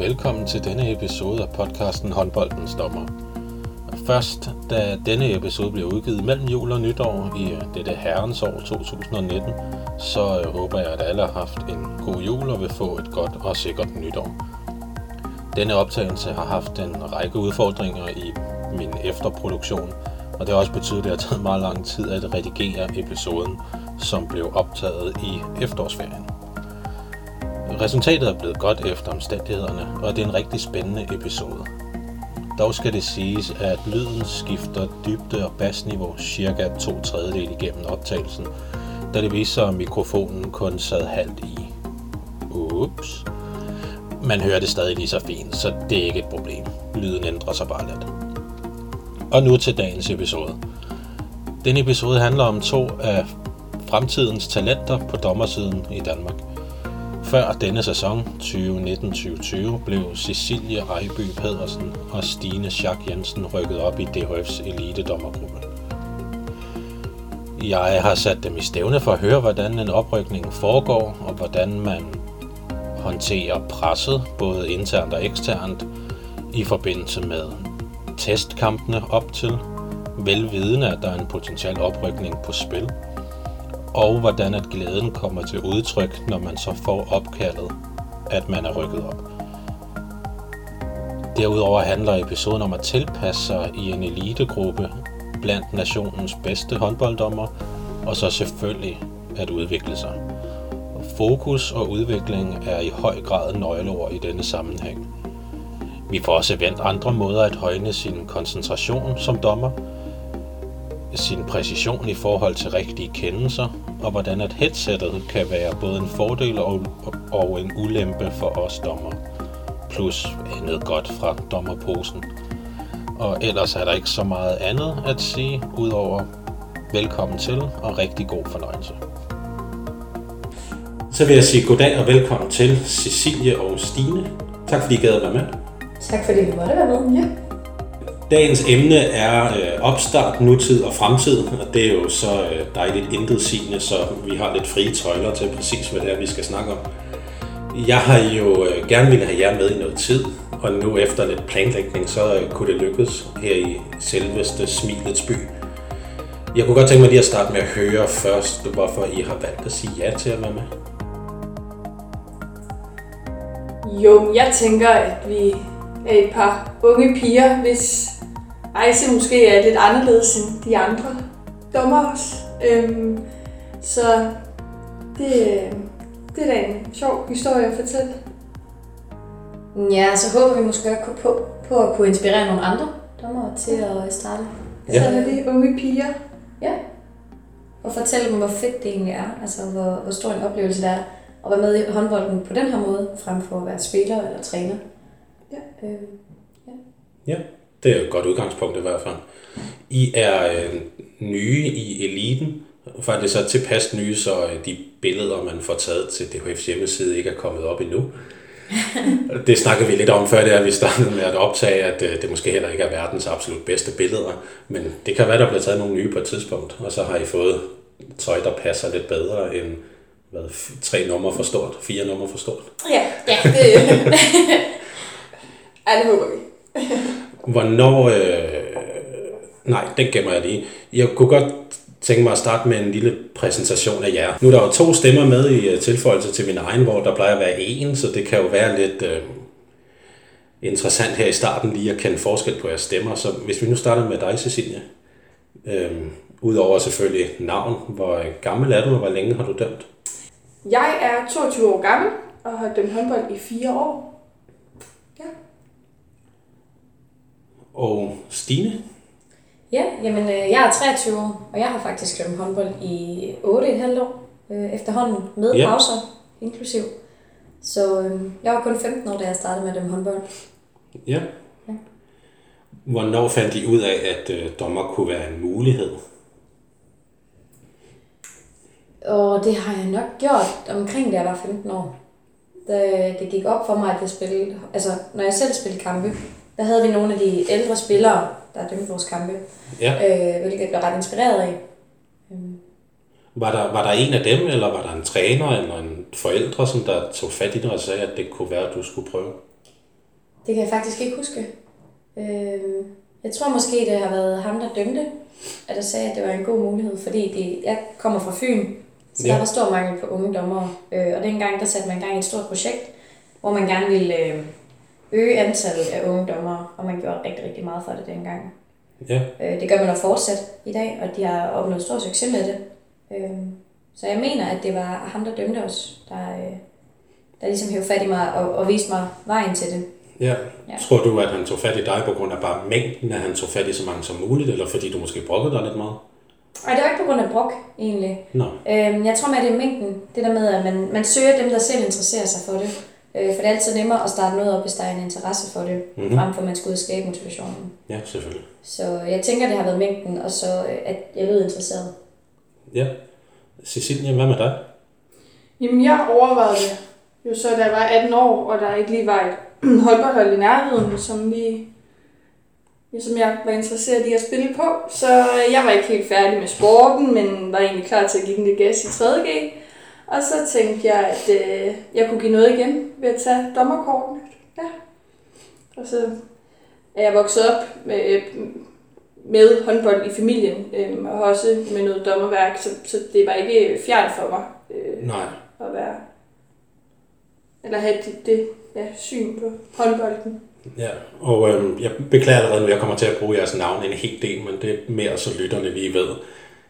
Velkommen til denne episode af podcasten Håndboldens Dommer. Først, da denne episode bliver udgivet mellem jul og nytår i øh, dette herrens år 2019, så øh, håber jeg, at alle har haft en god jul og vil få et godt og sikkert nytår. Denne optagelse har haft en række udfordringer i min efterproduktion, og det har også betydet, at det har taget meget lang tid at redigere episoden, som blev optaget i efterårsferien. Resultatet er blevet godt efter omstændighederne, og det er en rigtig spændende episode. Dog skal det siges, at lyden skifter dybde og basniveau cirka to tredjedel igennem optagelsen, da det viser, at mikrofonen kun sad halvt i. Ups. Man hører det stadig lige så fint, så det er ikke et problem. Lyden ændrer sig bare lidt. Og nu til dagens episode. Den episode handler om to af fremtidens talenter på dommersiden i Danmark – før denne sæson 2019-2020 blev Cecilie Ejby Pedersen og Stine Schack Jensen rykket op i DHF's elitedommergruppe. Jeg har sat dem i stævne for at høre, hvordan en oprykning foregår, og hvordan man håndterer presset, både internt og eksternt, i forbindelse med testkampene op til, velvidende at der er en potentiel oprykning på spil – og hvordan at glæden kommer til udtryk, når man så får opkaldet, at man er rykket op. Derudover handler episoden om at tilpasse sig i en elitegruppe blandt nationens bedste håndbolddommer, og så selvfølgelig at udvikle sig. Fokus og udvikling er i høj grad nøgleord i denne sammenhæng. Vi får også vendt andre måder at højne sin koncentration som dommer, sin præcision i forhold til rigtige kendelser, og hvordan at headsettet kan være både en fordel og, og en ulempe for os dommer. Plus andet godt fra dommerposen. Og ellers er der ikke så meget andet at sige, udover velkommen til og rigtig god fornøjelse. Så vil jeg sige goddag og velkommen til Cecilie og Stine. Tak fordi I gad at være med. Tak fordi vi måtte være med, ja. Dagens emne er øh, opstart, nutid og fremtid, og det er jo så øh, dejligt intetsigende, så vi har lidt frie tøjler til præcis, hvad det er, vi skal snakke om. Jeg har jo øh, gerne ville have jer med i noget tid, og nu efter lidt planlægning, så øh, kunne det lykkes her i selveste Smilets by. Jeg kunne godt tænke mig lige at starte med at høre først, hvorfor I har valgt at sige ja til at være med. Jo, jeg tænker, at vi er et par unge piger, hvis rejse måske er lidt anderledes end de andre dommer også. Øhm, så det, det er da en sjov historie at fortælle. Ja, så håber vi måske på, på, på at kunne inspirere nogle andre dommer til at starte. Ja. Så er det unge piger. Ja. Og fortælle dem, hvor fedt det egentlig er. Altså, hvor, hvor stor en oplevelse det er at være med i håndbolden på den her måde, frem for at være spiller eller træner. Ja. Øhm, ja. ja. Det er et godt udgangspunkt i hvert fald. I er øh, nye i eliten, faktisk så tilpas nye, så øh, de billeder, man får taget til DHF's hjemmeside, ikke er kommet op endnu. det snakker vi lidt om før, det er, at vi startede med at optage, at øh, det måske heller ikke er verdens absolut bedste billeder, men det kan være, der bliver taget nogle nye på et tidspunkt, og så har I fået tøj, der passer lidt bedre end hvad, tre numre for stort, fire numre for stort. Ja, ja det, ja, det håber vi. Hvornår... Øh, nej, den gemmer jeg lige. Jeg kunne godt tænke mig at starte med en lille præsentation af jer. Nu er der jo to stemmer med i øh, tilføjelse til min egen, hvor der plejer at være en, så det kan jo være lidt øh, interessant her i starten lige at kende forskel på jeres stemmer. Så hvis vi nu starter med dig, Cecilia. Øh, Udover selvfølgelig navn, hvor gammel er du, og hvor længe har du dømt? Jeg er 22 år gammel og har dømt håndbold i fire år. Og Stine? Ja, jamen øh, jeg er 23 år, og jeg har faktisk dømt håndbold i 8,5 år øh, efterhånden, med ja. pauser inklusiv. Så øh, jeg var kun 15 år, da jeg startede med dømme håndbold. Ja. ja. Hvornår fandt I ud af, at øh, dommer kunne være en mulighed? Og det har jeg nok gjort omkring, da jeg var 15 år. Da det gik op for mig, at jeg spillede, altså når jeg selv spillede kampe, der havde vi nogle af de ældre spillere, der dømte vores kampe, ja. øh, hvilket jeg blev ret inspireret af. Øhm. Var der, var der en af dem, eller var der en træner eller en forældre, som der tog fat i dig og sagde, at det kunne være, at du skulle prøve? Det kan jeg faktisk ikke huske. Øh, jeg tror måske, det har været ham, der dømte, at der sagde, at det var en god mulighed, fordi det, jeg kommer fra Fyn, så Ja. der var stor mangel på unge dommere. Øh, og dengang, der satte man gang i et stort projekt, hvor man gerne ville øh, øge antallet af unge dommere, og man gjorde rigtig, rigtig meget for det dengang. Ja, Øh, det gør man også fortsat i dag, og de har opnået stor succes med det. Øh, så jeg mener, at det var ham, der dømte os, der, øh, der ligesom hævde fat i mig og, og viste mig vejen til det. ja. Ja. Tror du, at han tog fat i dig på grund af bare mængden, at han tog fat i så mange som muligt, eller fordi du måske brokkede dig lidt meget? Ej, det var ikke på grund af brok, egentlig. Nå, Øhm, jeg tror mere, det er mængden. Det der med, at man, man søger dem, der selv interesserer sig for det. Øh, for det er altid nemmere at starte noget op, hvis der er en interesse for det, Mhm. mm-hmm. frem for at man skal ud og skabe motivationen. ja, selvfølgelig. Så jeg tænker, det har været mængden, og så øh, at jeg lød interesseret. Ja. Cecilia, hvad med dig? Jamen, jeg overvejede det jo så, da jeg var 18 år, og der ikke lige var et håndboldhold i nærheden, som lige som jeg var interesseret i at spille på. Så jeg var ikke helt færdig med sporten, men var egentlig klar til at give den det gas i 3.G. Og så tænkte jeg, at øh, jeg kunne give noget igen ved at tage dommerkortene. Ja. Og så er jeg vokset op med, med håndbold i familien, øh, og også med noget dommerværk, så, så det var ikke fjernt for mig. Øh, Nej. at være eller have det, det ja, syn på håndbolden. Ja, og øhm, jeg beklager allerede nu, jeg kommer til at bruge jeres navn en hel del, men det er mere så lytterne lige ved,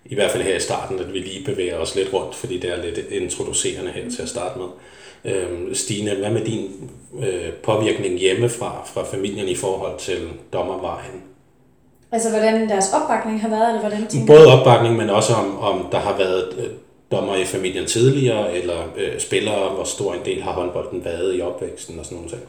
i hvert fald her i starten, at vi lige bevæger os lidt rundt, fordi det er lidt introducerende her til at starte med. Øhm, Stine, hvad med din øh, påvirkning hjemmefra, fra familien i forhold til dommervejen? Altså, hvordan deres opbakning har været, eller hvordan tænker Både opbakning, men også om, om der har været øh, dommer i familien tidligere, eller øh, spillere, hvor stor en del har håndbolden været i opvæksten og sådan ting.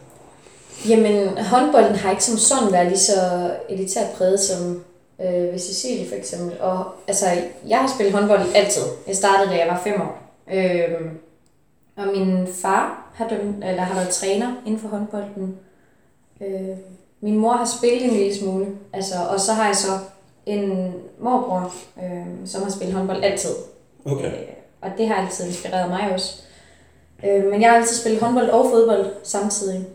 Jamen, håndbolden har ikke som sådan været lige så elitært præget som øh, ved Cecilie for eksempel. Og altså, jeg har spillet håndbold altid. Jeg startede, da jeg var fem år. Øh, og min far har, dømt, eller har været træner inden for håndbolden. Øh, min mor har spillet en lille smule. Altså, og så har jeg så en morbror, øh, som har spillet håndbold altid. Okay. Øh, og det har altid inspireret mig også. Øh, men jeg har altid spillet håndbold og fodbold samtidig.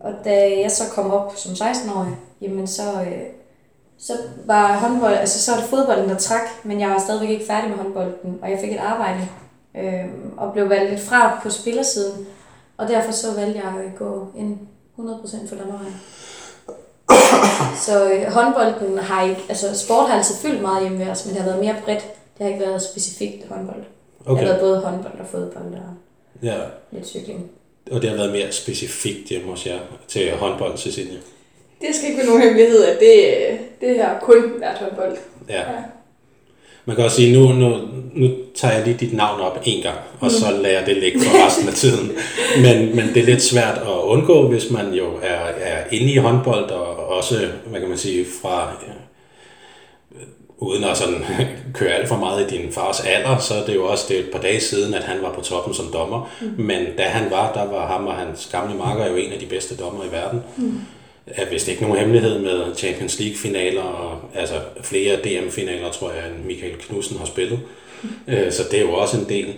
Og da jeg så kom op som 16-årig, jamen så, øh, så var håndbold, altså så var det fodbolden, der trak, men jeg var stadigvæk ikke færdig med håndbolden, og jeg fik et arbejde, øh, og blev valgt lidt fra på spillersiden. Og derfor så valgte jeg at gå ind 100% for dommervejen. Så øh, håndbolden har ikke, altså sport har altid fyldt meget hjemme ved os, men det har været mere bredt. Det har ikke været specifikt håndbold. Okay. Det har været både håndbold og fodbold og Ja, lidt cykling. og det har været mere specifikt hjemme hos jer til håndbold, Cecilia. Det skal ikke være nogen hemmelighed, at det, det har kun været håndbold. Ja. Ja. Man kan også sige, nu, nu, nu tager jeg lige dit navn op en gang, og så lader jeg det ligge for resten af tiden. Men, men det er lidt svært at undgå, hvis man jo er, er inde i håndbold, og også, hvad kan man sige, fra, øh, uden at sådan køre alt for meget i din fars alder, så er det jo også det et par dage siden, at han var på toppen som dommer. Mm. Men da han var, der var ham og hans gamle marker jo en af de bedste dommer i verden. Mm. Er vist ikke nogen hemmelighed med Champions League-finaler, og altså flere DM-finaler, tror jeg, end Michael Knudsen har spillet. Øh, Så det er jo også en del.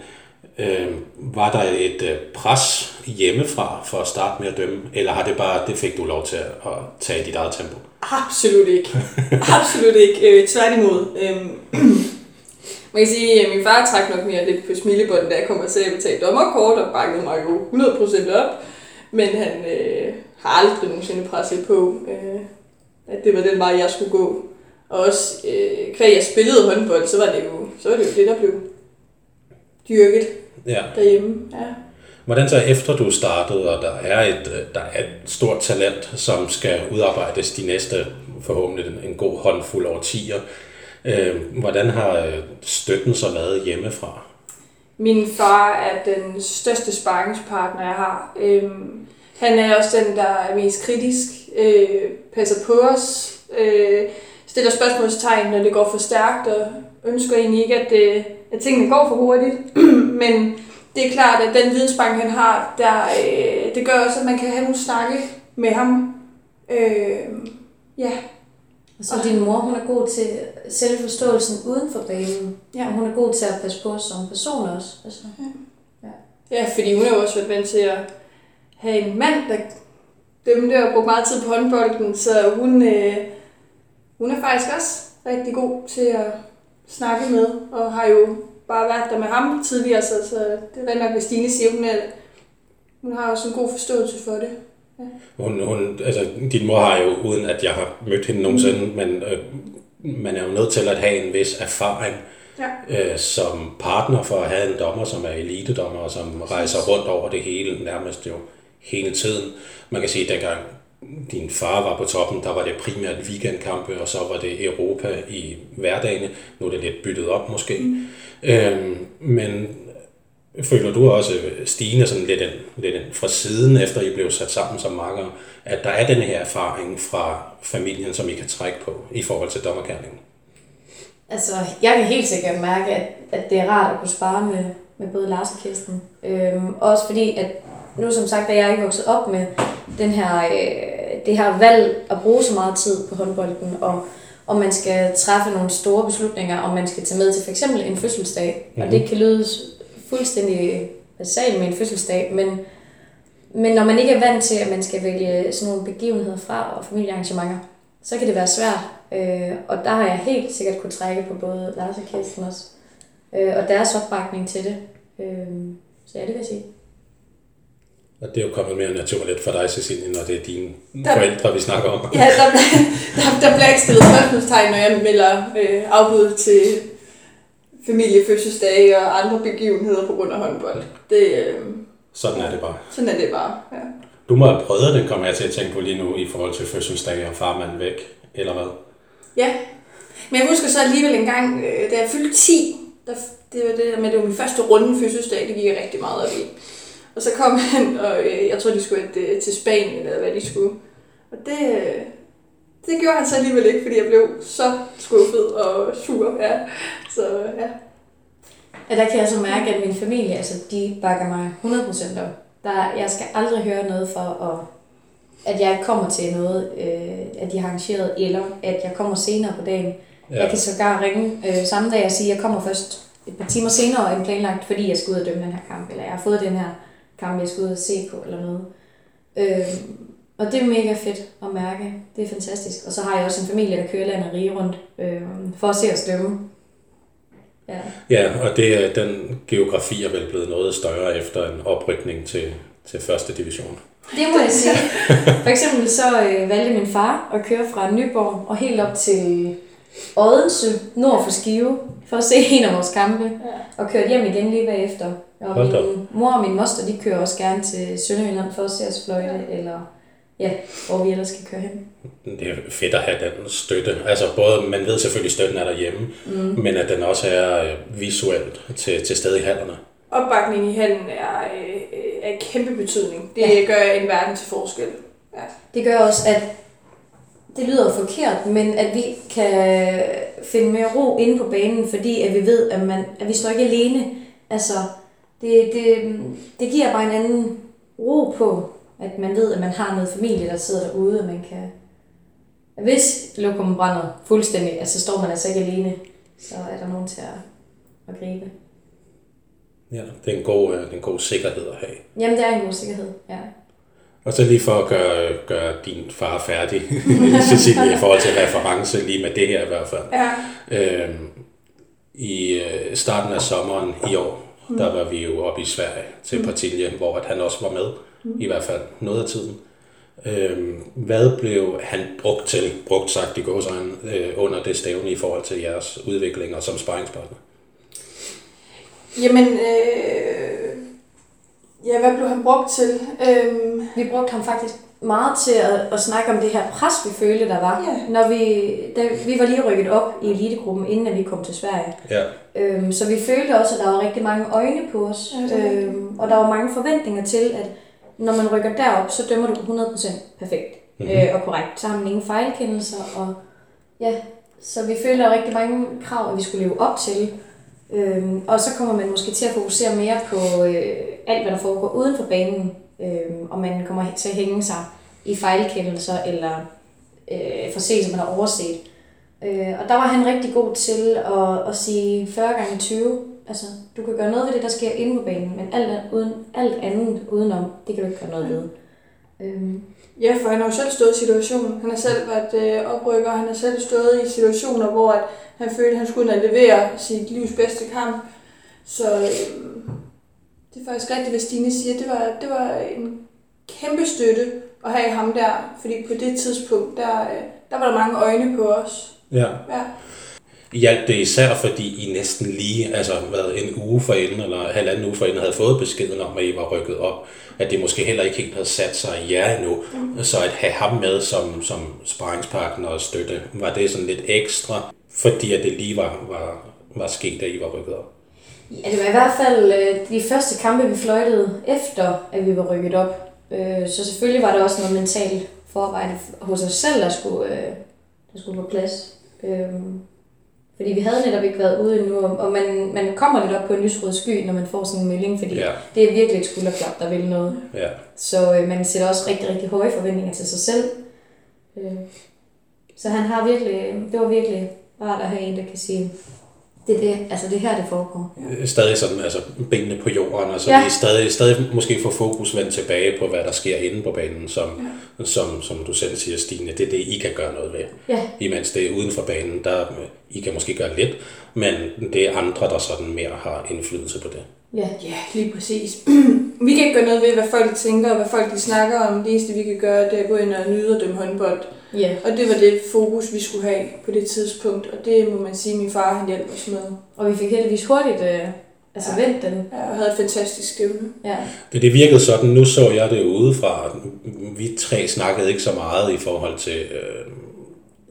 Øh, Var der et øh, pres hjemmefra for at starte med at dømme, eller har det bare, det fik du lov til at tage i dit eget tempo? Absolut ikke. Absolut ikke. Øh, tværtimod. Øhm, man kan sige, at min far trak nok mere lidt på smilebånden, da jeg kom og sagde, at jeg ville tage dommerkort og bakkede mig jo 100% op. Men han øh, har aldrig nogensinde presset på, øh, at det var den vej, jeg skulle gå. Og også, øh, kvæg jeg spillede håndbold, så var det jo, så var det, jo det, der blev dyrket Ja. derhjemme. Ja. Hvordan så efter du startede, og der er et, øh, der er et stort talent, som skal udarbejdes de næste forhåbentlig en- god håndfuld årtier, øh, hvordan har øh, støtten så været hjemmefra? Min far er den største sparringspartner, jeg har. Øhm, han er også den, der er mest kritisk, øh, passer på os, øh, stiller spørgsmålstegn, når det går for stærkt, og ønsker egentlig ikke, at, det, at tingene går for hurtigt. Men det er klart, at den vidensbank, han har, der, øh, det gør også, at man kan have nogle snakke med ham. Øh, ja, så din mor, hun er god til selvforståelsen uden for banen. Ja. Og hun er god til at passe på os som person også. Altså. Ja, fordi hun har jo også været vant til at have en mand, der dømte og brugte meget tid på håndbolden, så hun, øh, hun er faktisk også rigtig god til at snakke med, og har jo bare været der med ham tidligere, så, så det er nok, hvis Stine siger, hun, er, hun har også en god forståelse for det. Ja. Hun, hun, altså, din mor har jo, uden at jeg har mødt hende nogensinde, mm. men øh, man er jo nødt til at have en vis erfaring Ja. øh, som partner for at have en dommer, som er elitedommer, og som rejser rundt over det hele, nærmest jo hele tiden. Man kan sige, at dengang din far var på toppen, der var det primært weekendkampe, og så var det Europa i hverdagen. Nu er det lidt byttet op måske. Mm. Øhm, men føler du også, Stine, sådan lidt, en, lidt en fra siden, efter I blev sat sammen som mange, at der er den her erfaring fra familien, som I kan trække på i forhold til dommerkærningen? Altså, jeg kan helt sikkert mærke, at, at det er rart at kunne spare med, med både Lars og Kirsten. Øhm, også fordi, at nu som sagt, er jeg ikke vokset op med den her, øh, det her valg at bruge så meget tid på håndbolden, og om man skal træffe nogle store beslutninger, om man skal tage med til for eksempel en fødselsdag. Mm-hmm. Og det kan lyde fuldstændig basalt med en fødselsdag, men, men når man ikke er vant til, at man skal vælge sådan nogle begivenheder fra og familiearrangementer, så kan det være svært. Øh, og der har jeg helt sikkert kunne trække på både Lars og Kirsten også. Øh, og deres opbakning til det. Øh, så ja, det vil jeg sige. Og det er jo kommet mere naturligt for dig, Cecilie, når det er dine Der- forældre, vi snakker om. Ja, der, der, der bliver ikke stillet spørgsmålstegn, når jeg melder øh, afbud til familiefødselsdage og andre begivenheder på grund af håndbold. Det, øh, Sådan er det bare. sådan er det bare. Ja. Du må have prøvet det, kommer jeg til at tænke på lige nu, i forhold til fødselsdag og farmand væk, eller hvad? ja. Men jeg husker så alligevel en gang, øh, da jeg fyldte 10, der, det var det der med, det var min første runde fødselsdag, det gik jeg rigtig meget op i. Og så kom han, og øh, jeg tror, de skulle øh, til Spanien, eller hvad de skulle. Og det, det gjorde han så alligevel ikke, fordi jeg blev så skuffet og sur. Ja. Så ja. Ja, der kan jeg så mærke, at min familie, altså, de bakker mig 100% op. Der, jeg skal aldrig høre noget for, at, at jeg ikke kommer til noget, øh, at de har arrangeret, eller at jeg kommer senere på dagen. Ja. Jeg kan sågar ringe øh, samme dag og sige, at jeg kommer først et par timer senere end planlagt, fordi jeg skal ud og dømme den her kamp, eller jeg har fået den her kamp, jeg skal ud og se på, eller noget. Øh, og det er mega fedt at mærke. Det er fantastisk. Og så har jeg også en familie, der kører landet rige rundt øh, for at se os dømme. Ja. Ja, og det, er- den geografi er vel blevet noget større efter en oprykning til, til første division. Det må jeg sige. For eksempel så øh, valgte min far at køre fra Nyborg og helt op til Odense, nord for Skive, for at se en af vores kampe, og kørte hjem igen lige bagefter. Og min mor og min moster, de kører også gerne til Sønderjylland for at se os fløjte, eller ja, hvor vi ellers skal køre hen. Det er fedt at have den støtte. Altså både, man ved selvfølgelig, at støtten er derhjemme, mm. men at den også er øh, visuelt til, til stede i hallerne. Opbakning i handen er øh, af kæmpe betydning. Det ja. gør en verden til forskel. Ja. Det gør også, at det lyder forkert, men at vi kan finde mere ro inde på banen, fordi at vi ved, at, man, at vi står ikke alene. Altså, det, det, det giver bare en anden ro på, at man ved, at man har noget familie, der sidder derude, og man kan... Hvis lokummet brænder fuldstændig, altså, så står man altså ikke alene, så er der nogen til at, at gribe. Ja, det er en god, øh, det er en god sikkerhed at have. Jamen, det er en god sikkerhed, ja. Og så lige for at gøre, gøre din far færdig, Cecilie, i forhold til reference, lige med det her i hvert fald. ja. Øhm, I øh, starten af sommeren i år, mm. der var vi jo oppe i Sverige til mm. Partilje, hvor at han også var med, mm. i hvert fald noget af tiden. Øhm, hvad blev han brugt til, brugt sagt i gåsøjne, øh, under det stævne i forhold til jeres udvikling og som sparringspartner? Jamen, øh, ja, hvad blev han brugt til? Øhm, Vi brugte ham faktisk meget til at, at snakke om det her pres, vi følte, der var. Ja. Når vi, da, vi var lige rykket op i elitegruppen, inden at vi kom til Sverige. Ja. Øhm, så vi følte også, at der var rigtig mange øjne på os. Rigtigt. øhm, og der var mange forventninger til, at når man rykker derop, så dømmer du 100% perfekt Mhm. mm-hmm. øh, og korrekt. Så har man ingen fejlkendelser. Og, ja, så vi var rigtig mange krav, at vi skulle leve op til. Øhm, og så kommer man måske til at fokusere mere på øh, alt, hvad der foregår uden for banen. Øhm, og man kommer til at hænge sig i fejlkendelser eller øh, forseelser, man har overset. Øh, og der var han rigtig god til at, at sige 40 gange 20. Altså, du kan gøre noget ved det, der sker inde på banen, men alt, uden, alt andet udenom, det kan du ikke gøre noget ved. Øhm, Ja, for han har jo selv stået i situationen. Han har selv været øh, oprykker, han har selv stået i situationer, hvor at han følte, at han skulle levere sit livs bedste kamp. Så øh, det er faktisk rigtigt, hvad Stine siger. Det var, det var en kæmpe støtte at have ham der, fordi på det tidspunkt, der, øh, der var der mange øjne på os. Ja. Ja. Hjalp det især, fordi I næsten lige, altså hvad, en uge forinden, eller halvanden uge forinden, havde fået beskeden om, at I var rykket op, at det måske heller ikke helt havde sat sig i jer endnu. Mm. Så at have ham med som, som sparringspartner og støtte, var det sådan lidt ekstra, fordi at det lige var, var, var sket, da I var rykket op. Ja, det var i hvert fald øh, de første kampe, vi fløjtede efter, at vi var rykket op. Øh, så selvfølgelig var der også noget mentalt forarbejde hos os selv, der skulle, øh, der skulle på plads. Øh, fordi vi havde netop ikke været ude endnu, og man, man kommer lidt op på en lysrød sky, når man får sådan en melding, fordi Ja. det er virkelig et skulderklap, der vil noget. Ja. Så øh, man sætter også rigtig, rigtig høje forventninger til sig selv. Øh, så han har virkelig, det var virkelig rart at have en, der kan sige, det er det, altså det er her, det foregår. Stadig sådan, altså benene på jorden, og så Ja. ja. I stadig, stadig måske få fokus vendt tilbage på, hvad der sker inde på banen, som, ja. som, som du selv siger, Stine, det er det, I kan gøre noget ved. Ja, Imens det er uden for banen, der I kan måske gøre lidt, men det er andre, der sådan mere har indflydelse på det. ja, Ja, lige præcis. vi kan ikke gøre noget ved, hvad folk tænker, og hvad folk de snakker om. Det eneste, vi kan gøre, det er at gå ind og nyde og dømme håndbold. Ja. Og det var det fokus, vi skulle have på det tidspunkt. Og det må man sige, min far han hjalp os med. Og vi fik heldigvis hurtigt øh, altså Ja. vendt den. Ja, og havde et fantastisk stævne. Ja. Det, det virkede sådan, nu så jeg det udefra, vi tre snakkede ikke så meget i forhold til øh,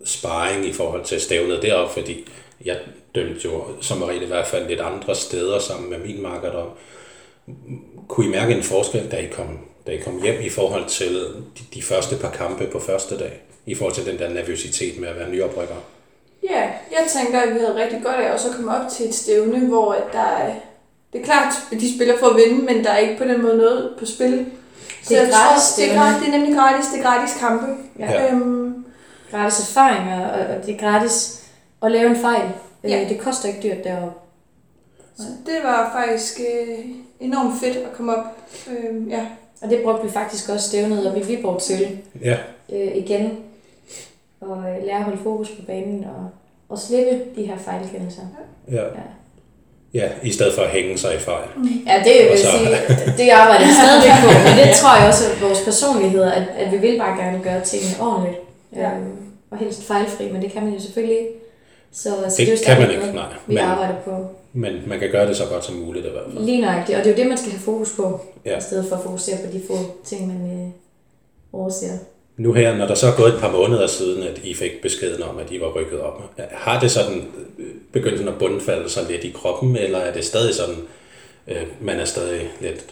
sparring, i forhold til stævnet deroppe, fordi jeg dømte jo som regel i hvert fald lidt andre steder sammen med min marker deroppe. Kunne I mærke en forskel, da I kom, da I kom hjem i forhold til de, de første par kampe på første dag? I forhold til den der nervøsitet med at være nyoprykker? Ja, jeg tænker, at vi havde rigtig godt af også at komme op til et stævne, hvor at der er... Det er klart, at de spiller for at vinde, men der er ikke på den måde noget på spil. Det er jeg gratis tror, det, er gratis, det er nemlig gratis. Det er gratis kampe. Ja. Ja. Øhm, Gratis erfaringer, og, og det er gratis at lave en fejl. Ja. Ja. Det koster ikke dyrt deroppe. så det var faktisk øh, enormt fedt at komme op. Øhm, ja. Og det brugte vi faktisk også stævnet op i Viborg til Ja, øh, igen. Og øh, lære at holde fokus på banen og, og slippe de her fejlkendelser. ja. Ja. Ja, i stedet for at hænge sig i fejl. Ja, det vil så- sige, det arbejder jeg stadigvæk på, men det tror jeg også er vores personligheder, at, at vi vil bare gerne gøre tingene ordentligt. Ja. Øhm, og helst fejlfri, men det kan man jo selvfølgelig ikke. Så, så Det det er kan man ikke, noget, nej. vi Men- arbejder på. Men man kan gøre det så godt som muligt i hvert fald. Lige nøjagtigt, og det er jo det, man skal have fokus på, ja. i stedet for at fokusere på de få ting, man øh, overser. Nu her, når der så er gået et par måneder siden, at I fik beskeden om, at I var rykket op, har det sådan øh, begyndt sådan at bundfalde sig lidt i kroppen, eller er det stadig sådan, øh, man er stadig lidt,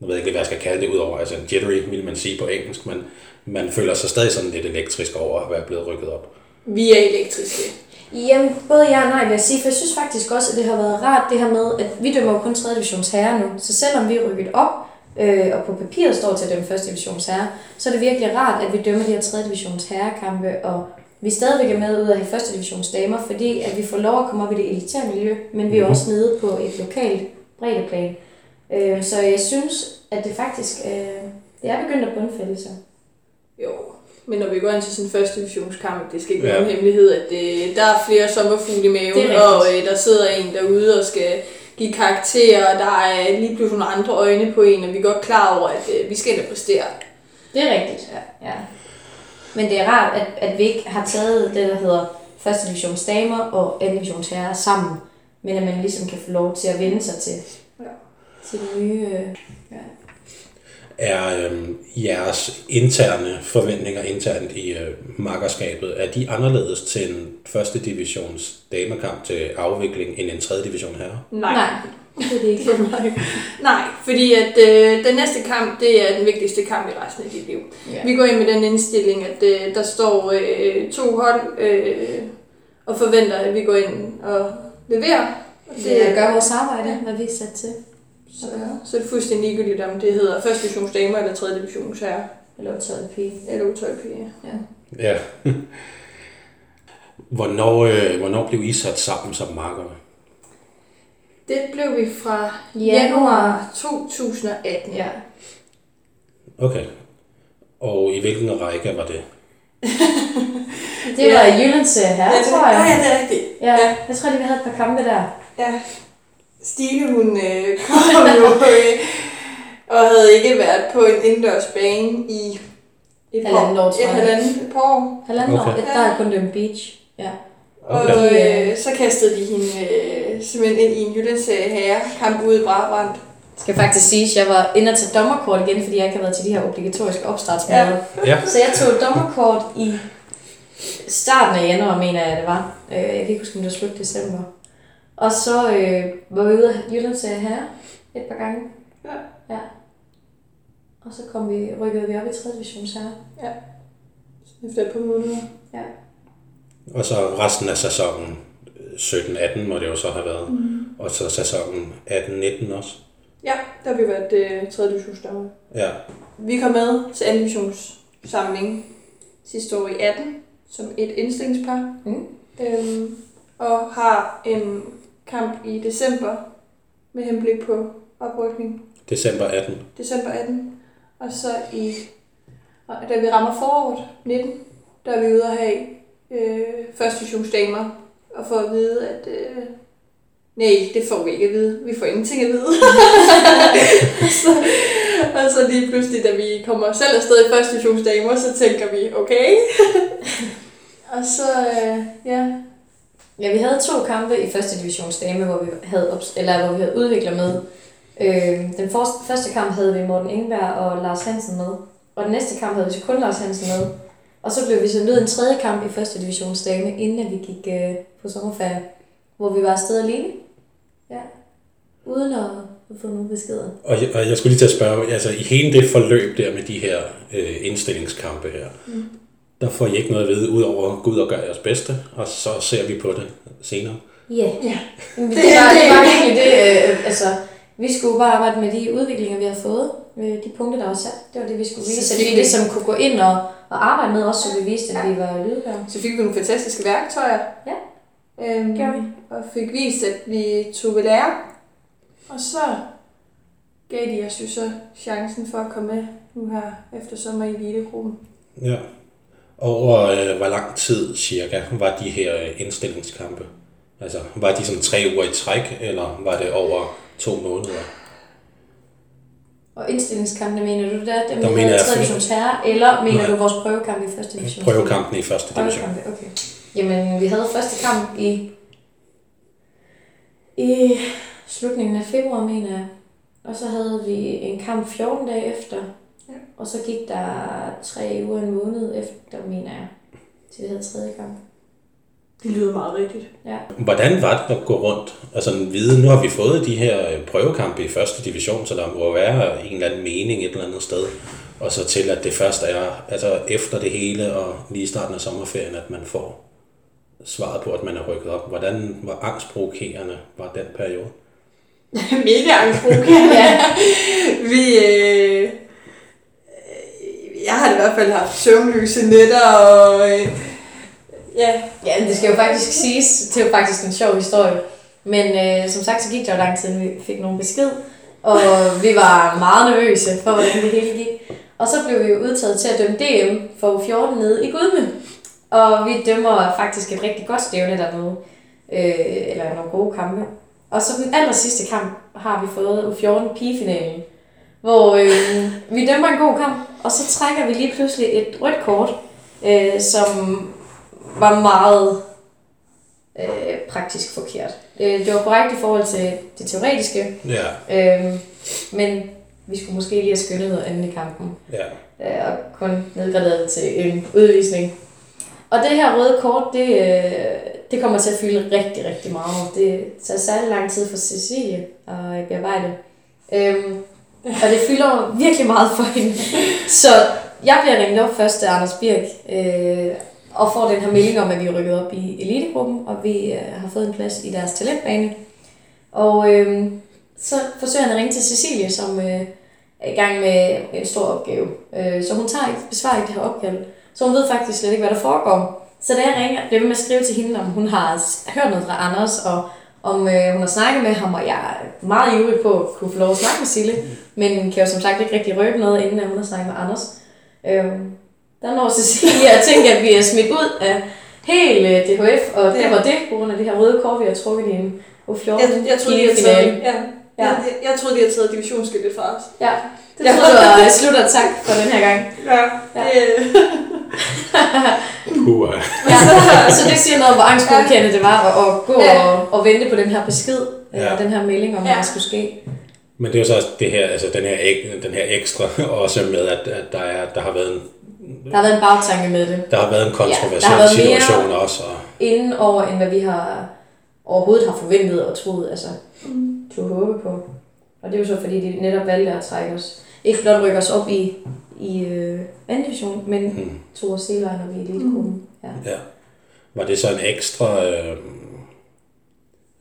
jeg ved ikke, hvad jeg skal kalde det udover, altså jittery, vil man sige på engelsk, men man føler sig stadig sådan lidt elektrisk over at være blevet rykket op. Vi er elektriske. Jamen, både ja og nej vil jeg sige, for jeg synes faktisk også, at det har været rart det her med, at vi dømmer jo kun 3. divisions herre nu, så selvom vi er rykket op, øh, og på papiret står til at dømme 1. divisions herre, så er det virkelig rart, at vi dømmer de her 3. divisions herrekampe, og vi stadigvæk er med ud af have 1. divisions damer, fordi at vi får lov at komme op i det elitære miljø, men vi er Mhm. også nede på et lokalt breddeplan. Øh, så jeg synes, at det faktisk øh, det er begyndt at bundfælde sig. Jo, men når vi går ind til sådan en første divisionskamp, det skal ikke være Ja. nogen hemmelighed, at det, der er flere sommerfugle i maven, og øh, der sidder en derude og skal give karakterer, og der er lige pludselig nogle andre øjne på en, og vi er godt klar over, at øh, vi skal ind og præstere. Det er rigtigt, ja. ja. Men det er rart, at, at vi ikke har taget det, der hedder første divisions damer og anden divisions herrer sammen, men at man ligesom kan få lov til at vende sig til, Ja. til det nye. øh, Ja. Er øhm, jeres interne forventninger internt i øh, makkerskabet, er de anderledes til en første divisions damekamp til afvikling end en tredje division herre? Nej, det er det ikke. Nej, fordi at øh, den næste kamp, det er den vigtigste kamp i resten af dit liv. Ja. Vi går ind med den indstilling, at øh, der står øh, to hold øh, og forventer, at vi går ind og leverer. Og Det at gøre vores arbejde, hvad vi er sat til. Så, så er det fuldstændig ligegyldigt, om det hedder første divisions damer eller tredje divisions herre. Eller 12 pige. Eller utøjpige. Ja. Ja. hvornår, øh, hvornår blev I sat sammen som markere? Det blev vi fra Januar. januar 2018. ja. Okay. Og i hvilken række var det? Det var Jyllands her, tror jeg. ja, det er rigtigt. Ja, jeg tror lige, vi havde et par kampe der. Ja. Stine, hun øh, kom jo øh, og havde ikke været på en indendørs bane i et Halvandet år, tror et jeg. halvandet et par år. Halvanden Okay. år, der er kun dømt beach. Ja. Og Okay. øh, så kastede de hende øh, simpelthen ind i en Jyllandsserie herre kamp ude i Brabrand. Skal faktisk sige, at jeg var inde og tage dommerkort igen, fordi jeg ikke har været til de her obligatoriske opstartsmøder. Ja. Ja. Så jeg tog dommerkort i starten af januar, mener jeg, det var. Øh, Jeg kan ikke huske, om det var slut december. Og så øh, var vi ude af Jyllands her et par gange. Ja. ja. Og så kom vi, rykkede vi op i 3. divisions her. Efter et par måneder. Ja. Og så resten af sæsonen øh, 17-18 må det jo så have været. Mm. Og så sæsonen 18-19 også. Ja, der har vi været øh, 3. divisionsdommer. Ja. Vi kom med til 2. divisionssamling sidste år i 18 som et indstillingspar. Mm. Øhm, og har en kamp i december med henblik på oprykning. December 18. December 18. Og så i, og da vi rammer foråret 19, der er vi ude at have øh, første divisionsdamer og får at vide, at øh, nej, det får vi ikke at vide. Vi får ingenting at vide. så, og så lige pludselig, da vi kommer selv afsted i første divisionsdamer, så tænker vi, okay. og så, øh, ja, Ja, vi havde to kampe i første divisionsdame, hvor vi havde, ops- eller hvor vi havde udvikler med. Øh, den første, første kamp havde vi Morten Ingberg og Lars Hansen med. Og den næste kamp havde vi så kun Lars Hansen med. Og så blev vi sendt ud en tredje kamp i første divisionsdame, inden at vi gik øh, på sommerferie. Hvor vi var afsted alene. Ja. Uden at at få nogen beskeder. Og jeg, og jeg skulle lige til at spørge, altså i hele det forløb der med de her øh, indstillingskampe her, mm. Der får I ikke noget at vide, udover at gå ud og gøre jeres bedste, og så ser vi på det senere. Ja. Yeah. ja. Det, det, var, det var egentlig det, øh, altså, vi skulle bare arbejde med de udviklinger, vi havde fået, øh, de punkter, der var sat. Det var det, vi skulle vise. Så vi ligesom kunne gå ind og, og arbejde med os, så vi viste, at vi var lydbare. Så fik vi nogle fantastiske værktøjer. Ja. Øhm, Gjorde vi. Og fik vist, at vi tog ved lære. Og så gav de os jo så chancen for at komme med nu her efter sommer i Elite-gruppen. Ja. Over øh, hvor lang tid cirka var de her øh, indstillingskampe? Altså, var de sådan tre uger i træk, eller var det over to måneder? Og indstillingskampene, mener du der? Dem, Der mener jeg i 3. for- divisions herre, eller mener Nej. du vores prøvekamp i første division? Prøvekampen i første division. Prøvekampe, okay. Jamen, vi havde første kamp i, i slutningen af februar, mener jeg. Og så havde vi en kamp 14 dage efter. Ja. Og så gik der tre uger, en måned efter, mener jeg, til vi havde tredje kamp. Det lyder meget rigtigt. Ja. Hvordan var det at gå rundt? Altså vide, nu har vi fået de her øh, prøvekampe i første division, så der må være en eller anden mening et eller andet sted. Og så til, at det først er altså efter det hele og lige starten af sommerferien, at man får svaret på, at man er rykket op. Hvordan var angstprovokerende var den periode? Mega angstprovokerende. Ja. vi, øh, i hvert fald haft søvnløse nætter, og øh, ja, Ja, men det skal jo faktisk siges, det er jo faktisk en sjov historie. Men øh, som sagt, så gik der jo lang tid, inden vi fik nogen besked. Og vi var meget nervøse for, hvordan det hele gik. Og så blev vi jo udtaget til at dømme DM for U14 nede i Gudme. Og vi dømmer faktisk et rigtig godt stævne dernede. Øh, eller nogle gode kampe. Og så den aller sidste kamp har vi fået U14 pigefinalen. Hvor øh, vi dømmer en god kamp, og så trækker vi lige pludselig et rødt kort, øh, som var meget øh, praktisk forkert. Det, det var korrekt i forhold til det teoretiske, Ja, øh, men vi skulle måske lige have skyndet noget andet i kampen, ja. øh, og kun nedgraderet til en udvisning. Og det her røde kort, det, øh, det kommer til at fylde rigtig, rigtig meget. Det tager særlig lang tid for Cecilie at bearbejde. Øhm, og det fylder virkelig meget for hende. Så jeg bliver ringet op først af Anders Birk, øh, og får den her melding om, at vi er rykket op i elitegruppen, og vi øh, har fået en plads i deres talentbane. Og øh, så forsøger han at ringe til Cecilie, som øh, er i gang med en stor opgave. Øh, så hun tager ikke, besvarer ikke det her opkald. Så hun ved faktisk slet ikke, hvad der foregår. Så da jeg ringer, bliver ved med at skrive til hende, om hun har hørt noget fra Anders, og om øh, hun har snakket med ham, og jeg er meget ivrig på at kunne få lov at snakke med Sille, men kan jo som sagt ikke rigtig røbe noget, inden hun har snakket med Anders. Øhm, der når Cecilia at tænke, at vi er smidt ud af hele DHF, og det Ja. var det, på grund af det her røde kort, vi har trukket i en U14 Jeg, jeg, troede, de havde ja. Ja. Jeg, jeg, jeg troede, de havde taget divisionsskiltet fra os. Ja, det Ja. jeg var slut og tak for den her gang. Ja. Ja. Det, Puh, øh. Ja, så det siger noget om, hvor angstgodkendende det var at, at gå Ja. og, og vente på den her besked, Ja. ja. den her melding om, Ja. hvad der skulle ske. Men det er jo så også det her, altså den her, ek- den her ekstra, også med, at, at der, er, der har været en, Der har været en bagtanke med det. der har været en Ja, kontroversiel mere- situation også. Og, Inden over, end hvad vi har overhovedet har forventet og troet, altså Mm. tog håbe på. Og det er jo så, fordi de netop valgte at trække os. Ikke blot rykke os op i, i øh, anden division, men hmm. tog os senere når vi er i elitgruppen. Ja. Ja. Var det så en ekstra... Øh,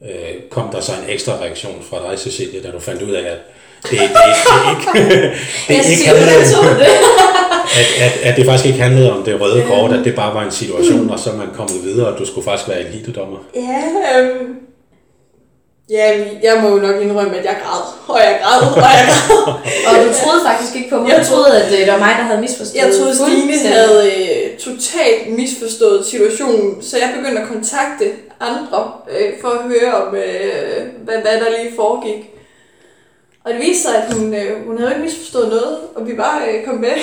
øh, kom der så en ekstra reaktion fra dig, Cecilia, da du fandt ud af, at det, det, det, det ikke, det Jeg ikke handlede, det. at, at, at det faktisk ikke handlede om det røde kort, at det bare var en situation, og så man kommet videre, og du skulle faktisk være elitedommer. Ja, øhm, ja, jeg må jo nok indrømme, at jeg græd, og jeg græd, og jeg græd. Og du troede faktisk ikke på mig. Jeg troede, at øh, det var mig, der havde misforstået. Jeg troede, Stine havde øh, totalt misforstået situationen, så jeg begyndte at kontakte andre øh, for at høre om, øh, hvad, hvad der lige foregik. Og det viste sig, at hun, øh, hun havde ikke misforstået noget, og vi bare øh, kom med.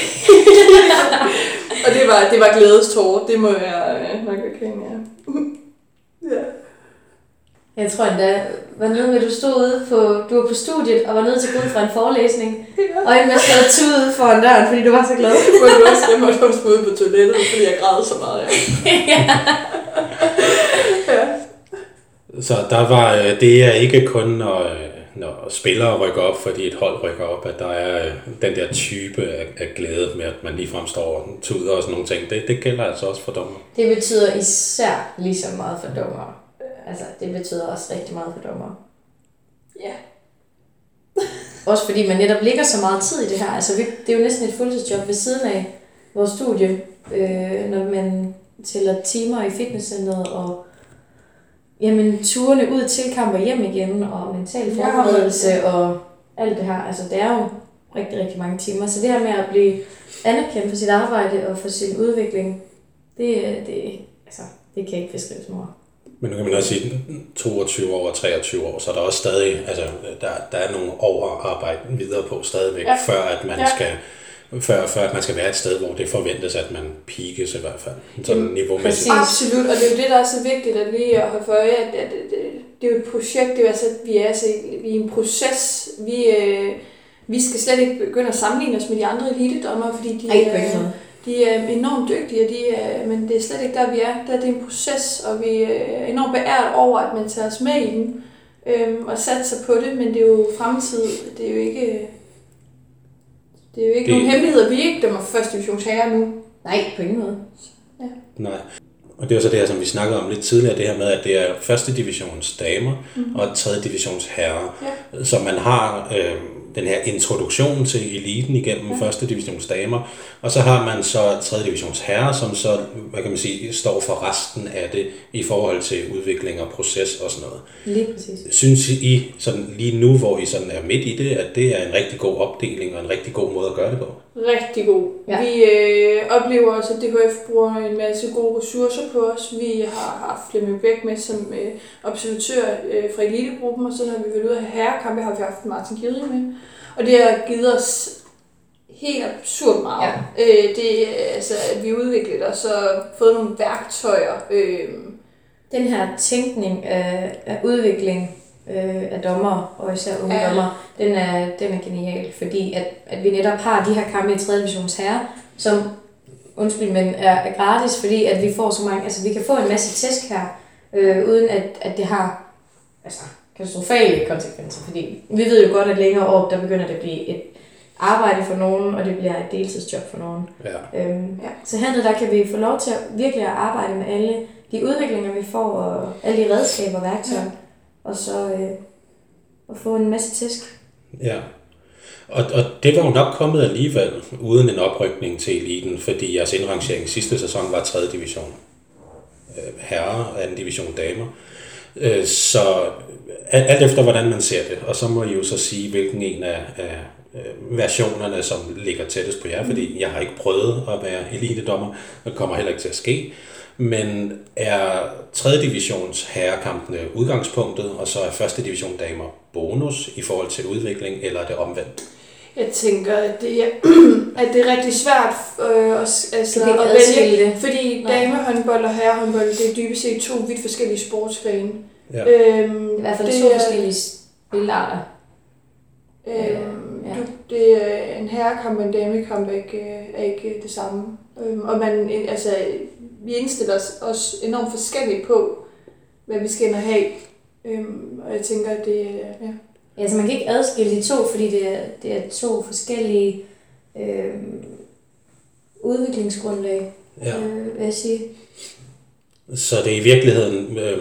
og det var, det var glædestårer, det må jeg øh, nok erkende, ja. ja. Jeg tror endda, var noget med, at du stod ude på, du var på studiet og var nødt til at gå ud fra en forelæsning. Og endda stod og tude ude foran døren, fordi du var så glad. Må du også, jeg måtte også gå ud på toilettet, fordi jeg græd så meget. Ja. ja. Så der var, øh, det er ikke kun, når, øh, når spillere rykker op, fordi et hold rykker op, at der er øh, den der type af, af glæde med, at man ligefrem står og tuder og sådan nogle ting. Det, det gælder altså også for dommer. Det betyder især lige så meget for dommere. Altså, det betyder også rigtig meget for dommere. ja. Også fordi man netop ligger så meget tid i det her. Altså, vi, det er jo næsten et fuldtidsjob ved siden af vores studie, øh, når man tæller timer i fitnesscenteret og jamen, turene ud til kamp og hjem igen, og mental Ja, forberedelse og alt det her. Altså, det er jo rigtig, rigtig mange timer. Så det her med at blive anerkendt for sit arbejde og for sin udvikling, det, det, altså, det kan ikke beskrives med ord. Men nu kan man også sige, 22 år og 23 år, så er der også stadig, altså der, der er nogle år at arbejde videre på stadigvæk. Ja. før at man Ja. skal før, før at man skal være et sted, hvor det forventes, at man peakes i hvert fald, sådan niveaumæssigt. Præcis. Absolut, og det er jo det, der er så vigtigt at lige at holde for øje, at, at, at, det er jo et projekt, det er jo altså, at vi er, altså, vi er en proces, vi, øh, vi skal slet ikke begynde at sammenligne os med de andre elitedommere, fordi de, Ej, er, måde. de er enormt dygtige, og de er, men det er slet ikke der, vi er. Der er det en proces, og vi er enormt beæret over, at man tager os med i den, øhm, og satser på det, men det er jo fremtid, det er jo ikke... Det er jo ikke Det- nogen hemmeligheder. Vi ikke dømmer første divisions herre nu. Nej, på ingen måde. Nej. Og det er jo så det her, som vi snakkede om lidt tidligere, det her med, at det er første divisions damer mm-hmm. og tredje divisions herrer. Ja. Så man har øh, den her introduktion til eliten igennem ja. første divisions damer, og så har man så tredje divisions herrer, som så, hvad kan man sige, står for resten af det i forhold til udvikling og proces og sådan noget. Lige præcis. Synes I sådan lige nu, hvor I sådan er midt i det, at det er en rigtig god opdeling og en rigtig god måde at gøre det på? Rigtig god. Ja. Vi øh, oplever også, at DHF bruger en masse gode ressourcer på os. Vi har haft Flemming Bæk med som øh, observatør øh, fra elitegruppen, og så når vi været ude af herrekampe, har vi haft Martin Gidring med. Og det har givet os helt absurd meget. Ja. Øh, det, er, altså, at vi udviklet os og fået nogle værktøjer. Øh, Den her tænkning af, af udvikling øh, af dommer, og især unge ja. Dommer, den er, den er genial, fordi at, at vi netop har de her kampe i 3. divisions herre, som, undskyld, men er, er gratis, fordi at vi får så mange, altså vi kan få en masse tæsk her, øh, uden at, at det har altså, katastrofale konsekvenser, fordi vi ved jo godt, at længere op, der begynder det at blive et arbejde for nogen, og det bliver et deltidsjob for nogen. Ja. Øhm, Ja. Så hernede, der kan vi få lov til at virkelig at arbejde med alle de udviklinger, vi får, og alle de redskaber og værktøjer, ja. Og så øh, at få en masse tæsk. Ja. Og, og det var jo nok kommet alligevel, uden en oprykning til eliten, fordi jeres indrangering sidste sæson var 3. division. Øh, Herrer og 2. division damer. Øh, så alt, efter, hvordan man ser det. Og så må I jo så sige, hvilken en af, af øh, versionerne, som ligger tættest på jer, fordi jeg har ikke prøvet at være elitedommer, og kommer heller ikke til at ske. Men er 3. divisions herrekampene udgangspunktet, og så er 1. division damer bonus i forhold til udvikling, eller er det omvendt? Jeg tænker, at det er, at det er rigtig svært øh, at, altså, at vælge, det. fordi Nej. damehåndbold og herrehåndbold, det er dybest set to vidt forskellige sportsgrene. Ja. Øhm, I hvert fald det to er- forskellige spilarter. Øhm, Ja. du, det er en herrekamp og en damekamp er ikke, øh, er ikke det samme. Øhm, og man, altså, vi indstiller os også enormt forskelligt på, hvad vi skal ind og have. Øhm, og jeg tænker, at det er... Ja. Ja, så man kan ikke adskille de to, fordi det er, det er to forskellige øh, udviklingsgrundlag, Ja. øh, vil jeg sige. Så det er i virkeligheden, øh,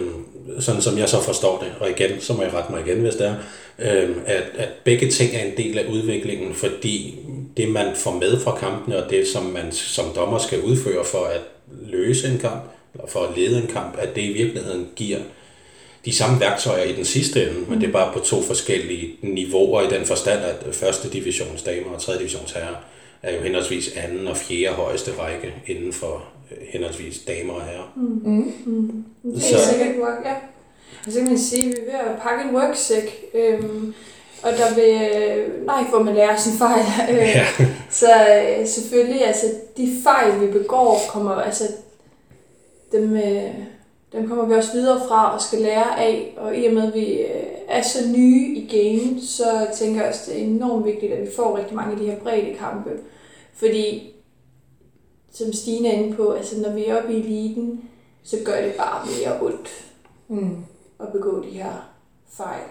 sådan som jeg så forstår det, og igen, så må jeg rette mig igen, hvis det er, øh, at, at begge ting er en del af udviklingen, fordi det, man får med fra kampene, og det, som man som dommer skal udføre for at løse en kamp, eller for at lede en kamp, at det i virkeligheden giver de samme værktøjer i den sidste ende, men det er bare på to forskellige niveauer i den forstand, at første divisions damer og tredje divisions herrer er jo henholdsvis anden og fjerde højeste række inden for øh, henholdsvis damer og herrer. Mm. Det Så- er sikkert ja. Og så kan man sige, at vi er ved at pakke en worksæk, øhm, og der vil, øh, nej, hvor man lærer sin fejl. Ja. Så øh, selvfølgelig, altså de fejl, vi begår, kommer, altså dem, øh, dem kommer vi også videre fra og skal lære af. Og i og med, at vi øh, er så nye i gamet, så tænker jeg også, det er enormt vigtigt, at vi får rigtig mange af de her brede kampe. Fordi, som Stine er inde på, altså når vi er oppe i eliten, så gør det bare mere ondt Mm. at begå de her fejl.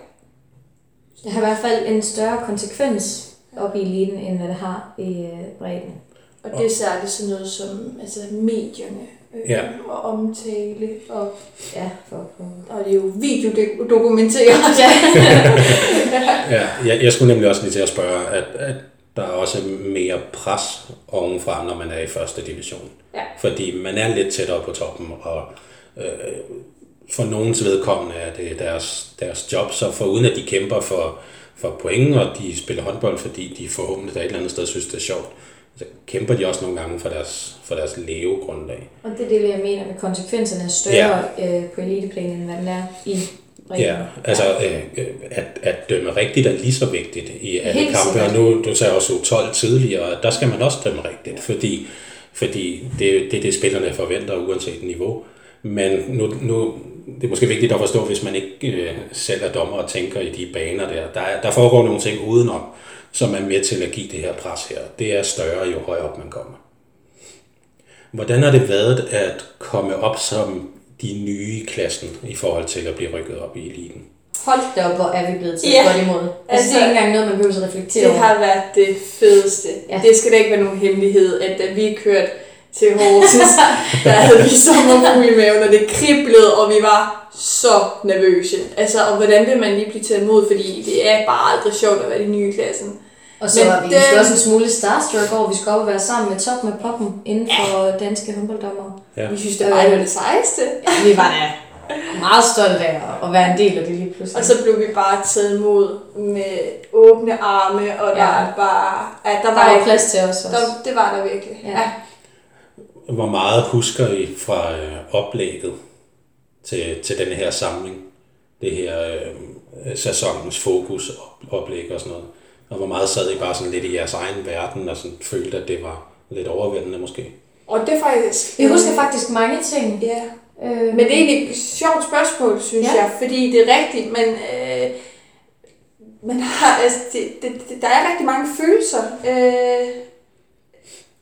Det har i hvert fald en større konsekvens op i eliten, end hvad det har i øh, bredden. Og det er særligt sådan noget som altså medierne øh, Ja. og omtale, og, Ja, for, for. og det er jo videodokumenteret. Ja, jeg, jeg skulle nemlig også lige til at spørge, at, at der er også mere pres ovenfra, når man er i første division. Ja. Fordi man er lidt tættere på toppen, og øh, for nogens vedkommende er det deres, deres job, så for uden at de kæmper for, for point, og de spiller håndbold, fordi de forhåbentlig der et eller andet sted synes, det er sjovt, så kæmper de også nogle gange for deres, for deres levegrundlag. Og det er det, jeg mener med konsekvenserne er større ja. øh, på eliteplanen, end hvad den er i bredden. Ja, altså øh, øh, at, at dømme rigtigt er lige så vigtigt i alle Helt kampe. Og nu, du sagde også U12 tidligere, og der skal man også dømme rigtigt, fordi, fordi det, det er det, spillerne forventer, uanset niveau. Men nu, nu, det er måske vigtigt at forstå, hvis man ikke øh, selv er dommer og tænker i de baner der. Der, er, der foregår nogle ting udenom, som er med til at give det her pres her. Det er større, jo højere op man kommer. Hvordan har det været at komme op som de nye i klassen i forhold til at blive rykket op i eliten? Hold da op, hvor er vi blevet til Ja. godt imod. Altså, Altså, det er ikke engang noget, man behøver at reflektere Det over. har været det fedeste. Ja. Det skal da ikke være nogen hemmelighed, at da vi kørte til Horsens, der havde vi sommerfugle i maven, og det kriblede, og vi var så nervøse. Altså, og hvordan vil man lige blive taget imod, fordi det er bare aldrig sjovt at være de nye i klassen. Og så Men var vi den- måske også en smule starstruck over, vi skulle op og være sammen med top med poppen inden for danske håndbolddommere. Ja. Vi synes, det Øh. var det sejeste. Ja, vi var da meget stolte af at- at være en del af det lige pludselig. Og så blev vi bare taget imod med åbne arme, og der Ja. ja. bare... Ja, der der var, var ikke, plads til os også. der, det var der virkelig. Ja. Ja. Hvor meget husker I fra øh, oplægget til, til denne her samling? Det her øh, sæsonens fokus op- oplæg og sådan noget. Og hvor meget sad I bare sådan lidt i jeres egen verden og sådan følte, at det var lidt overvældende måske? Og det er faktisk... Vi husker faktisk mange ting. Ja. Øh, Men det er egentlig et sjovt spørgsmål, synes Ja. jeg, fordi det er rigtigt, men øh, man har, altså, det, det, det, der er rigtig mange følelser. Øh,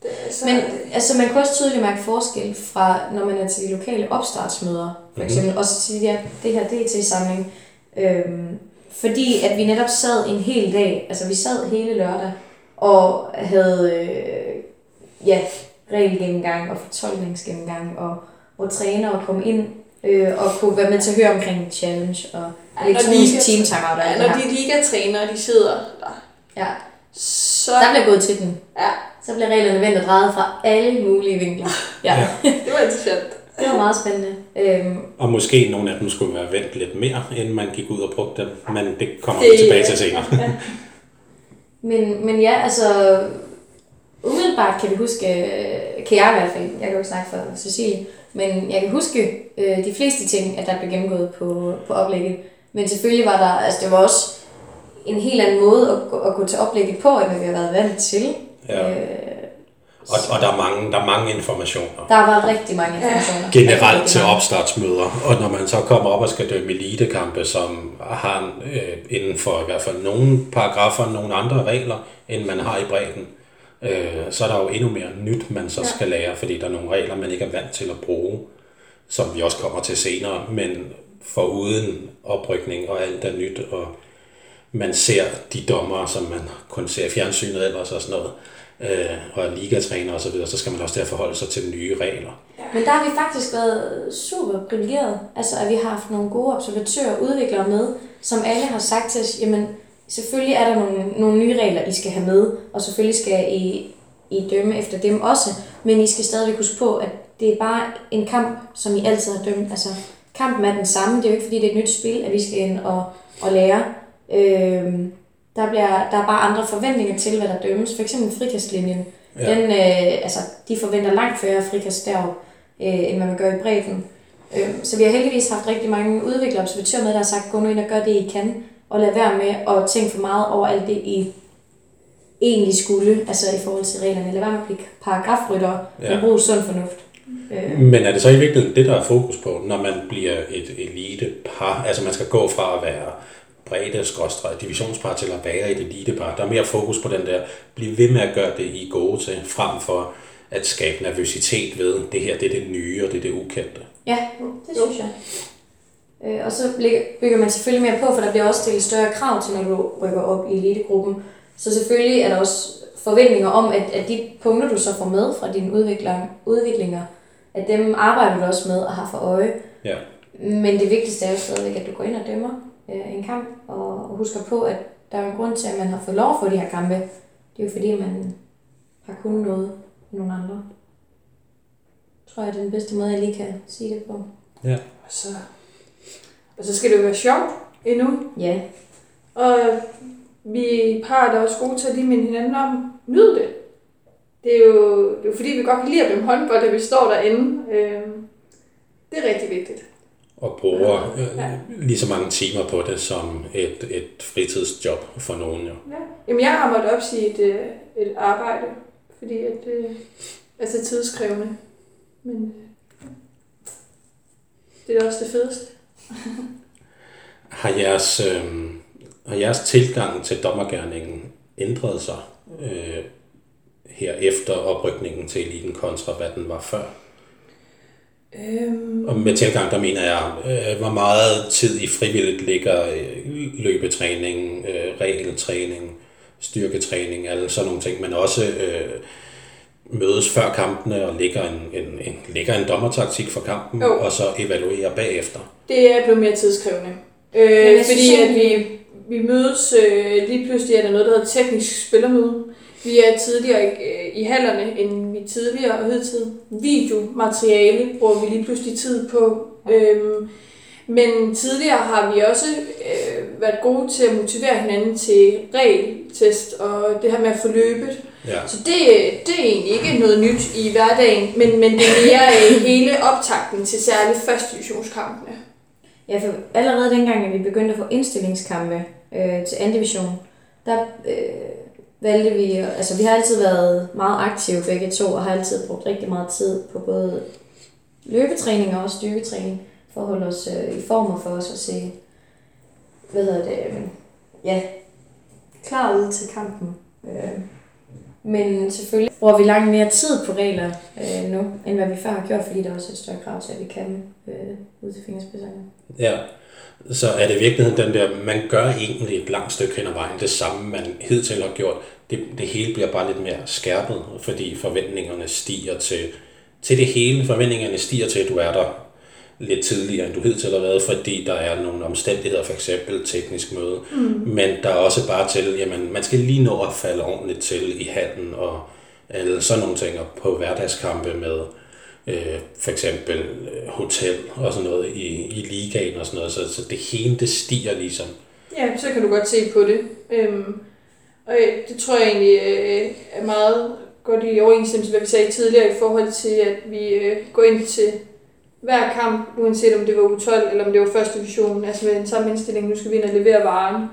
det, så, Men altså, man kan også tydeligt mærke forskel fra, når man er til de lokale opstartsmøder, for Mhm. eksempel, mm-hmm. også til her, det her DT-samling. Øhm, fordi at vi netop sad en hel dag, altså vi sad hele lørdag, og havde øh, ja, regelgennemgang og fortolkningsgennemgang, og hvor trænere kom ind øh, og kunne være med til at høre omkring challenge og Ja, elektronisk team timeout og ja, alt det når her. de ligatrænere, de sidder der, Ja, så... der blev gået til den. Ja, Så blev reglerne vendt og drejet fra alle mulige vinkler. Ja. det var interessant. Det var meget spændende. Øhm, Og måske nogle af dem skulle være vendt lidt mere, inden man gik ud og brugte dem, men det kommer Det- vi tilbage til senere. men, men ja, altså... Umiddelbart kan vi huske, øh, kan jeg i hvert fald, jeg kan jo ikke snakke for Cecilie, men jeg kan huske øh, de fleste ting, at der blev gennemgået på, på oplægget. Men selvfølgelig var der, altså det var også en helt anden måde at, gå- at gå til oplægget på, end hvad vi har været vant til. Ja. Øh, Og, og der, er mange, der er mange informationer. der var rigtig mange informationer. generelt Rigtig til opstartsmøder, og når man så kommer op og skal dømme elitekampe, som har en, øh, inden for i hvert fald nogle paragrafer, nogle andre regler, end man har i bredden, øh, så er der jo endnu mere nyt, man så skal lære, fordi der er nogle regler, man ikke er vant til at bruge, som vi også kommer til senere, men for uden oprykning og alt er nyt, og man ser de dommere, som man kun ser i fjernsynet ellers og sådan noget, øh, og er ligatræner og så videre, så skal man også til at forholde sig til nye regler. Men der har vi faktisk været super privilegeret. Altså, at vi har haft nogle gode observatører og udviklere med, som alle har sagt til os, jamen, selvfølgelig er der nogle, nogle nye regler, I skal have med, og selvfølgelig skal I, I dømme efter dem også, men I skal stadigvæk huske på, at det er bare en kamp, som I altid har dømt. Altså, kampen er den samme, det er jo ikke fordi, det er et nyt spil, at vi skal ind og, og lære. Øh, der, bliver, der er bare andre forventninger til, hvad der dømmes. For eksempel frikastlinjen. Ja. Den, øh, altså, de forventer langt færre frikast derop, øh, end man gør i bredden. Øh, så vi har heldigvis haft rigtig mange udviklere og observatører med, der har sagt, gå nu ind og gør det, I kan, og lad være med at tænke for meget over alt det, I egentlig skulle, altså i forhold til reglerne. Lad være med at blive paragrafrytter, Ja. og bruge sund fornuft. Øh, Men er det så i virkeligheden det, der er fokus på, når man bliver et elitepar? Altså man skal gå fra at være bredde, skråstreg, divisionspar til at være et elitepar. Der er mere fokus på den der, bliv ved med at gøre det, I er gode til, frem for at skabe nervøsitet ved, det her det er det nye, og det er det ukendte. Ja, det synes jeg. Øh, og så bygger man selvfølgelig mere på, for der bliver også stillet større krav til, når du rykker op i elitegruppen. Så selvfølgelig er der også forventninger om, at, at de punkter, du så får med fra dine udvikler, udviklinger, at dem arbejder du også med og har for øje. Ja. Men det vigtigste er jo stadigvæk, at du går ind og dømmer øh, kamp, og, husker på, at der er en grund til, at man har fået lov at få de her kampe. Det er jo fordi, man har kunnet noget med nogle andre. Tror jeg, det er den bedste måde, jeg lige kan sige det på. Ja. Og så, og så skal det jo være sjovt endnu. Ja, Og vi par er også gode til at lige minde hinanden om, nyd det. Det er jo, det er jo fordi, vi godt kan lide at dømme håndbold, at vi står derinde. Øh, det er rigtig vigtigt. Og bruger øh, Ja. lige så mange timer på det som et, et fritidsjob for nogen jo. Ja. Jamen, jeg har måttet opsige et, øh, et arbejde, fordi at det er så tidskrævende. Men øh, det er også det fedeste. Har jeres, øh, har jeres tilgang til dommergærningen ændret sig øh, her efter oprykningen til eliten kontra hvad den var før? Øhm, Og med tilgang, der mener jeg, øh, hvor meget tid i frivilligt ligger øh, løbetræning, øh, regeltræning, styrketræning, alle sådan nogle ting, men også øh, mødes før kampene og lægger en, en, en, lægger en dommertaktik for kampen, Jo. og så evaluerer bagefter. det er blevet mere tidskrævende. Øh, fordi synes at vi, vi mødes, øh, lige pludselig er der noget, der hedder teknisk spillermøde. Vi er tidligere øh, i hallerne, end vi tidligere og hidtid. Videomateriale bruger vi lige pludselig tid på. Øhm, men tidligere har vi også øh, været gode til at motivere hinanden til regeltest og det her med at få løbet. Ja. Så det, det er egentlig ikke noget nyt i hverdagen, men, men det er mere øh, hele optakten til særligt første divisionskampene. Ja, for allerede dengang, at vi begyndte at få indstillingskampe øh, til anden division, der øh, valgte vi, altså vi har altid været meget aktive begge to, og har altid brugt rigtig meget tid på både løbetræning og også styrketræning, for at holde os øh, i form og for os at se, hvad hedder det, øh, ja, klar ud til kampen. Øh, men selvfølgelig bruger vi langt mere tid på regler øh, nu, end hvad vi før har gjort, fordi der er også et større krav til, at vi kan øh, ud til fingerspidserne. Ja, så er det i virkeligheden den der, man gør egentlig et langt stykke hen ad vejen, det samme man hidtil har gjort. Det, det hele bliver bare lidt mere skærpet, fordi forventningerne stiger til, til det hele. Forventningerne stiger til, at du er der lidt tidligere, end du hidtil har været, fordi der er nogle omstændigheder, for eksempel teknisk møde. Mm. Men der er også bare til, jamen man skal lige nå at falde ordentligt til i handen og alle sådan nogle ting og på hverdagskampe med øh, for eksempel øh, hotel og sådan noget i, i ligaen og sådan noget, så, så det hele det stiger ligesom. Ja, så kan du godt se på det. Øhm, og øh, det tror jeg egentlig øh, er meget godt i overensstemmelse, hvad vi sagde tidligere, i forhold til, at vi øh, går ind til hver kamp, uanset om det var U12 eller om det var første division, altså med den samme indstilling, nu skal vi ind og levere varen.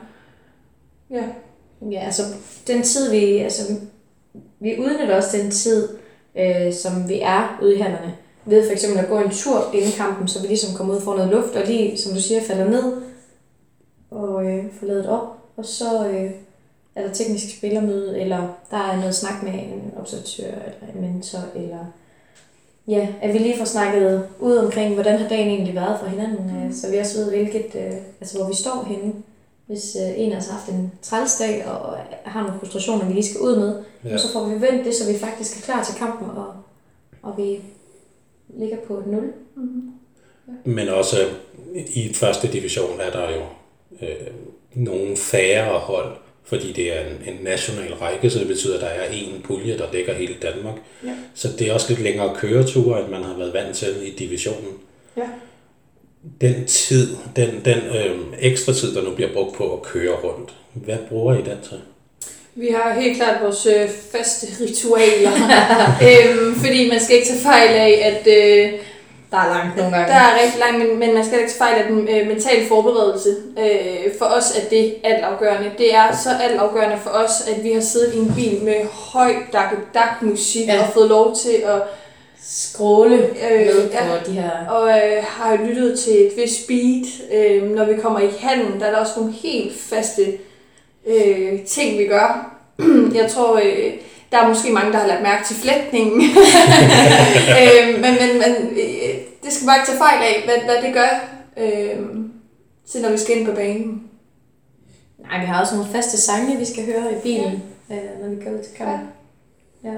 Ja. Ja, altså den tid, vi, altså, vi udnytter også den tid, øh, som vi er ude i handlerne. Ved for eksempel at gå en tur inden kampen, så vi ligesom kommer ud for noget luft, og lige, som du siger, falder ned og øh, får lavet op. Og så øh, er der teknisk spillermøde, eller der er noget snak med en observatør, eller en mentor, eller ja, at vi lige får snakket ud omkring, hvordan har dagen egentlig været for hinanden, mm. så vi også ved, hvilket, øh, altså hvor vi står henne. Hvis øh, en af os har haft en trælsdag og har nogle frustrationer, vi lige skal ud med, ja. så får vi vendt det, så vi faktisk er klar til kampen, og, og vi ligger på et 0. Mm-hmm. Ja. Men også i første division er der jo øh, nogle færre hold, fordi det er en, en national række, så det betyder, at der er en pulje, der dækker hele Danmark. Ja. Så det er også lidt længere køreture, end man har været vant til i divisionen. Ja. Den tid, den, den øh, ekstra tid, der nu bliver brugt på at køre rundt, hvad bruger I den til? Vi har helt klart vores øh, faste ritualer, øhm, fordi man skal ikke tage fejl af, at øh, der er langt nogle gange. Der er rigtig langt, men, men man skal ikke fejle af den øh, mentale forberedelse. Øh, for os er det altafgørende. Det er så altafgørende for os, at vi har siddet i en bil med høj dak musik ja. og fået lov til at skråle øh, med ja, på de her... Og øh, har lyttet til et vis speed. Øh, når vi kommer i handen, der er der også nogle helt faste øh, ting, vi gør. Jeg tror... Øh, der er måske mange, der har lagt mærke til flætningen. øh, men men, men øh, det skal bare ikke tage fejl af, hvad, hvad det gør, øh, til når vi skal ind på banen. Nej, vi har også nogle faste sange, vi skal høre i bilen, ja. øh, når vi går ud til kamp. Ja. ja.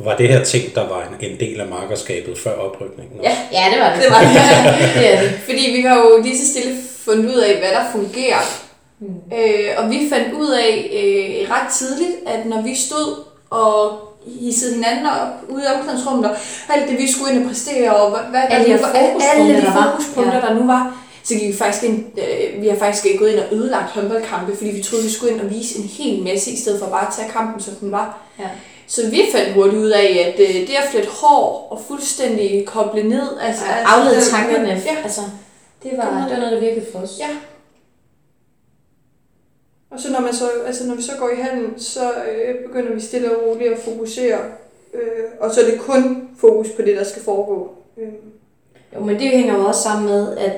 Var det her ting, der var en, en del af markerskabet før oprykningen? Ja, ja, det var det. det, var det. Fordi vi har jo lige så stille fundet ud af, hvad der fungerer Mm. Øh, og vi fandt ud af øh, ret tidligt, at når vi stod og hissede hinanden op ude i omklædningsrummet, og alt det, vi skulle ind og præstere, og hvad, hvad alle, der, de fokuspunkter, alle de fokuspunkter, der, ja. der nu var, så gik vi faktisk ind, øh, vi har faktisk gået ind og ødelagt håndboldkampe, fordi vi troede, vi skulle ind og vise en hel masse, i stedet for bare at tage kampen, som den var. Ja. Så vi fandt hurtigt ud af, at øh, det at flette hår og fuldstændig koble ned, altså, ja, altså aflede tankerne, ja. altså, det var, det var noget, der virkede for os. Ja, og så når, man så, altså når vi så går i handen, så øh, begynder vi stille og roligt at fokusere. Øh, og så er det kun fokus på det, der skal foregå. Øh. Jo, men det hænger jo også sammen med, at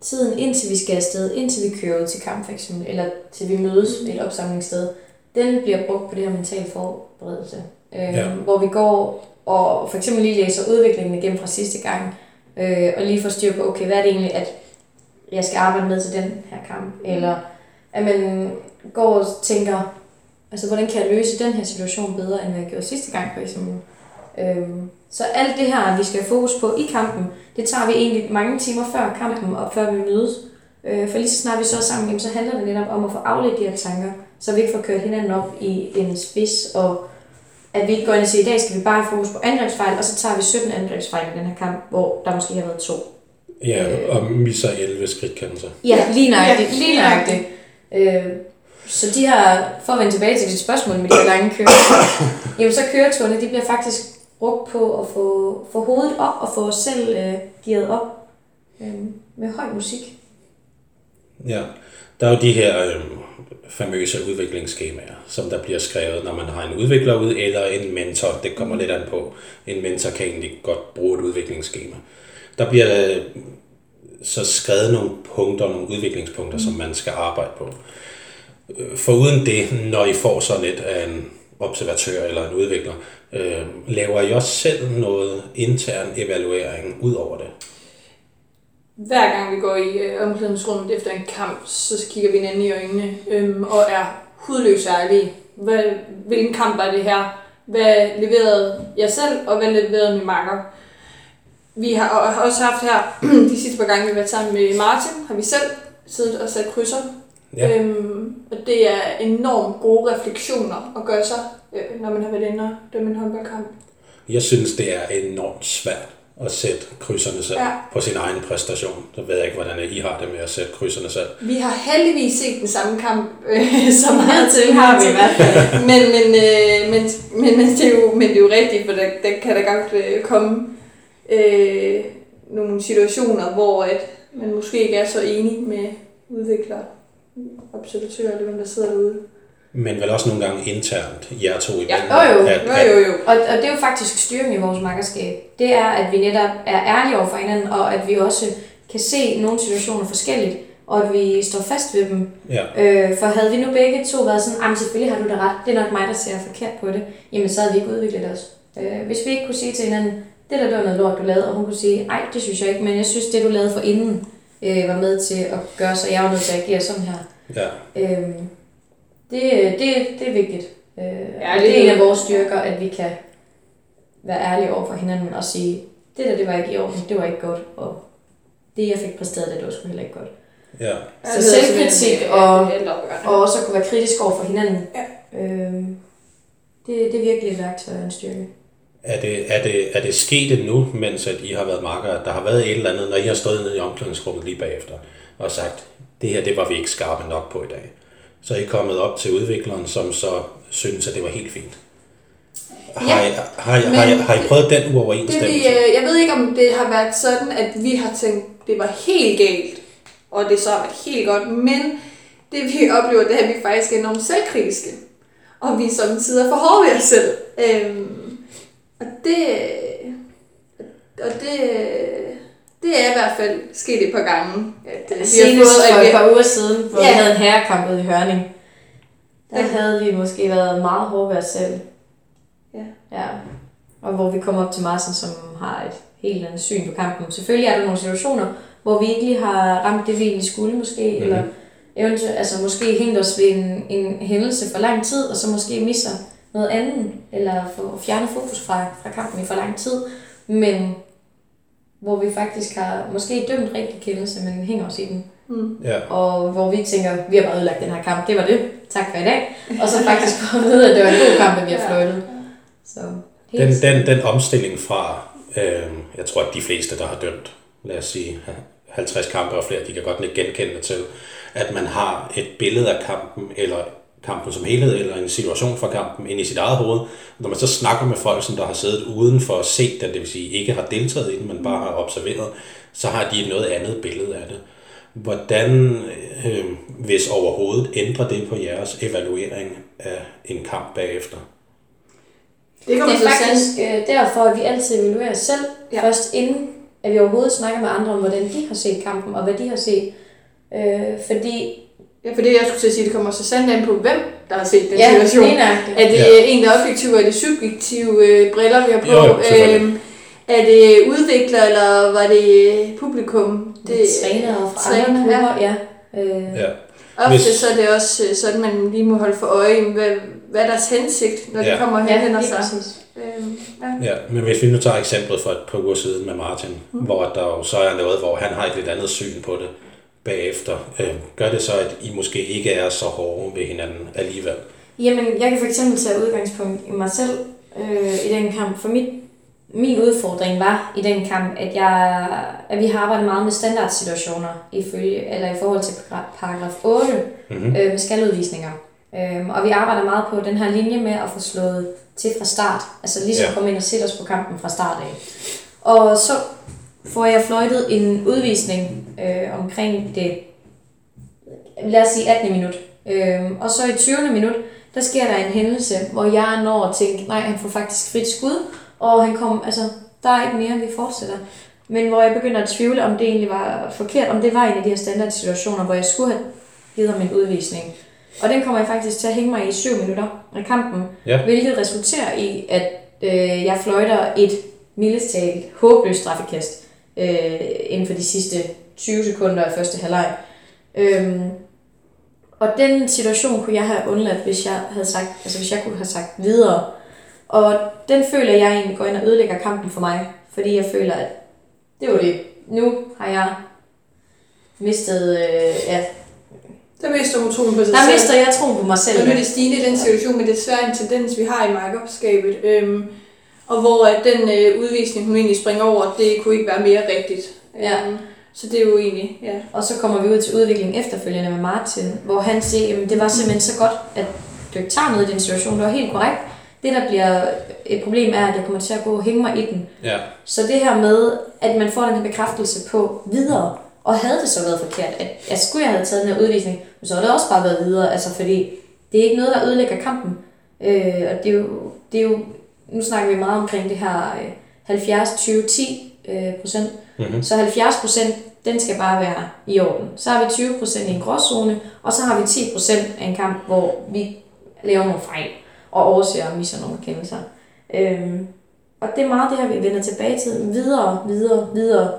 tiden indtil vi skal afsted, indtil vi kører ud til kamp for eksempel, eller til vi mødes mm. et opsamlingssted, den bliver brugt på det her mentale forberedelse. Øh, ja. Hvor vi går og for eksempel lige læser udviklingen igennem fra sidste gang, øh, og lige får styr på, okay, hvad er det egentlig, at jeg skal arbejde med til den her kamp, eller at man går og tænker, altså hvordan kan jeg løse den her situation bedre, end jeg gjorde sidste gang for eksempel. Øhm, så alt det her, vi skal have fokus på i kampen, det tager vi egentlig mange timer før kampen og før vi mødes. Øh, for lige så snart vi så er sammen, så handler det netop om at få afledt de her tanker, så vi ikke får kørt hinanden op i en spids, og at vi ikke går ind og siger, i dag skal vi bare have fokus på angrebsfejl, og så tager vi 17 angrebsfejl i den her kamp, hvor der måske har været to. Ja, og misser 11 skridtkanter. Ja, lige nøjagtigt. Ja, lige nøjagtigt. Øh, så de her, for at vende tilbage til dit spørgsmål med de lange kører, jamen så køreturene, de bliver faktisk brugt på at få, få hovedet op og få os selv øh, gearet op øh, med høj musik. Ja, der er jo de her øh, famøse udviklingsskemaer, som der bliver skrevet, når man har en udvikler ud, eller en mentor, det kommer lidt an på. En mentor kan egentlig godt bruge et udviklingsskema. Der bliver øh, så skrevet nogle punkter, nogle udviklingspunkter, mm. som man skal arbejde på. Øh, for uden det, når I får så lidt af en observatør eller en udvikler, øh, laver I også selv noget intern evaluering ud over det? Hver gang vi går i øh, omklædningsrummet efter en kamp, så kigger vi hinanden i øjnene øh, og er hudløs ærlige. Hvad, hvilken kamp var det her? Hvad leverede jeg selv, og hvad leverede min makker? Vi har også haft her, de sidste par gange, vi har været sammen med Martin, har vi selv siddet og sat krydser. Ja. Øhm, og det er enormt gode refleksioner at gøre sig, øh, når man har været inde og dømme en håndboldkamp. Jeg synes, det er enormt svært at sætte krydserne selv Ja. på sin egen præstation. Så ved jeg ikke, hvordan I har det med at sætte krydserne selv. Vi har heldigvis set den samme kamp øh, så meget til til har vi i hvert fald. men, men, øh, men, men, men, det er jo, men det er jo rigtigt, for der, der kan der godt øh, komme øh, nogle situationer, hvor at man måske ikke er så enig med udviklere, observatører, eller hvem der sidder derude. Men vel også nogle gange internt, jer to i Ja, jo, jo, at, Jo, at, jo, jo. Og, og det er jo faktisk styrken i vores makkerskab. Det er, at vi netop er ærlige over for hinanden, og at vi også kan se nogle situationer forskelligt, og at vi står fast ved dem. ja. Øh, for havde vi nu begge to været sådan, jamen selvfølgelig har du da ret, det er nok mig, der ser forkert på det, jamen så havde vi ikke udviklet os. Øh, hvis vi ikke kunne sige til hinanden, det der det var noget lort, du lavede, og hun kunne sige, nej, det synes jeg ikke, men jeg synes, det du lavede for inden, øh, var med til at gøre, så jeg var nødt til at agere sådan her. ja. Øh, det, det, det er vigtigt. Øh, Ja, det det, er en af vores styrker, at vi kan være ærlige over for hinanden og sige, det der, det var ikke i orden, det var ikke godt, og det, jeg fik præsteret, det, det var sgu heller ikke godt. ja. Så selvkritik og-. Og også at kunne være kritisk over for hinanden. Ja. Øhm, det, det er virkelig et værktøj og en styrke. Er det, er, det, er det sket nu, mens at I har været marker, at der har været et eller andet, når I har stået nede i omklædningsrummet lige bagefter, og sagt, det her, det var vi ikke skarpe nok på i dag. Så er I kommet op til udvikleren, som så synes, at det var helt fint. Har, Ja, I, har, I, men har, I, har I prøvet den Det vi, uoverensstemmelse? øh, jeg ved ikke, om det har været sådan, at vi har tænkt, det var helt galt, og det så har været helt godt, men det vi oplever, det er, at vi faktisk er enormt selvkritiske, og vi samtidig er for hårde ved os selv. Øhm, og det, og det, det er i hvert fald sket et par gange, at øh, vi har Senest fået, for at vi, et par uger siden, hvor Ja. vi havde en herrekamp ude i Hørning, der Ja. havde vi måske været meget hårde ved os selv. Ja. ja. Og hvor vi kom op til Marsen, som har et helt andet syn på kampen. Selvfølgelig er der nogle situationer, hvor vi ikke lige har ramt det, vi egentlig skulle måske, Mhm. mm. eller eventuelt, altså måske hængt os ved en, en hændelse for lang tid, og så måske misser noget andet, eller få fjernet fokus fra, fra kampen i for lang tid, men hvor vi faktisk har måske dømt rigtig kendelse, men hænger os i den. mm, Ja. Og hvor vi tænker, vi har bare ødelagt den her kamp, det var det, tak for i dag. Og så faktisk kommet ud af, at det var en god kamp, at vi har fløjtet. Så Den, helt den, den omstilling fra, øh, jeg tror, at de fleste, der har dømt, lad os sige, 50 kampe og flere, de kan godt ikke genkende det til, at man har et billede af kampen, eller kampen som helhed, eller en situation fra kampen ind i sit eget hoved. Når man så snakker med folk, som der har siddet uden for at se den, det vil sige ikke har deltaget i den, men bare har observeret, så har de et noget andet billede af det. Hvordan, øh, hvis overhovedet, ændrer det på jeres evaluering af en kamp bagefter? det kommer det er faktisk øh, derfor, at vi altid evaluerer os selv, ja. først inden at vi overhovedet snakker med andre om, hvordan de har set kampen, og hvad de har set. Øh, fordi Ja, for det jeg skulle til at sige, det kommer så sandt an på, hvem der har set den ja, situation. nøjagtigt. Er det Ja. ja. en, der er objektiv, eller er det subjektive øh, briller, vi har på? Jo. Øhm, er det udvikler, eller var det publikum? Det er trænere fra andre træner, klubber, ja. Øh, Ja. Ofte Hvis- så er det også øh, sådan, man lige må holde for øje, hvad, hvad er deres hensigt, når Ja. de kommer og ja, henvender lige sig. Øhm, ja. Ja, men hvis vi nu tager eksemplet for et par uger siden med Martin, mm. hvor der jo så er noget, hvor han har et lidt andet syn på det bagefter, øh, gør det så, at I måske ikke er så hårde ved hinanden alligevel? Jamen, jeg kan for eksempel tage udgangspunkt i mig selv øh, i den kamp. For mit, min udfordring var i den kamp, at, jeg, at vi har arbejdet meget med standardsituationer ifølge, eller i forhold til paragraf- paragraf 8 Mm-hmm. øh, med skaldudvisninger. Øhm, og vi arbejder meget på den her linje med at få slået til fra start. Altså ligesom ja. komme ind og sætte os på kampen fra start af. Og så får jeg fløjtet en udvisning øh, omkring det, lad os sige 18. minut. Øhm, og så i 20. minut, der sker der en hændelse, hvor jeg når at tænke, nej, han får faktisk frit skud, og han kom, altså, der er ikke mere, vi fortsætter. Men hvor jeg begynder at tvivle, om det egentlig var forkert, om det var en af de her standardsituationer, hvor jeg skulle have givet ham en udvisning. Og den kommer jeg faktisk til at hænge mig i 7 minutter af kampen, Ja. hvilket resulterer i, at øh, jeg fløjter et mildest håbløst straffekast øh, inden for de sidste 20 sekunder af første halvleg. Øhm, og den situation kunne jeg have undladt, hvis jeg havde sagt, altså hvis jeg kunne have sagt videre. Og den føler jeg egentlig går ind og ødelægger kampen for mig, fordi jeg føler, at det var det. Nu har jeg mistet, øh, ja, Der mister hun troen på sig der selv. mister jeg troen på mig selv. Og nu er det stigende i den situation, men det er desværre en tendens, vi har i markedskabet. Øhm, Og hvor at den øh, udvisning, hun egentlig springer over, det kunne ikke være mere rigtigt. Ja. Øhm, så det er jo egentlig, ja. Og så kommer vi ud til udviklingen efterfølgende med Martin, hvor han siger, at det var simpelthen så godt, at du ikke tager noget i den situation. Det var helt korrekt. Det, der bliver et problem, er, at jeg kommer til at gå og hænge mig i den. Ja. Så det her med, at man får den her bekræftelse på videre, og havde det så været forkert, at jeg skulle jeg have taget den her udvisning, så havde det også bare været videre, altså fordi det er ikke noget, der ødelægger kampen. Øh, og det er, jo, det er jo, nu snakker vi meget omkring det her øh, 70-20-10 øh, procent. Mm-hmm. Så 70 procent, den skal bare være i orden. Så har vi 20 procent i en gråzone, og så har vi 10 procent af en kamp, hvor vi laver nogle fejl og overser og misser nogle kendelser. Øhm, og det er meget det her, vi vender tilbage til. Videre, videre, videre.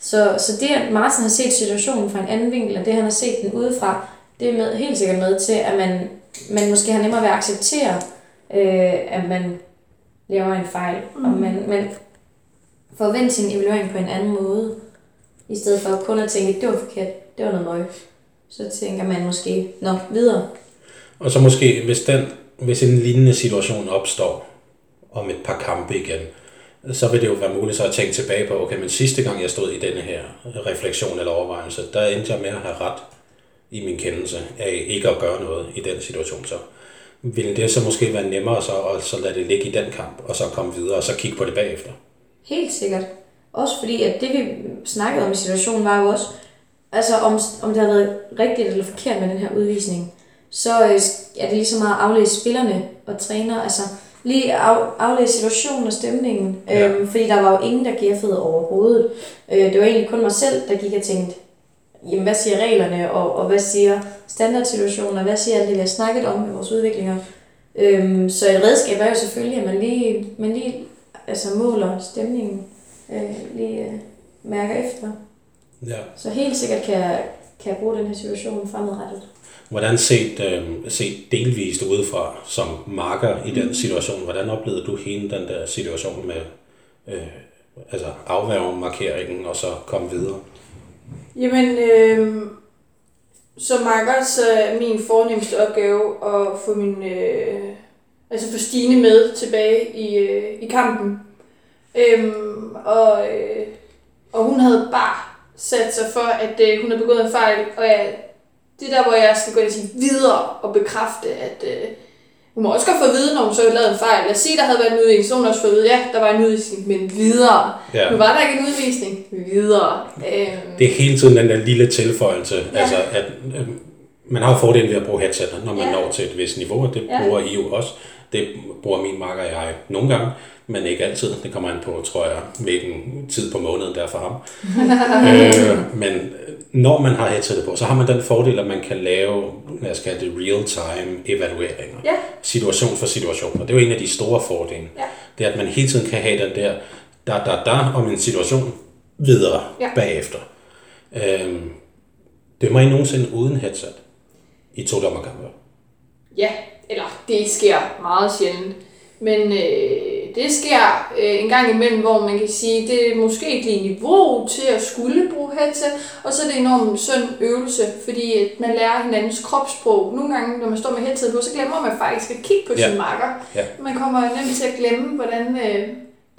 Så, så det, at Martin har set situationen fra en anden vinkel, og det, han har set den udefra, det er med, helt sikkert med til, at man, man måske har nemmere ved at acceptere, øh, at man laver en fejl, mm. og man, man forventer sin evaluering på en anden måde, i stedet for kun at tænke, det var forkert, det var noget møg. Så tænker man måske, nå, videre. Og så måske, hvis, den, hvis en lignende situation opstår om et par kampe igen, så vil det jo være muligt så at tænke tilbage på, okay, men sidste gang jeg stod i denne her refleksion eller overvejelse, der endte jeg med at have ret i min kendelse af ikke at gøre noget i den situation. Så ville det så måske være nemmere så at så lade det ligge i den kamp, og så komme videre og så kigge på det bagefter? Helt sikkert. Også fordi, at det vi snakkede om i situationen var jo også, altså om, om det har været rigtigt eller forkert med den her udvisning, så øh, er det lige så meget at aflæse spillerne og træner, altså lige af, aflæse situationen og stemningen, Ja. øhm, fordi der var jo ingen, der gæffede overhovedet. Øh, det var egentlig kun mig selv, der gik og tænkte, jamen hvad siger reglerne, og, og hvad siger standardsituationen, og hvad siger alt det, vi har snakket om i vores udviklinger. Øhm, så et redskab er jo selvfølgelig, at man lige, man lige altså måler stemningen, øh, lige øh, mærker efter. Ja. Så helt sikkert kan jeg, kan jeg bruge den her situation fremadrettet. Hvordan set, øh, set delvist udefra som marker i den situation, hvordan oplevede du hele den der situation med øh, altså afværge markeringen og så komme videre? Jamen, øh, som marker, så er min fornemmeste opgave at få min, øh, altså få Stine med tilbage i, øh, i kampen. Øhm, og, øh, og hun havde bare sat sig for, at øh, hun havde begået en fejl, og jeg, det er der, hvor jeg skal gå ind og sige videre og bekræfte, at øh, hun må også godt få at vide, når hun så har lavet en fejl. Lad os sige, der havde været en udvisning, så hun også få at vide, ja, der var en udvisning, men videre. Ja. Nu var der ikke en udvisning, videre. Øhm, Det er hele tiden den der lille tilføjelse, ja. Altså at øh, man har fordelen ved at bruge headset, når man ja. Ja. når til et vist niveau, og det Ja. bruger I jo også. Det bruger min makker og jeg nogle gange, men ikke altid. Det kommer an på, tror jeg, hvilken tid på måneden der er for ham. øh, men når man har headsetet på, så har man den fordel, at man kan lave, lad os kalde det real-time evalueringer. Ja. Situation for situation. Og det er jo en af de store fordele. Ja. Det er, at man hele tiden kan have den der da da da om en situation videre Ja. bagefter. Øhm, dømmer I nogensinde uden headset i to dommerkampe? Ja, eller det sker meget sjældent. Men øh, det sker øh, en gang imellem, hvor man kan sige, det er måske ikke lige niveau til at skulle bruge headset, og så er det enormt en sund øvelse, fordi at man lærer hinandens kropssprog. Nogle gange, når man står med headset på, så glemmer man faktisk at kigge på Ja. sin marker. Ja. Man kommer nemt til at glemme, hvordan øh,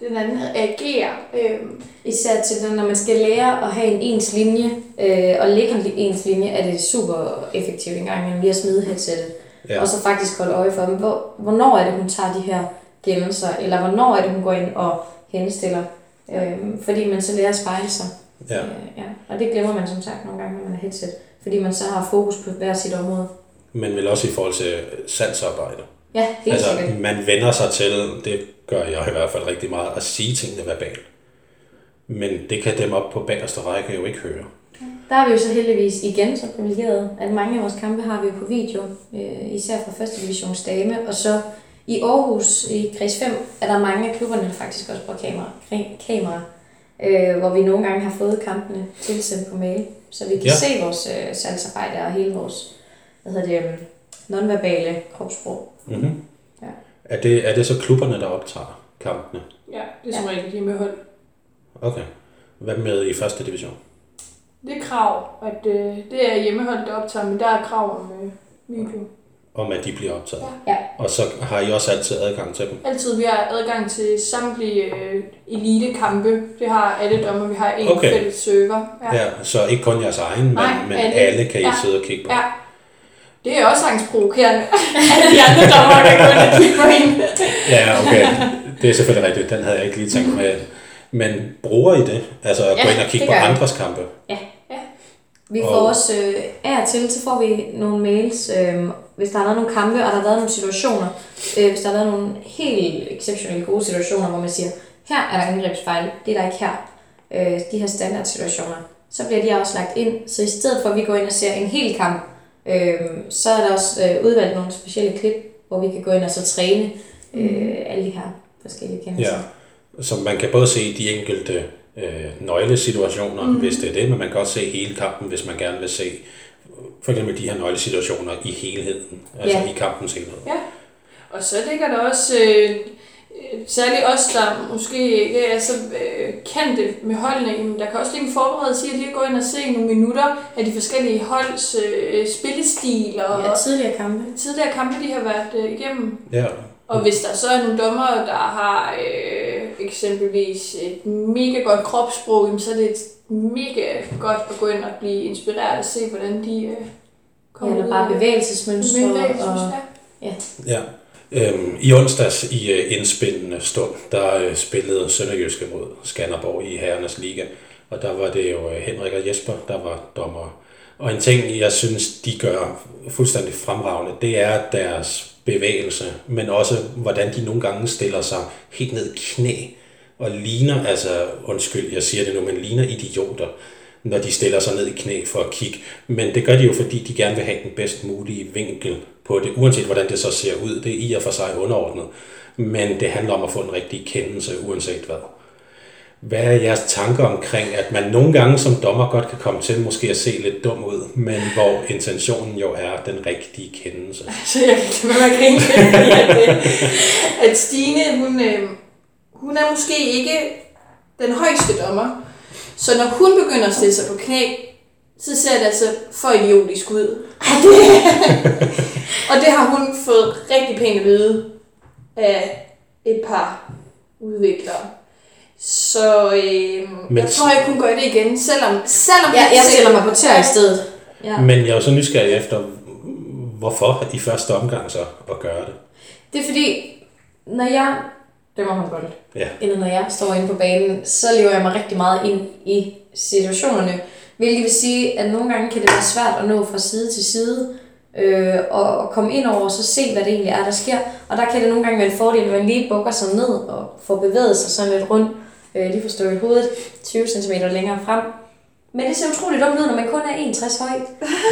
den anden agerer. Øh, Især til det, når man skal lære at have en ens linje, øh, og lægge en ens linje, er det super effektivt en gang imellem lige at smide headsetet. Ja. Ja. Og så faktisk holde øje for dem. Hvor, hvornår er det, hun tager de her gemmelser, eller hvornår er det, hun går ind og henstiller. Øh, fordi man så lærer at spejle sig. Ja. Øh, ja. Og det glemmer man som sagt nogle gange, når man har headset. Fordi man så har fokus på hver sit område. Men vel også i forhold til salgsarbejde. Ja, helt altså, sikkert. man vender sig til, det gør jeg i hvert fald rigtig meget, at sige tingene verbalt. Men det kan dem op på bagerste række jo ikke høre. Der er vi jo så heldigvis igen så privilegeret, at mange af vores kampe har vi jo på video, øh, især fra første divisions dame, og så i Aarhus i kreds 5 er der mange af klubberne, der faktisk også bruger kamera, kamera øh, hvor vi nogle gange har fået kampene tilsendt på mail, så vi kan Ja. ja. se vores øh, salgsarbejde og hele vores hvad hedder det, øh, nonverbale kropssprog. Mm-hmm. Ja. Er, det, er det så klubberne, der optager kampene? ja, det er som regel lige med hold. Okay. Hvad med i første division? Det er krav, at øh, det er hjemmehold, der optager, men der er krav om øh, video. Om at de bliver optaget. Ja. Og så har I også altid adgang til dem. Altid, vi har adgang til samtlige øh, elitekampe. Det har alle dommer. Vi har en Okay. fælles server. Ja. ja, så ikke kun jeres egen, men, Nej, men alle. alle kan I Ja. sidde og kigge på. ja. Det er også angstprovokerende, at de andre dommer kan gå ind og kigge på hende. Ja, okay. Det er selvfølgelig rigtigt. Den havde jeg ikke lige tænkt med. Men bruger I det? Altså at gå Ja, ind og kigge på andres kampe? Vi får Og- også øh, af og til, så får vi nogle mails, øh, hvis der har været nogle kampe, og der har været nogle situationer, øh, hvis der har været nogle helt exceptionelt gode situationer, hvor man siger, her er der angrebsfejl, det er der ikke her. Øh, de her standardsituationer. Så bliver de også lagt ind, så i stedet for at vi går ind og ser en hel kamp, øh, så er der også øh, udvalgt nogle specielle klip, hvor vi kan gå ind og så træne øh, alle de her forskellige kendelser. Ja. Så man kan både se de enkelte øh, nøglesituationer, mm. hvis det er det, men man kan også se hele kampen, hvis man gerne vil se for eksempel de her nøglesituationer i helheden, altså Ja. i kampens helhed. Og så ligger der også, øh, øh, særligt os, der måske ikke er så øh, kendte med holdene, jamen, der kan også ligge en forberedelse i at lige gå ind og se nogle minutter af de forskellige holds øh, spillestil og Ja, tidligere kampe. tidligere kampe, de har været øh, igennem. Ja. Og hvis der så er nogle dommer, der har øh, eksempelvis et mega godt kropssprog, jamen, så er det et mega godt at gå ind og blive inspireret og se, hvordan de øh, Ja, kommer eller ud bare bevægelsesmønstre. bevægelsesmønstre, Og, ja. Ja. Øhm, I onsdags i øh, indspillende stund, der øh, spillede Sønderjyske mod Skanderborg i Herrenes Liga, og der var det jo øh, Henrik og Jesper, der var dommer. Og en ting, jeg synes, de gør fuldstændig fremragende, det er deres bevægelse, men også hvordan de nogle gange stiller sig helt ned knæ og ligner, altså undskyld, jeg siger det nu, men ligner idioter, når de stiller sig ned i knæ for at kigge. Men det gør de jo, fordi de gerne vil have den bedst mulige vinkel på det, uanset hvordan det så ser ud. Det er i og for sig underordnet. Men det handler om at få en rigtig kendelse, uanset hvad. Hvad er jeres tanker omkring, at man nogle gange som dommer godt kan komme til måske at se lidt dum ud, men hvor intentionen jo er den rigtige kendelse? Så jeg kan ikke med at grine lidt, fordi at, øh, at Stine, hun, øh, hun er måske ikke den højeste dommer. Så når hun begynder at stille sig på knæ, så ser det altså for idiotisk ud. og det har hun fået rigtig pænt at vide af et par udviklere. Så øh, Men- jeg tror ikke, hun gør det igen, selvom, selvom ja, jeg stiller mig på tør i stedet. Ja. Men jeg er jo så nysgerrig efter, hvorfor i første omgang så at gøre det. Det er fordi, når jeg dømmer håndbold, Ja. eller når jeg står inde på banen, så lever jeg mig rigtig meget ind i situationerne. Hvilket vil sige, at nogle gange kan det være svært at nå fra side til side, øh, og, og komme ind over og så se, hvad det egentlig er, der sker. Og der kan det nogle gange være en fordel, at man lige bukker sig ned og får bevæget sig sådan lidt rundt, øh, lige forstå i hovedet 20 cm længere frem. Men det ser utroligt dumt ud, når man kun er 61 høj.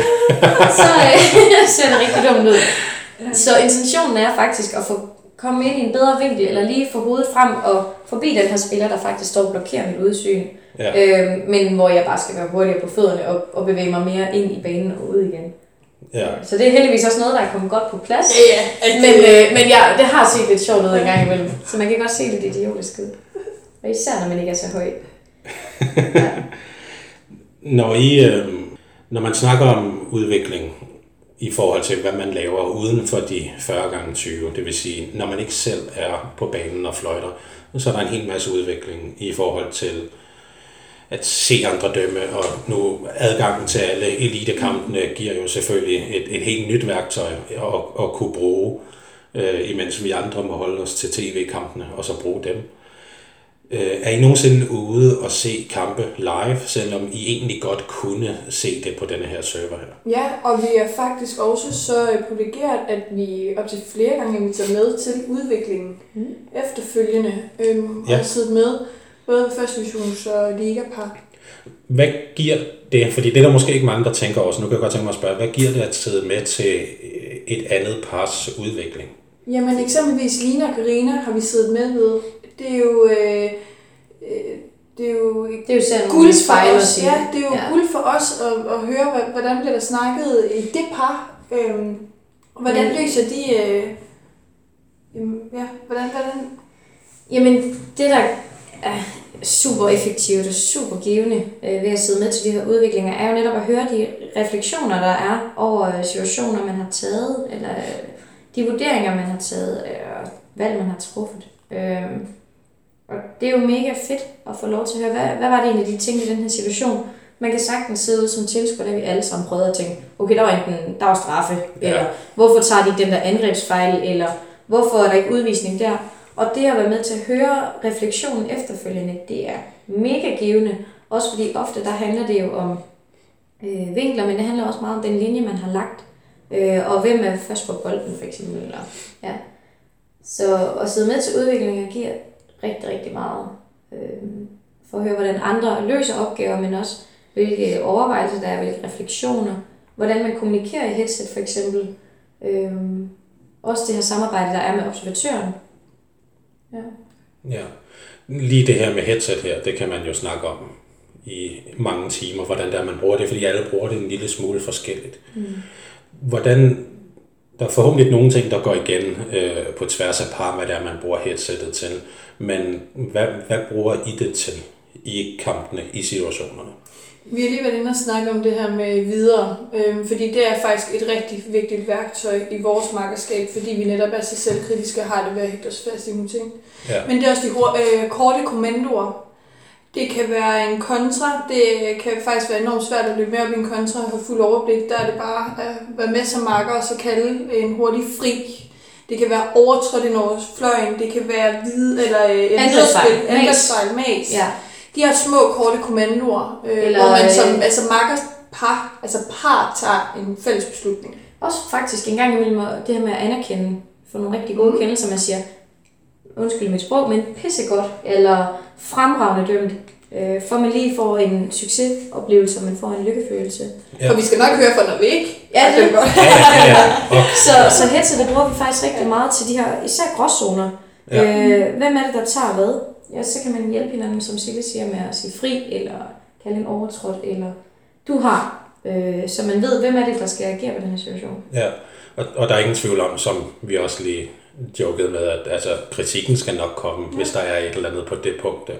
så øh, ser det rigtig dumt ud. Så intentionen er faktisk at få komme ind i en bedre vinkel, eller lige få hovedet frem og forbi den her spiller, der faktisk står og blokerer mit udsyn. Ja. Øh, men hvor jeg bare skal være hurtigere på fødderne og, og bevæge mig mere ind i banen og ud igen. Ja. Så det er heldigvis også noget, der er kommet godt på plads. Ja, ja. Men, øh, men ja, det har set lidt sjovt ud en gang imellem. Så man kan godt se lidt idiotisk ud. Og især når man ikke er så høj. Ja. Når, I, øh, når man snakker om udvikling i forhold til, hvad man laver uden for de 40 gange 20, det vil sige, når man ikke selv er på banen og fløjter, så er der en hel masse udvikling i forhold til at se andre dømme, og nu adgangen til alle elitekampene giver jo selvfølgelig et, et helt nyt værktøj at, at kunne bruge, øh, imens vi andre må holde os til tv-kampene og så bruge dem. Øh, er I nogensinde ude og se kampe live, selvom I egentlig godt kunne se det på denne her server her? Ja, og vi er faktisk også så øh, privilegeret, at vi op til flere gange inviterer med til udviklingen mm. efterfølgende. Øhm, Ja. Og siddet med både første divisions og ligapar. Hvad giver det, fordi det er der måske ikke mange, der tænker over, så nu kan jeg godt tænke mig at spørge, hvad giver det at sidde med til øh, et andet pars udvikling? Jamen eksempelvis Lina og Karina har vi siddet med ved. Det er jo... Øh, øh, det er jo Det er jo sådan guld for os. sige. Ja, det er jo Ja. ja. guld for os at, at høre, hvordan bliver der snakket i det par. Øhm, hvordan Men- løser de... Øh, jamen, ja, hvordan, hvordan Jamen, det der er super effektivt og super givende øh, ved at sidde med til de her udviklinger, er jo netop at høre de refleksioner, der er over øh, situationer, man har taget, eller de vurderinger, man har taget, øh, og valg, man har truffet. Øh, og det er jo mega fedt at få lov til at høre, hvad, hvad var det egentlig, de tænkte i den her situation? Man kan sagtens sidde ud som tilskuer, der vi alle sammen prøvede at tænke, okay, der var enten, der var straffe, Ja. eller hvorfor tager de den der angrebsfejl, eller hvorfor er der ikke udvisning der? Og det at være med til at høre refleksionen efterfølgende, det er mega givende. Også fordi ofte der handler det jo om øh, vinkler, men det handler også meget om den linje, man har lagt. Øh, og hvem er først på bolden, for eksempel. Eller, ja. Så at sidde med til udviklingen giver rigtig, rigtig meget. Øh, for at høre, hvordan andre løser opgaver, men også hvilke overvejelser der er, hvilke refleksioner, hvordan man kommunikerer i headset for eksempel. Øh, også det her samarbejde, der er med observatøren. Ja. Ja. Lige det her med headset her, det kan man jo snakke om i mange timer, hvordan det er, man bruger det, fordi alle bruger det en lille smule forskelligt. Mm. Hvordan, der er forhåbentlig nogle ting, der går igen øh, på tværs af par, hvad det er, man bruger headsettet til, men hvad, hvad bruger I det til i kampene, i situationerne? Vi har lige været inde og snakke om det her med videre, øhm, fordi det er faktisk et rigtig vigtigt værktøj i vores markerskab, fordi vi netop er så selvkritiske og har det ved at hægte os fast i nogle ting. Ja. Men det er også de øh, korte kommandoer. Det kan være en kontra. Det kan faktisk være enormt svært at løbe med op i en kontra og have fuld overblik. Der er det bare at være med som marker og så kalde en hurtig fri. Det kan være overtrådt ind over fløjen. Det kan være hvide eller øh, Angrebsfejl. angrebsfejl, mas. ja. De her små, korte kommandoer, øh, Eller, hvor man som øh, altså marker par, altså par tager en fælles beslutning. Også faktisk en gang imellem det her med at anerkende for nogle rigtig gode Mm. kendelser, man siger, undskyld mit sprog, men pissegodt, eller fremragende dømt, øh, for man lige får en succesoplevelse, og man får en lykkefølelse. Ja. For vi skal nok høre vi ikke Ja, det- dømt godt. Ja, ja, ja. Og, Så, så headsetet bruger vi faktisk rigtig meget til de her, især gråzoner. Ja. Øh, hvem er det, der tager hvad? Ja, så kan man hjælpe hinanden, som Sille siger, med at sige fri, eller kalde en overtrådt, eller du har. Øh, så man ved, hvem er det, der skal agere på den her situation. Ja, og, og der er ingen tvivl om, som vi også lige jokede med, at altså, kritikken skal nok komme, ja. hvis der er et eller andet på det punkt der.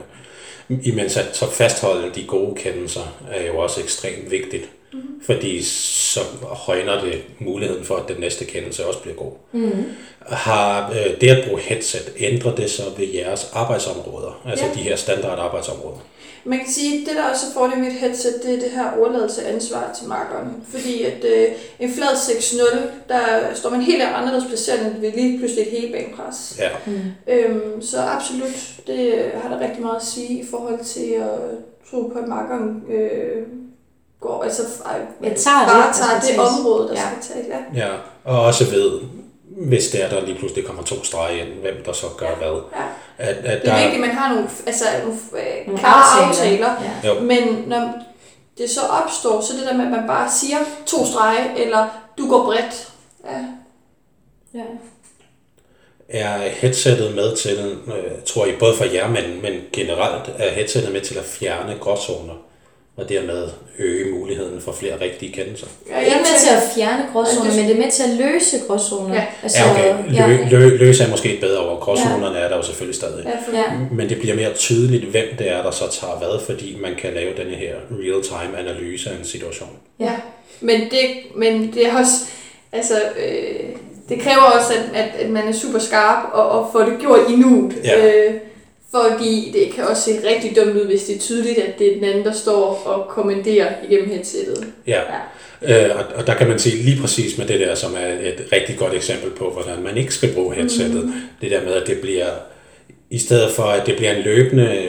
Imens at så fastholde de gode kendelser er jo også ekstremt vigtigt, mm. fordi så højner det muligheden for, at den næste kendelse også bliver god. Mm. Har øh, det at bruge headset, ændret det så ved jeres arbejdsområder, altså Ja. de her standard arbejdsområder? Man kan sige, at det der også er fordel med et headset, det er det her overladelse af ansvar til markeren. Fordi at øh, en flad 6-0, der står man helt anderledes placeret, end ved lige pludselig et helbanepres. Ja, Mm. Øhm, så absolut, det har der rigtig meget at sige i forhold til at tro på, at markeren øh, går, altså øh, Jeg tager det, bare der tager det område, der Ja. skal tages. Ja. ja. Og også ved, hvis det er, der lige pludselig kommer to streger ind, hvem der så gør hvad. Ja. At, at Det er der, vigtigt, at man har nogle, altså, nogle øh, Nogle klare aftaler. Ja. Jo. Men når det så opstår, så det der med, at man bare siger to strege, eller du går bredt. Ja. Ja. Er headsettet med til, øh, tror I, både for jer, men, men generelt, er headsettet med til at fjerne gråzoner, og dermed øge muligheden for flere rigtige kendelser? Ja, Det er ikke med til at fjerne gråzoner, Ja, men det er med til at løse gråzoner. Ja. Altså, Ja, okay. Lø, ja. lø, løs er måske et bedre ord. Gråzonerne er der jo selvfølgelig stadig. Ja, Ja. Men det bliver mere tydeligt, hvem det er, der så tager hvad, fordi man kan lave denne her real-time analyse af en situation. ja. Men, det, men det er også, altså, øh, det kræver også, at, at, at man er super skarp og, og får det gjort i nuet. Ja. Øh, fordi det kan også se rigtig dumt ud, hvis det er tydeligt, at det er den anden, der står og kommanderer igennem headsettet. Ja. Ja. Øh, og, og der kan man se lige præcis med det der, som er et rigtig godt eksempel på, hvordan man ikke skal bruge headsettet. Mm. Det der med, at det bliver, i stedet for at det bliver en løbende,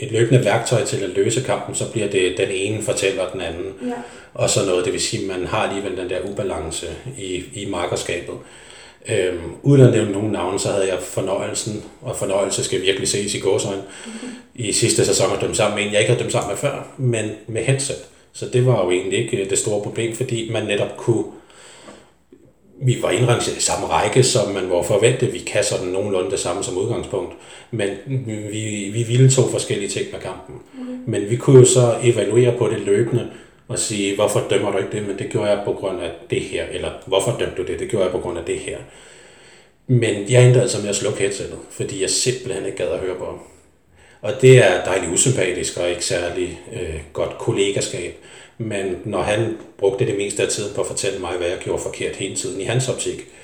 et løbende værktøj til at løse kampen, så bliver det den ene fortæller den anden. Ja. Og så noget, det vil sige, at man har alligevel den der ubalance i, i markerskabet. Øhm, uden at nævne nogen navne, så havde jeg fornøjelsen, og fornøjelse skal virkelig ses i gåsøjne, mm-hmm. i sidste sæson at dømme sammen med en, jeg ikke havde dømt sammen med før, men med headset. Så det var jo egentlig ikke øh, det store problem, fordi man netop kunne vi var indrangeret i samme række, som man var forventet. Vi kan sådan nogenlunde det samme som udgangspunkt. Men vi, vi ville to forskellige ting med kampen. Mm. Men vi kunne jo så evaluere på det løbende og sige, hvorfor dømmer du ikke det? Men det gjorde jeg på grund af det her. Eller hvorfor dømte du det? Det gjorde jeg på grund af det her. Men jeg endte altså med at slukke headsetet, fordi jeg simpelthen ikke gad at høre på ham. Og det er dejligt usympatisk og ikke særlig øh, godt kollegaskab. Men når han brugte det meste af tiden på at fortælle mig, hvad jeg gjorde forkert hele tiden i hans optik, øh,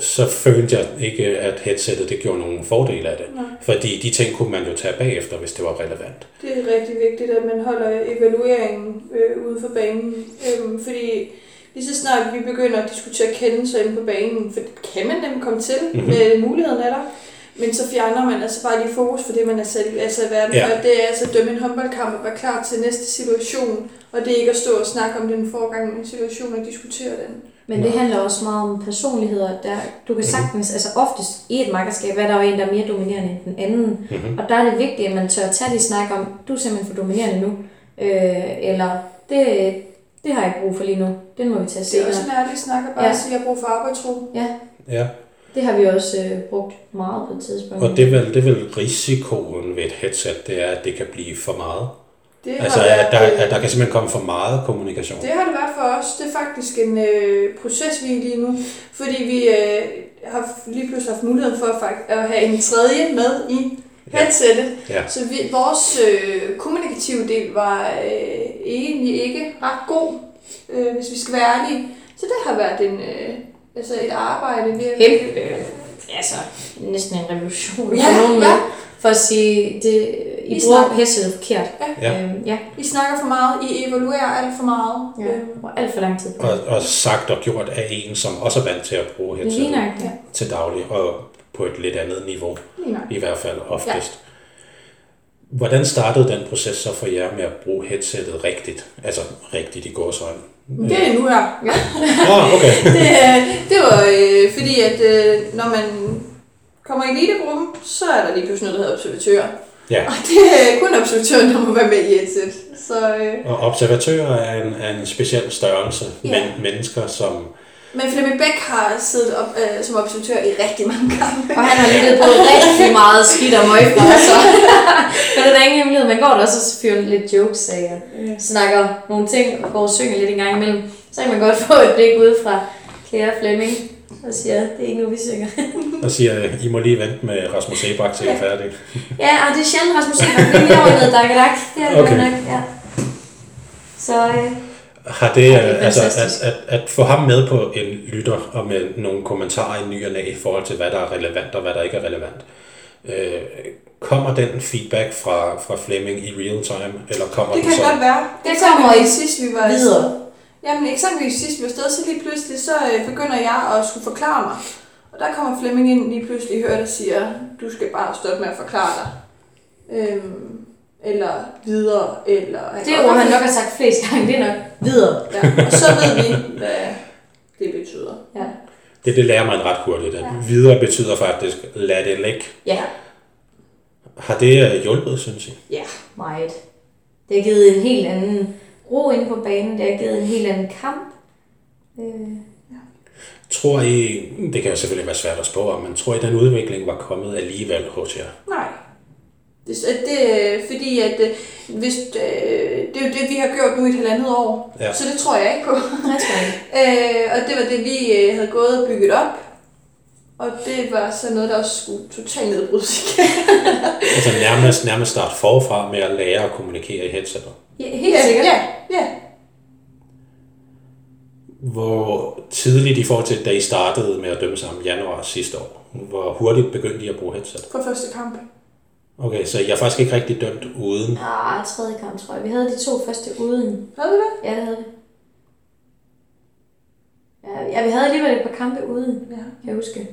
så følte jeg ikke, at headsettet det gjorde nogen fordel af det. Nej. Fordi de ting kunne man jo tage bagefter, hvis det var relevant. Det er rigtig vigtigt, at man holder evalueringen øh, ude for banen. Øhm, fordi lige så snart vi begynder at diskutere kendelser inde på banen, for det kan man nemt komme til, Mhm. mm-hmm. med muligheden af der, men så fjerner man altså bare lige fokus for det, man er sat i, altså i verden. Ja. Og det er altså at dømme en håndboldkamp og være klar til næste situation, og det er ikke at stå og snakke om den forgangne situation og diskutere den. Men det handler også meget om personligheder. Der, du kan sagtens, altså oftest i et makkerskab, er der jo en, der er mere dominerende end den anden. Mm-hmm. Og der er det vigtigt, at man tør tage de snak om, du er simpelthen for dominerende nu. Øh, eller det, det har jeg ikke brug for lige nu. Den må vi tage Det er senere. også en ærlig snak at bare Ja. ja. sige, at jeg har brug for arbejdsro. Ja, Ja. det har vi også øh, brugt meget på et tidspunkt. Og det er, vel, det er vel risikoen ved et headset, det er, at det kan blive for meget. Det Altså, har at der, været, øh, at der kan simpelthen komme for meget kommunikation. Det har det været for os. Det er faktisk en øh, proces, vi er lige nu. Fordi vi øh, har lige pludselig haft mulighed for at, fakt- at have en tredje med i headsettet. Ja. Så vi, vores øh, kommunikative del var øh, egentlig ikke ret god, øh, hvis vi skal være ærlige. Så det har været en, øh, altså et arbejde. Vi har, Kæmpe, øh, altså næsten en revolution Ja, for nogen ja. med. For at sige, det, I Vi bruger snakker- headsetet forkert. Ja. Ja. Øhm, ja. I snakker for meget, I evaluerer alt for meget. ja. Øhm, Og alt for lang tid. på. Og, og sagt og gjort af en, som også er vant til at bruge headset. Ja. til daglig, og på et lidt andet niveau, i hvert fald oftest. Hvordan startede den proces så for jer med at bruge headsettet rigtigt? Altså rigtigt i gåsøjne. Det er nu her. Ah, okay. det, øh, det var øh, fordi, at øh, når man kommer i elitegruppen, så er der lige pludselig noget, der hedder observatør. Ja. Og det er kun observatøren, der må være med i et sæt. Så, øh, Og observatører er en, er en speciel størrelse. Ja. Men, mennesker, som men Flemming Bæk har siddet op, øh, som observatør i rigtig mange kampe. Og han har lyttet på rigtig meget skidt og møg fra så. Men det er der ingen hemmelighed. Man går der også og fyrer lidt jokes af og snakker nogle ting og går og synger lidt en gang imellem. Så kan man godt få et blik ud fra kære Flemming og siger, det er ikke nu, vi synger. der siger, I må lige vente med Rasmus Sebak til I er færdige. ja, og det er sjældent Rasmus Sebak. Vi er lige over i noget dak Det er det Okay. nok, ja. Så øh, Har det, Ja, det øh, er altså, at, at, at få ham med på en lytter og med nogle kommentarer i ny og næ i forhold til, hvad der er relevant og hvad der ikke er relevant. Øh, kommer den feedback fra, fra Flemming i real time, eller kommer Det den kan så? godt være. Det Eksempelvis kommer i sidst vi var videre. Jamen eksempelvis sidst vi var afsted, så lige pludselig, så øh, begynder jeg at skulle forklare mig. Og der kommer Flemming ind lige pludselig hører der siger, du skal bare stoppe med at forklare dig. Øhm, eller videre, eller... det er ord, han nok har sagt flest gange. Det er nok videre. Ja, og så ved vi, hvad det betyder. Ja. Det, det lærer man ret hurtigt. At Ja. Videre betyder faktisk, lad det ligge. Ja, Har det øh, hjulpet, synes I? ja, meget. Det har givet en helt anden ro ind på banen. Det har givet en helt anden kamp. Øh, Tror I, det kan jo selvfølgelig være svært at spå om, men tror I, den udvikling var kommet alligevel hos jer? Nej. Det, det er fordi, at øh, hvis, øh, det er jo det, vi har gjort nu i et halvandet år. Ja. Så det tror jeg ikke på. Øh, og det var det, vi øh, havde gået og bygget op. Og det var så noget, der også skulle totalt nedbrydes igen. Altså nærmest, nærmest starte forfra med at lære at kommunikere i headsetet. Ja, helt sikkert. Ja, ja. Hvor tidligt i forhold til, da I startede med at dømme sammen januar sidste år, hvor hurtigt begyndte I at bruge headset? For første kamp. Okay, så jeg er faktisk ikke rigtig dømt uden. Ah, tredje kamp, tror jeg. Vi havde de to første uden. Havde vi det? Ja, det havde vi. Ja, ja, vi havde alligevel et par kampe uden, Ja. kan jeg huske.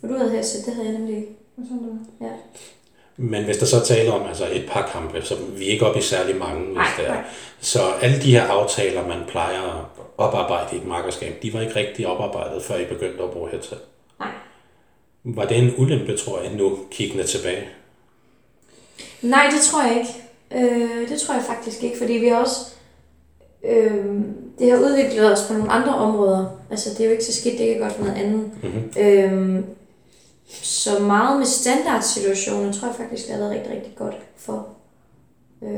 For du havde headset, det havde jeg nemlig ikke. sådan noget. Ja. Men hvis der så taler om altså et par kampe, så vi er ikke oppe i særlig mange, hvis Nej, det er. Så alle de her aftaler, man plejer at oparbejde i et markerskab, de var ikke rigtig oparbejdet, før I begyndte at bruge headset. Nej. Var det en ulempe, tror jeg, nu kiggende tilbage? Nej, det tror jeg ikke. Øh, det tror jeg faktisk ikke, fordi vi også... Øh, det har udviklet os på nogle andre områder. Altså, det er jo ikke så skidt, det er godt for noget andet. Mm-hmm. Øh, så meget med standardsituationer tror jeg faktisk, det har været rigtig, rigtig godt for. Øh,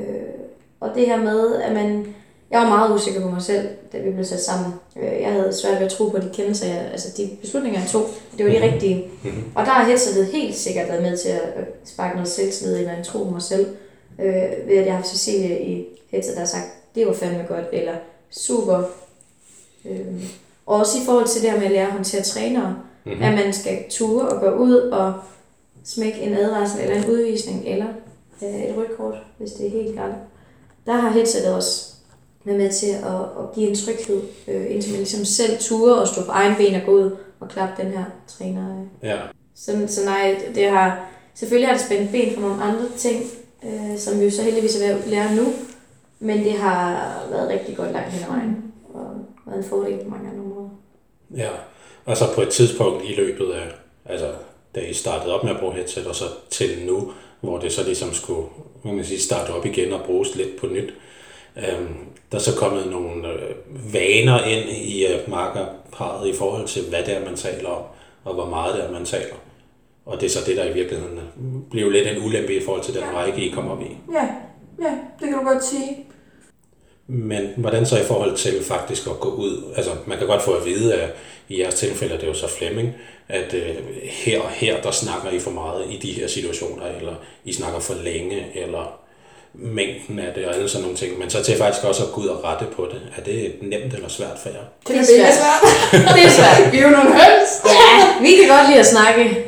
og det her med, at man Jeg var meget usikker på mig selv, da vi blev sat sammen. Øh, Jeg havde svært ved at tro på de kendelser, jeg, altså de beslutninger, jeg tog. Det var de rigtige. Mhm. Og der har headsetet helt sikkert været med til at sparke noget selvtillid hvad jeg tror på mig selv. Øh, ved at jeg har haft Cecilie i headset, der har sagt, det var fandme godt, eller super. Øh, og også i forhold til det her med at lære at håndtere trænere, Mhm. Mm-hmm. at man skal ture og gå ud og smække en advarsel eller en udvisning, eller øh, et rødt kort, hvis det er helt galt. Der har headsetet også været med til at, at give en tryghed, øh, indtil man ligesom selv ture og stå på egen ben og gå ud og klappe den her træner. øh. Ja. Så, så nej, det har, selvfølgelig har det spændt ben for nogle andre ting, øh, som vi jo så heldigvis er ved at lære nu, men det har været rigtig godt langt hen ad vejen, og været en fordel på mange andre måder. Ja, og så på et tidspunkt i løbet af, altså da I startede op med at bruge headset, og så til nu, hvor det så ligesom skulle, hvad kan man sige, starte op igen og bruges lidt på nyt, øhm, der er så kommet nogle øh, vaner ind i øh, markerparet i forhold til, hvad det er, man taler om, og hvor meget det er, man taler. Og det er så det, der i virkeligheden blev lidt en ulempe i forhold til den række, I kom op i. Ja, ja, det kan du godt sige. Men hvordan så i forhold til faktisk at gå ud? Altså, man kan godt få at vide, at i jeres tilfælde, det er jo så Flemming, at øh, her og her, der snakker I for meget i de her situationer, eller I snakker for længe, eller mængden af det, og alle sådan nogle ting. Men så til faktisk også at gå ud og rette på det. Er det nemt eller svært for jer? Det er svært. Det er svært. Vi er jo nogle høns. Ja, vi kan godt lide at snakke.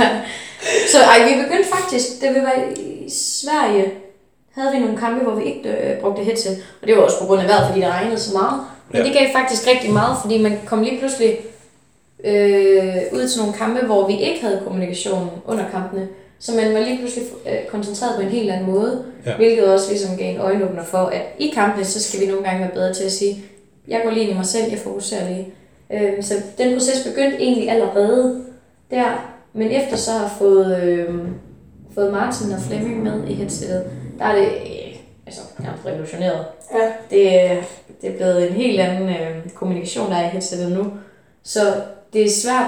så ej, vi begyndte faktisk, da vi var i Sverige, havde vi nogle kampe, hvor vi ikke øh, brugte headset. Og det var også på grund af vejret, fordi det regnede så meget. Men Ja. det gav faktisk rigtig meget, fordi man kom lige pludselig øh, ud til nogle kampe, hvor vi ikke havde kommunikation under kampene. Så man var lige pludselig øh, koncentreret på en helt anden måde. Ja. Hvilket også ligesom gav en øjenåbner for, at i kampene, så skal vi nogle gange være bedre til at sige, jeg går lige ind i mig selv, jeg fokuserer lige. Øh, så den proces begyndte egentlig allerede der. Men efter så har fået, øh, fået Martin og Flemming med i headsetet, der er det øh, altså, nærmest revolutioneret. Ja, Det, øh, det er blevet en helt anden øh, kommunikation, der er i headsetet nu. Så det er svært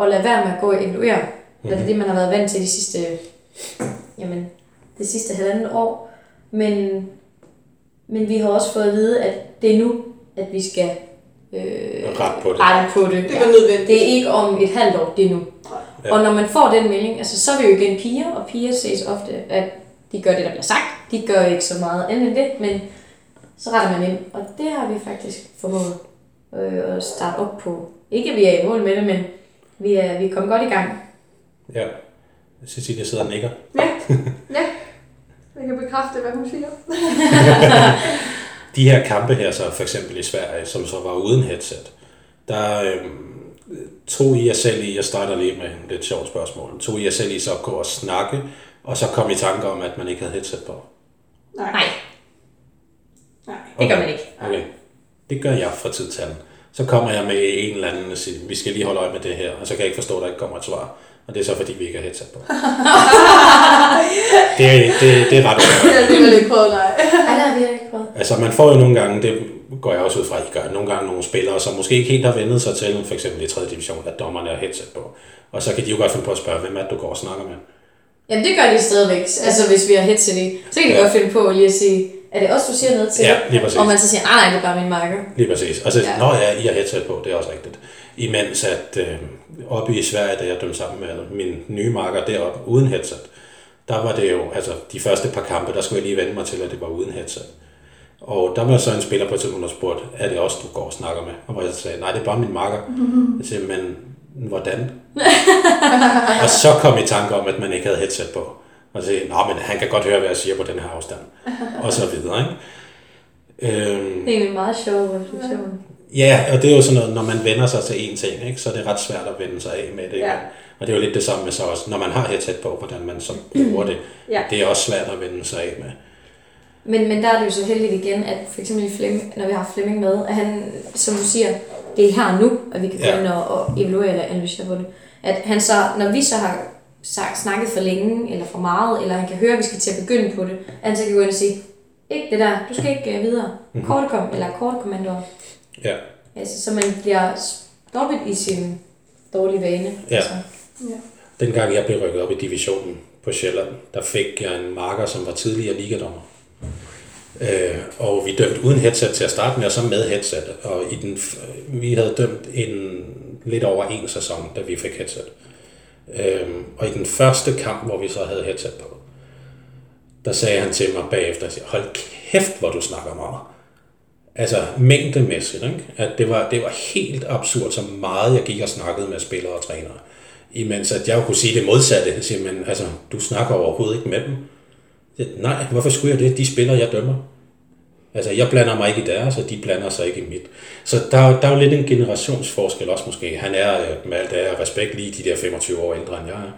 at lade være med at gå og evaluere. Mm-hmm. Det er det, man har været vant til de sidste, jamen, det sidste halvandet år. Men, men vi har også fået at vide, at det er nu, at vi skal øh, Rette på det. rette på det. det nødvendigt. Det er ikke om et halvt år, det er nu. Ja. Ja. Og når man får den melding, altså så er vi jo igen piger, og piger ses ofte, at de gør det, der bliver sagt. De gør ikke så meget andet end det, men så retter man ind. Og det har vi faktisk formået øh, at starte op på. Ikke at vi er i mål med det, men vi er, vi er kommet godt i gang. Ja. Cecilia sidder og nikker. Ja, ja. Jeg kan bekræfte, hvad hun siger. De her kampe her, så for eksempel i Sverige, som så var uden headset, der øhm, tog I jer selv i, jeg starter lige med et lidt sjovt spørgsmål, tog I jer selv i så at gå og snakke, og så kom I tanke om, at man ikke havde headset på? Nej. Nej, Nej. det gør man ikke. Okay. Det gør jeg fra tid til anden. Så kommer jeg med en eller anden og siger, vi skal lige holde øje med det her, og så kan jeg ikke forstå, at der ikke kommer et svar. Og det er så fordi, vi ikke har headset på. det, det, det er ret Det har alligevel ikke prøvet, nej. Nej, det har vi ikke prøvet. Altså man får jo nogle gange, det går jeg også ud fra, at I gør, nogle gange nogle spillere, som måske ikke helt har vendet sig til, for eksempel i 3. division, at dommerne har headset på. Og så kan de jo godt finde på at spørge, hvem er det, du går og snakker med? Jamen det gør de stadigvæk. Altså hvis vi har headset i, så kan de Ja. godt finde på lige at sige, er det også du siger noget til? Ja, lige præcis. Og man så siger, nej, nej, det er bare min marker. Lige præcis. Og så, ja. Ja. nå ja, I har headset på, det er også rigtigt. Imens at øh, oppe i Sverige, da jeg dømte sammen med min nye marker deroppe uden headset, der var det jo, altså de første par kampe, der skulle jeg lige vende mig til, at det var uden headset. Og der var så en spiller på et tidspunkt, der spurgte, er det også du går og snakker med? Og hvor jeg sagde, nej, det er bare min marker. Mm-hmm. Jeg sagde, men hvordan? og så kom i tanke om, at man ikke havde headset på. Og så nå, men han kan godt høre, hvad jeg siger på den her afstand. og så videre, ikke? Øhm, Det er en meget sjov refleksion. Ja, og det er jo sådan noget, når man vender sig til én ting, ikke, så er det ret svært at vende sig af med det. Ja. Og det er jo lidt det samme med så også, når man har headset på, hvordan man så bruger det. Ja. Det er også svært at vende sig af med. Men, men der er det jo så heldigt igen, at for eksempel i Flemming, når vi har Flemming med, at han, som du siger, det er her nu, at vi kan gå Ja. og evaluere eller analysere på det. At han så, når vi så har sagt, snakket for længe, eller for meget, eller han kan høre, at vi skal til at begynde på det, at han så kan gå ind og sige, ikke det der, du skal ikke uh, videre. Mhm. Korte kom, eller korte kommandoer. Ja. Altså, så man bliver stoppet i sin dårlige vane. Ja. Altså. Dengang jeg blev rykket op i divisionen på Sjælland, der fik jeg en marker, som var tidligere ligadommer. Øh, og vi dømte uden headset til at starte med, og så med headset. Og i den, vi havde dømt en lidt over en sæson, da vi fik headset. Øh, og i den første kamp, hvor vi så havde headset på, der sagde han til mig bagefter, hold kæft, hvor du snakker meget. Altså mængdemæssigt, ikke? at det var, det var helt absurd, så meget jeg gik og snakkede med spillere og trænere. Imens at jeg jo kunne sige det modsatte. Jeg siger, men altså, du snakker overhovedet ikke med dem. Nej, hvorfor skulle jeg det? De spiller, jeg dømmer. Altså, jeg blander mig ikke i deres, og de blander sig ikke i mit. Så der, der er jo lidt en generationsforskel også måske. Han er øh, med alt det her respekt lige de der 25 år ældre end jeg er.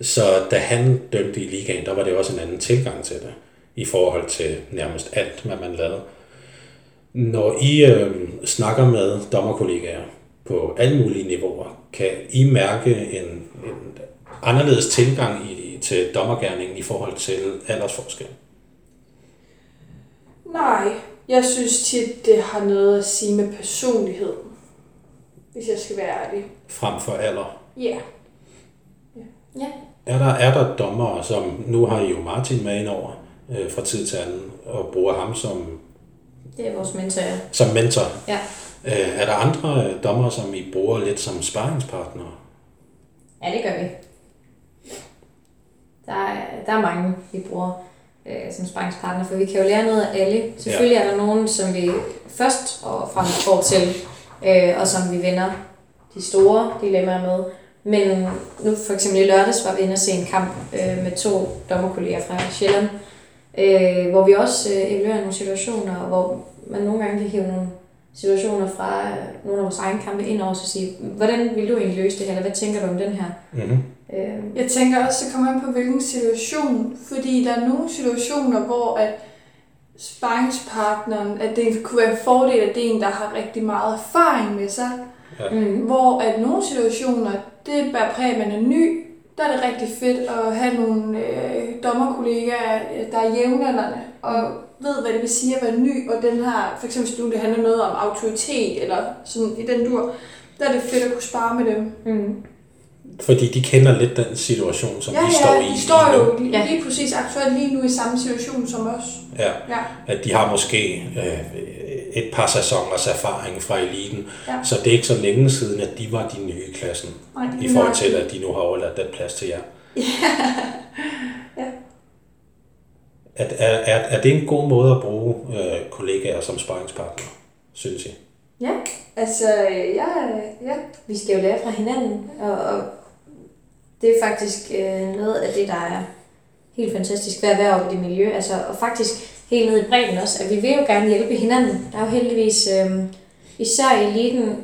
Så da han dømte i ligaen, der var det også en anden tilgang til det, i forhold til nærmest alt, hvad man lavede. Når I øh, snakker med dommerkollegaer på alle mulige niveauer, kan I mærke en, en anderledes tilgang i, til dommergærningen i forhold til aldersforskellen? Nej, jeg synes tit, det har noget at sige med personlighed, hvis jeg skal være ærlig. Frem for alder? Ja. Ja. Er der, er der dommere, som nu har I jo Martin med ind over øh, fra tid til anden, og bruger ham som, Det er vores mentor, ja. som mentor? Ja. Øh, er der andre øh, dommere, som I bruger lidt som sparringspartnere? Ja, det gør vi. Der er, der er mange, vi bruger øh, som sparringspartner, for vi kan jo lære noget af alle. Selvfølgelig er der nogen, som vi først og fremmest går til, øh, og som vi vender de store dilemmaer med. Men nu for eksempel i lørdags var vi inde og se en kamp øh, med to dommerkolleger fra Sjælland, øh, hvor vi også øh, evaluerer nogle situationer, hvor man nogle gange kan hive nogle situationer fra øh, nogle af vores egne kampe ind over og sige, hvordan vil du egentlig løse det her, eller hvad tænker du om den her? Mm-hmm. Øh, Jeg tænker også, det kommer an på hvilken situation, fordi der er nogle situationer, hvor at sparringspartneren, at det kunne være en fordel, at det er en, der har rigtig meget erfaring med sig, mm, hvor at nogle situationer, det bærer præg, at man er ny, der er det rigtig fedt at have nogle øh, dommerkollegaer, der er jævnaldrende, og ved, hvad det vil sige at være ny, og den her, for eksempel nu det handler noget om autoritet, eller sådan i den dur, der er det fedt at kunne spare med dem. mm. Fordi de kender lidt den situation, som ja, de ja, står i de står jo lige, Ja. lige præcis aktuelt lige nu i samme situation som os. Ja, Ja. at de har måske øh, et par sæsoners erfaring fra eliten, Ja. så det er ikke så længe siden, at de var de nye i klassen, Nej, i forhold til, at de nu har overladt den plads til jer. Ja. At, er, er, er det en god måde at bruge øh, kollegaer som sparringspartner, synes I? Ja, Altså, øh, ja, ja. vi skal jo lære fra hinanden, og, og det er faktisk øh, noget af det, der er helt fantastisk ved at være oppe i det miljø, altså, og faktisk helt ned i bredden også, at vi vil jo gerne hjælpe hinanden. Der er jo heldigvis, øh, især i eliten,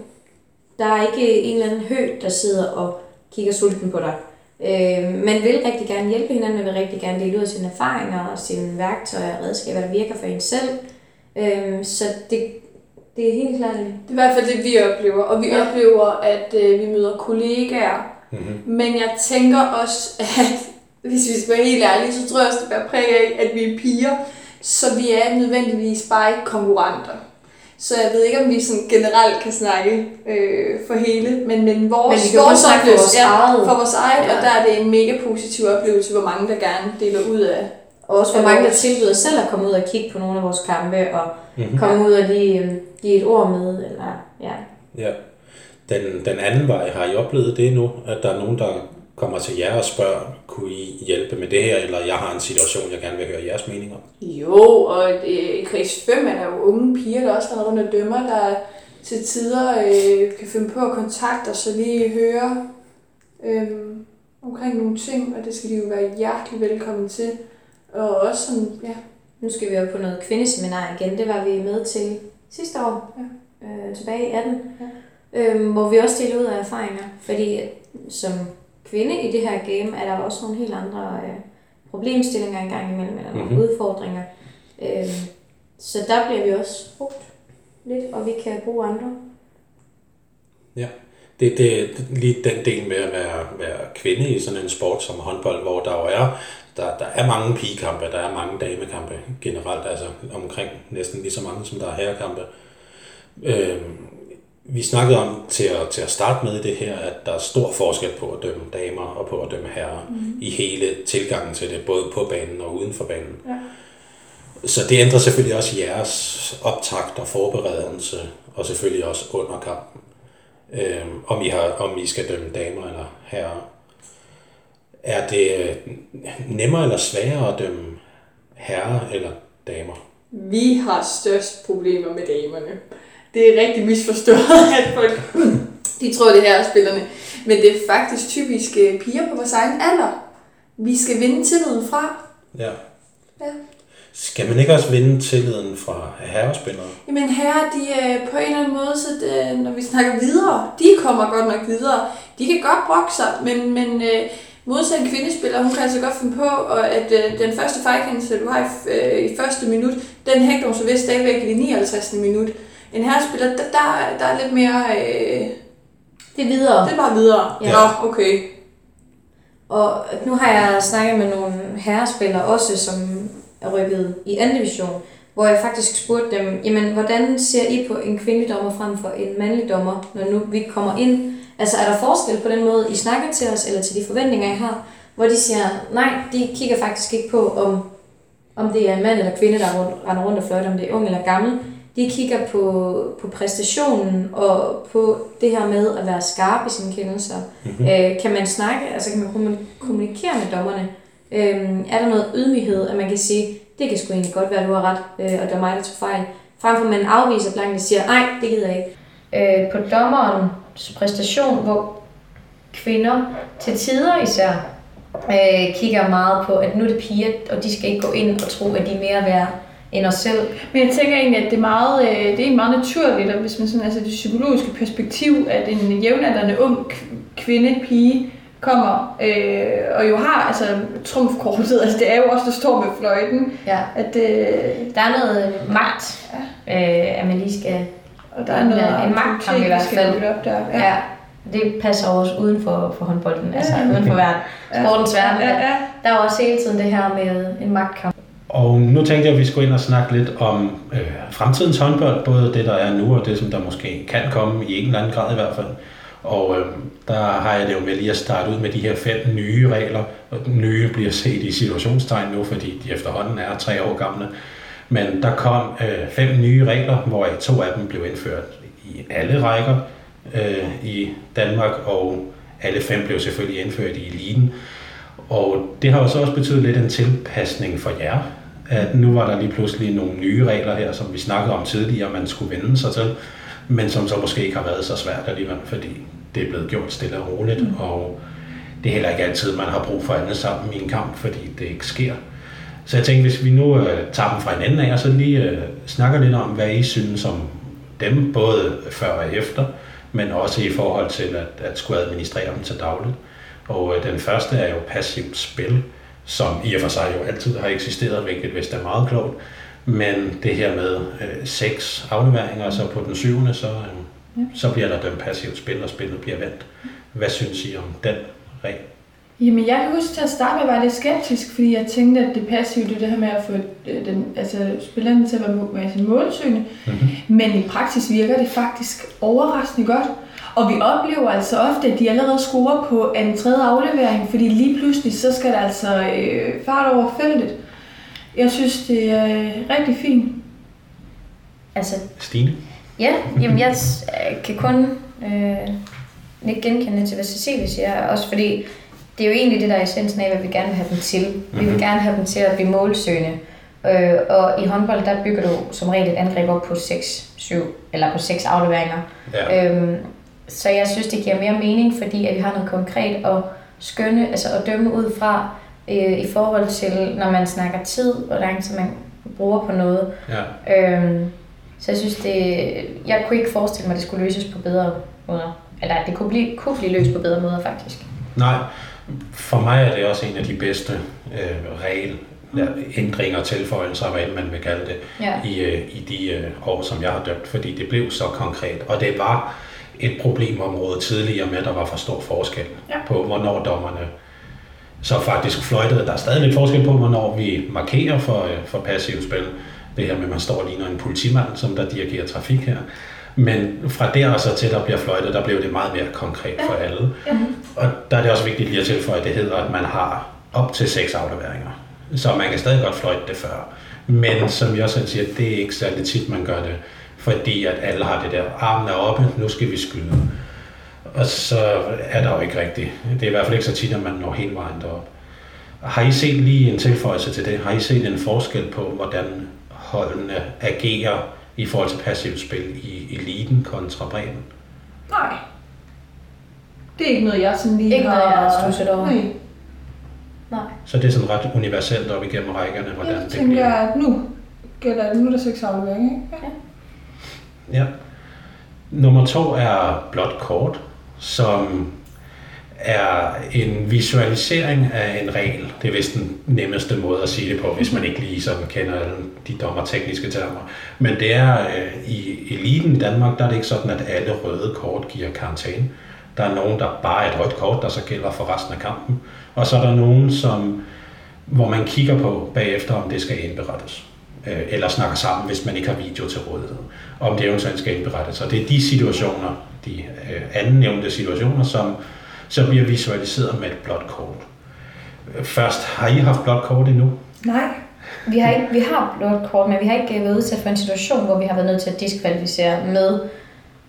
der er ikke en eller anden hø, der sidder og kigger sulten på dig. Øh, man vil rigtig gerne hjælpe hinanden, man vil rigtig gerne dele ud af sine erfaringer og sine værktøjer og redskaber, der virker for en selv. Øh, så det, det er helt klart, Det er i hvert fald det, vi oplever. Og vi ja. oplever, at øh, vi møder kollegaer. Mm-hmm. Men jeg tænker også, at hvis vi skal være helt ærlige, så tror jeg også, det bærer præg af, at vi er piger. Så vi er nødvendigvis bare ikke konkurrenter. Så jeg ved ikke, om vi sådan generelt kan snakke øh, for hele, men, men vores, Men for oplevelse- vores ja, eget. for vores eget, Ja. og der er det en mega positiv oplevelse, hvor mange der gerne deler ud af. Og også hvor Ja, mange, der vores- tilbyder selv at komme ud og kigge på nogle af vores kampe, og Mm-hmm. komme ud og lige øh, give et ord med, eller ja. Ja. Den, den anden vej, har I oplevet det nu, at der er nogen, der kommer til jer og spørger, kunne I hjælpe med det her, eller jeg har en situation, jeg gerne vil høre jeres mening om? Jo, og øh, kreds 5 er der jo unge piger, der også har rundt og dømmer, der til tider øh, kan finde på at kontakte os og lige høre øh, omkring nogle ting, og det skal de jo være hjertelig velkommen til. Og også sådan, ja, Nu skal vi jo på noget kvindeseminar igen. Det var vi med til sidste år, ja. øh, tilbage i 18, Ja. Øhm, hvor vi også delte ud af erfaringer. Fordi øh, som kvinde i det her game, er der også nogle helt andre øh, problemstillinger engang imellem, eller nogle Mhm. mm-hmm. udfordringer. Øhm, så der bliver vi også brugt lidt, og vi kan bruge andre. Det, det, det lige den del med at være, være kvinde i sådan en sport som håndbold, hvor der jo er, der, der er mange pigekampe, der er mange damekampe generelt, altså omkring næsten lige så mange, som der er herrekampe. Øh, vi snakkede om til at, til at starte med det her, at der er stor forskel på at dømme damer og på at dømme herrer mm. i hele tilgangen til det, både på banen og uden for banen. Ja. så det ændrer selvfølgelig også jeres optakt og forberedelse, og selvfølgelig også under kampen. Øh, om, I har, om I skal dømme damer eller herrer. Er det øh, nemmere eller sværere at dømme herrer eller damer? Vi har størst problemer med damerne. Det er rigtig misforstået, at folk de tror, det her er spillerne. Men det er faktisk typisk øh, piger på vores egen alder. Vi skal vinde tilliden fra. Ja. Ja. Skal man ikke også vinde tilliden fra herrespillere? Jamen herrer, de er på en eller anden måde, så det, når vi snakker videre, de kommer godt nok videre. De kan godt brokke sig, men, men øh, modsat en kvindespiller, hun kan altså godt finde på, at øh, den første fejlkendelse, du har i, øh, i første minut, den hægter hun så vist stadigvæk i det 59. minut. En herrespiller, der, der, der er lidt mere... Øh, Det er videre. det er bare videre. Ja. Nå, okay. Og nu har jeg snakket med nogle herrespillere også, som er rykket i anden division, hvor jeg faktisk spurgte dem, jamen hvordan ser I på en kvindelig dommer frem for en mandlig dommer, når nu vi kommer ind? Altså er der forskel på den måde, I snakker til os, eller til de forventninger, I har? Hvor de siger, nej, de kigger faktisk ikke på, om, om det er en mand eller kvinde, der render rundt og fløjter, om det er ung eller gammel. De kigger på, på præstationen og på det her med at være skarp i sine kendelser. Mm-hmm. Øh, kan man snakke, altså kan man kommuni- kommunikere med dommerne? Øh, er der noget ydmyghed, at man kan sige, det kan sgu egentlig godt være, du har ret, øh, og det er mig, der tog fejl. Frem for at man afviser blankt og siger, nej, det gider jeg ikke. Øh, på dommerens præstation, hvor kvinder til tider især øh, kigger meget på, at nu er det piger, og de skal ikke gå ind og tro, at de er mere værd end os selv. Men jeg tænker egentlig, at det er meget, øh, det er meget naturligt, at hvis man sådan, altså det psykologiske perspektiv, at en jævnaldrende ung kvinde, pige, kommer øh, og jo har altså trumfkortet, altså det er jo også, der står med fløjten, Ja. at øh, Der er noget magt, øh, at man lige skal... og der er noget Ja, en magtkamp i hvert fald. op der. Ja. ja. Det passer også uden for, for håndbolden, altså Ja. uden for verden. Sportens verden. Ja, ja. Der er også hele tiden det her med en magtkamp. Og nu tænkte jeg, at vi skulle ind og snakke lidt om øh, fremtidens håndbold, både det, der er nu, og det, som der måske kan komme i en eller anden grad i hvert fald. Og øh, der har jeg det jo med lige at starte ud med de her fem nye regler. Og nye bliver set i situationstegn nu, fordi de efterhånden er tre år gamle. Men der kom øh, fem nye regler, hvor to af dem blev indført i alle rækker øh, i Danmark, og alle fem blev selvfølgelig indført i eliten. Og det har jo så også betydet lidt en tilpasning for jer, at nu var der lige pludselig nogle nye regler her, som vi snakkede om tidligere, man skulle vende sig til, men som så måske ikke har været så svært alligevel, fordi det er blevet gjort stille og roligt, mm. og det er heller ikke altid, man har brug for andet sammen i en kamp, fordi det ikke sker. Så jeg tænkte, hvis vi nu øh, tager dem fra en enden af, og så lige øh, snakker lidt om, hvad I synes om dem, både før og efter, men også i forhold til at, at skulle administrere dem til dagligt. Og øh, den første er jo passivt spil, som i og for sig jo altid har eksisteret, hvilket vist er meget klogt. Men det her med øh, seks afleveringer, så på den syvende, så, øh, så bliver der dømt passivt spil, og spillet bliver vendt. Hvad synes I om den regel? Jamen, jeg kan huske til at starte med, var lidt skeptisk, fordi jeg tænkte, at det passive, det er det her med at få øh, den, altså, spillerne til at være, være sin målsøgende. Mm-hmm. Men i praksis virker det faktisk overraskende godt. Og vi oplever altså ofte, at de allerede scorer på en tredje aflevering, fordi lige pludselig, så skal der altså øh, fart over feltet. Jeg synes, det er øh, rigtig fint. Altså, Stine? ja, jamen jeg øh, kan kun øh, ikke genkende til, hvad Cecilie siger, også fordi det er jo egentlig det, der er essensen af, hvad vi gerne vil have dem til. Vi vil Mhm. gerne have dem til at blive målsøgende. Øh, og i håndbold, der bygger du som regel et angreb op på 6, 7 eller på 6 afleveringer. Ja. Øhm, så jeg synes, det giver mere mening, fordi at vi har noget konkret at skønne, altså at dømme ud fra, øh, i forhold til, når man snakker tid, hvor lang tid man bruger på noget. ja. Øhm, så jeg synes, det, jeg kunne ikke forestille mig, at det skulle løses på bedre måder. Eller at det kunne blive, kunne blive løst på bedre måder, faktisk. Nej, for mig er det også en af de bedste øh, regel, ændringer, tilføjelser, hvad end man vil kalde det, Ja. i, øh, i de øh, år, som jeg har dømt, fordi det blev så konkret. Og det var et problemområde tidligere med, at der var for stor forskel Ja. på, hvornår dommerne så faktisk fløjtede. Der er stadig lidt forskel på, hvornår vi markerer for, øh, for passivt spil. Det her med, at man står og ligner en politimand, som der dirigerer trafik her. Men fra der og så til, der bliver fløjtet, der blev det meget mere konkret for alle. Ja. Og der er det også vigtigt lige at tilføje, at det hedder, at man har op til seks afleveringer. Så man kan stadig godt fløjte det før. Men som jeg selv siger, det er ikke særlig tit, man gør det. Fordi at alle har det der, armen er oppe, nu skal vi skyde. Og så er der jo ikke rigtigt. Det er i hvert fald ikke så tit, at man når hele vejen derop. Har I set lige en tilføjelse til det? Har I set en forskel på, hvordan holdene agerer i forhold til passivt spil i eliten kontra bredden? Nej. Det er ikke noget, jeg sådan lige Ikke har... noget, jeg har studset over. Nej. Nej. Så det er sådan ret universelt op igennem rækkerne, hvordan Jeg det tænker, bliver. at nu gælder nu er der seks afleveringer, ikke? Ja. Ja. Ja. Nummer to er blot kort, som er en visualisering af en regel. Det er vist den nemmeste måde at sige det på, hvis man ikke lige sådan kender alle de dommertekniske termer. Men det er øh, i eliten i Danmark, der er det ikke sådan, at alle røde kort giver karantæne. Der er nogen, der bare er et rødt kort, der så gælder for resten af kampen. Og så er der nogen, som, hvor man kigger på bagefter, om det skal indberettes. Øh, eller snakker sammen, hvis man ikke har video til rådighed, om det eventuelt skal indberettes. Og det er de situationer, de øh, anden nævnte situationer, som så bliver visualiseret med et blåt kort. Først, har I haft blåt kort endnu? Nej. Vi har, ikke, vi har blot kort, men vi har ikke været udsat for en situation, hvor vi har været nødt til at diskvalificere med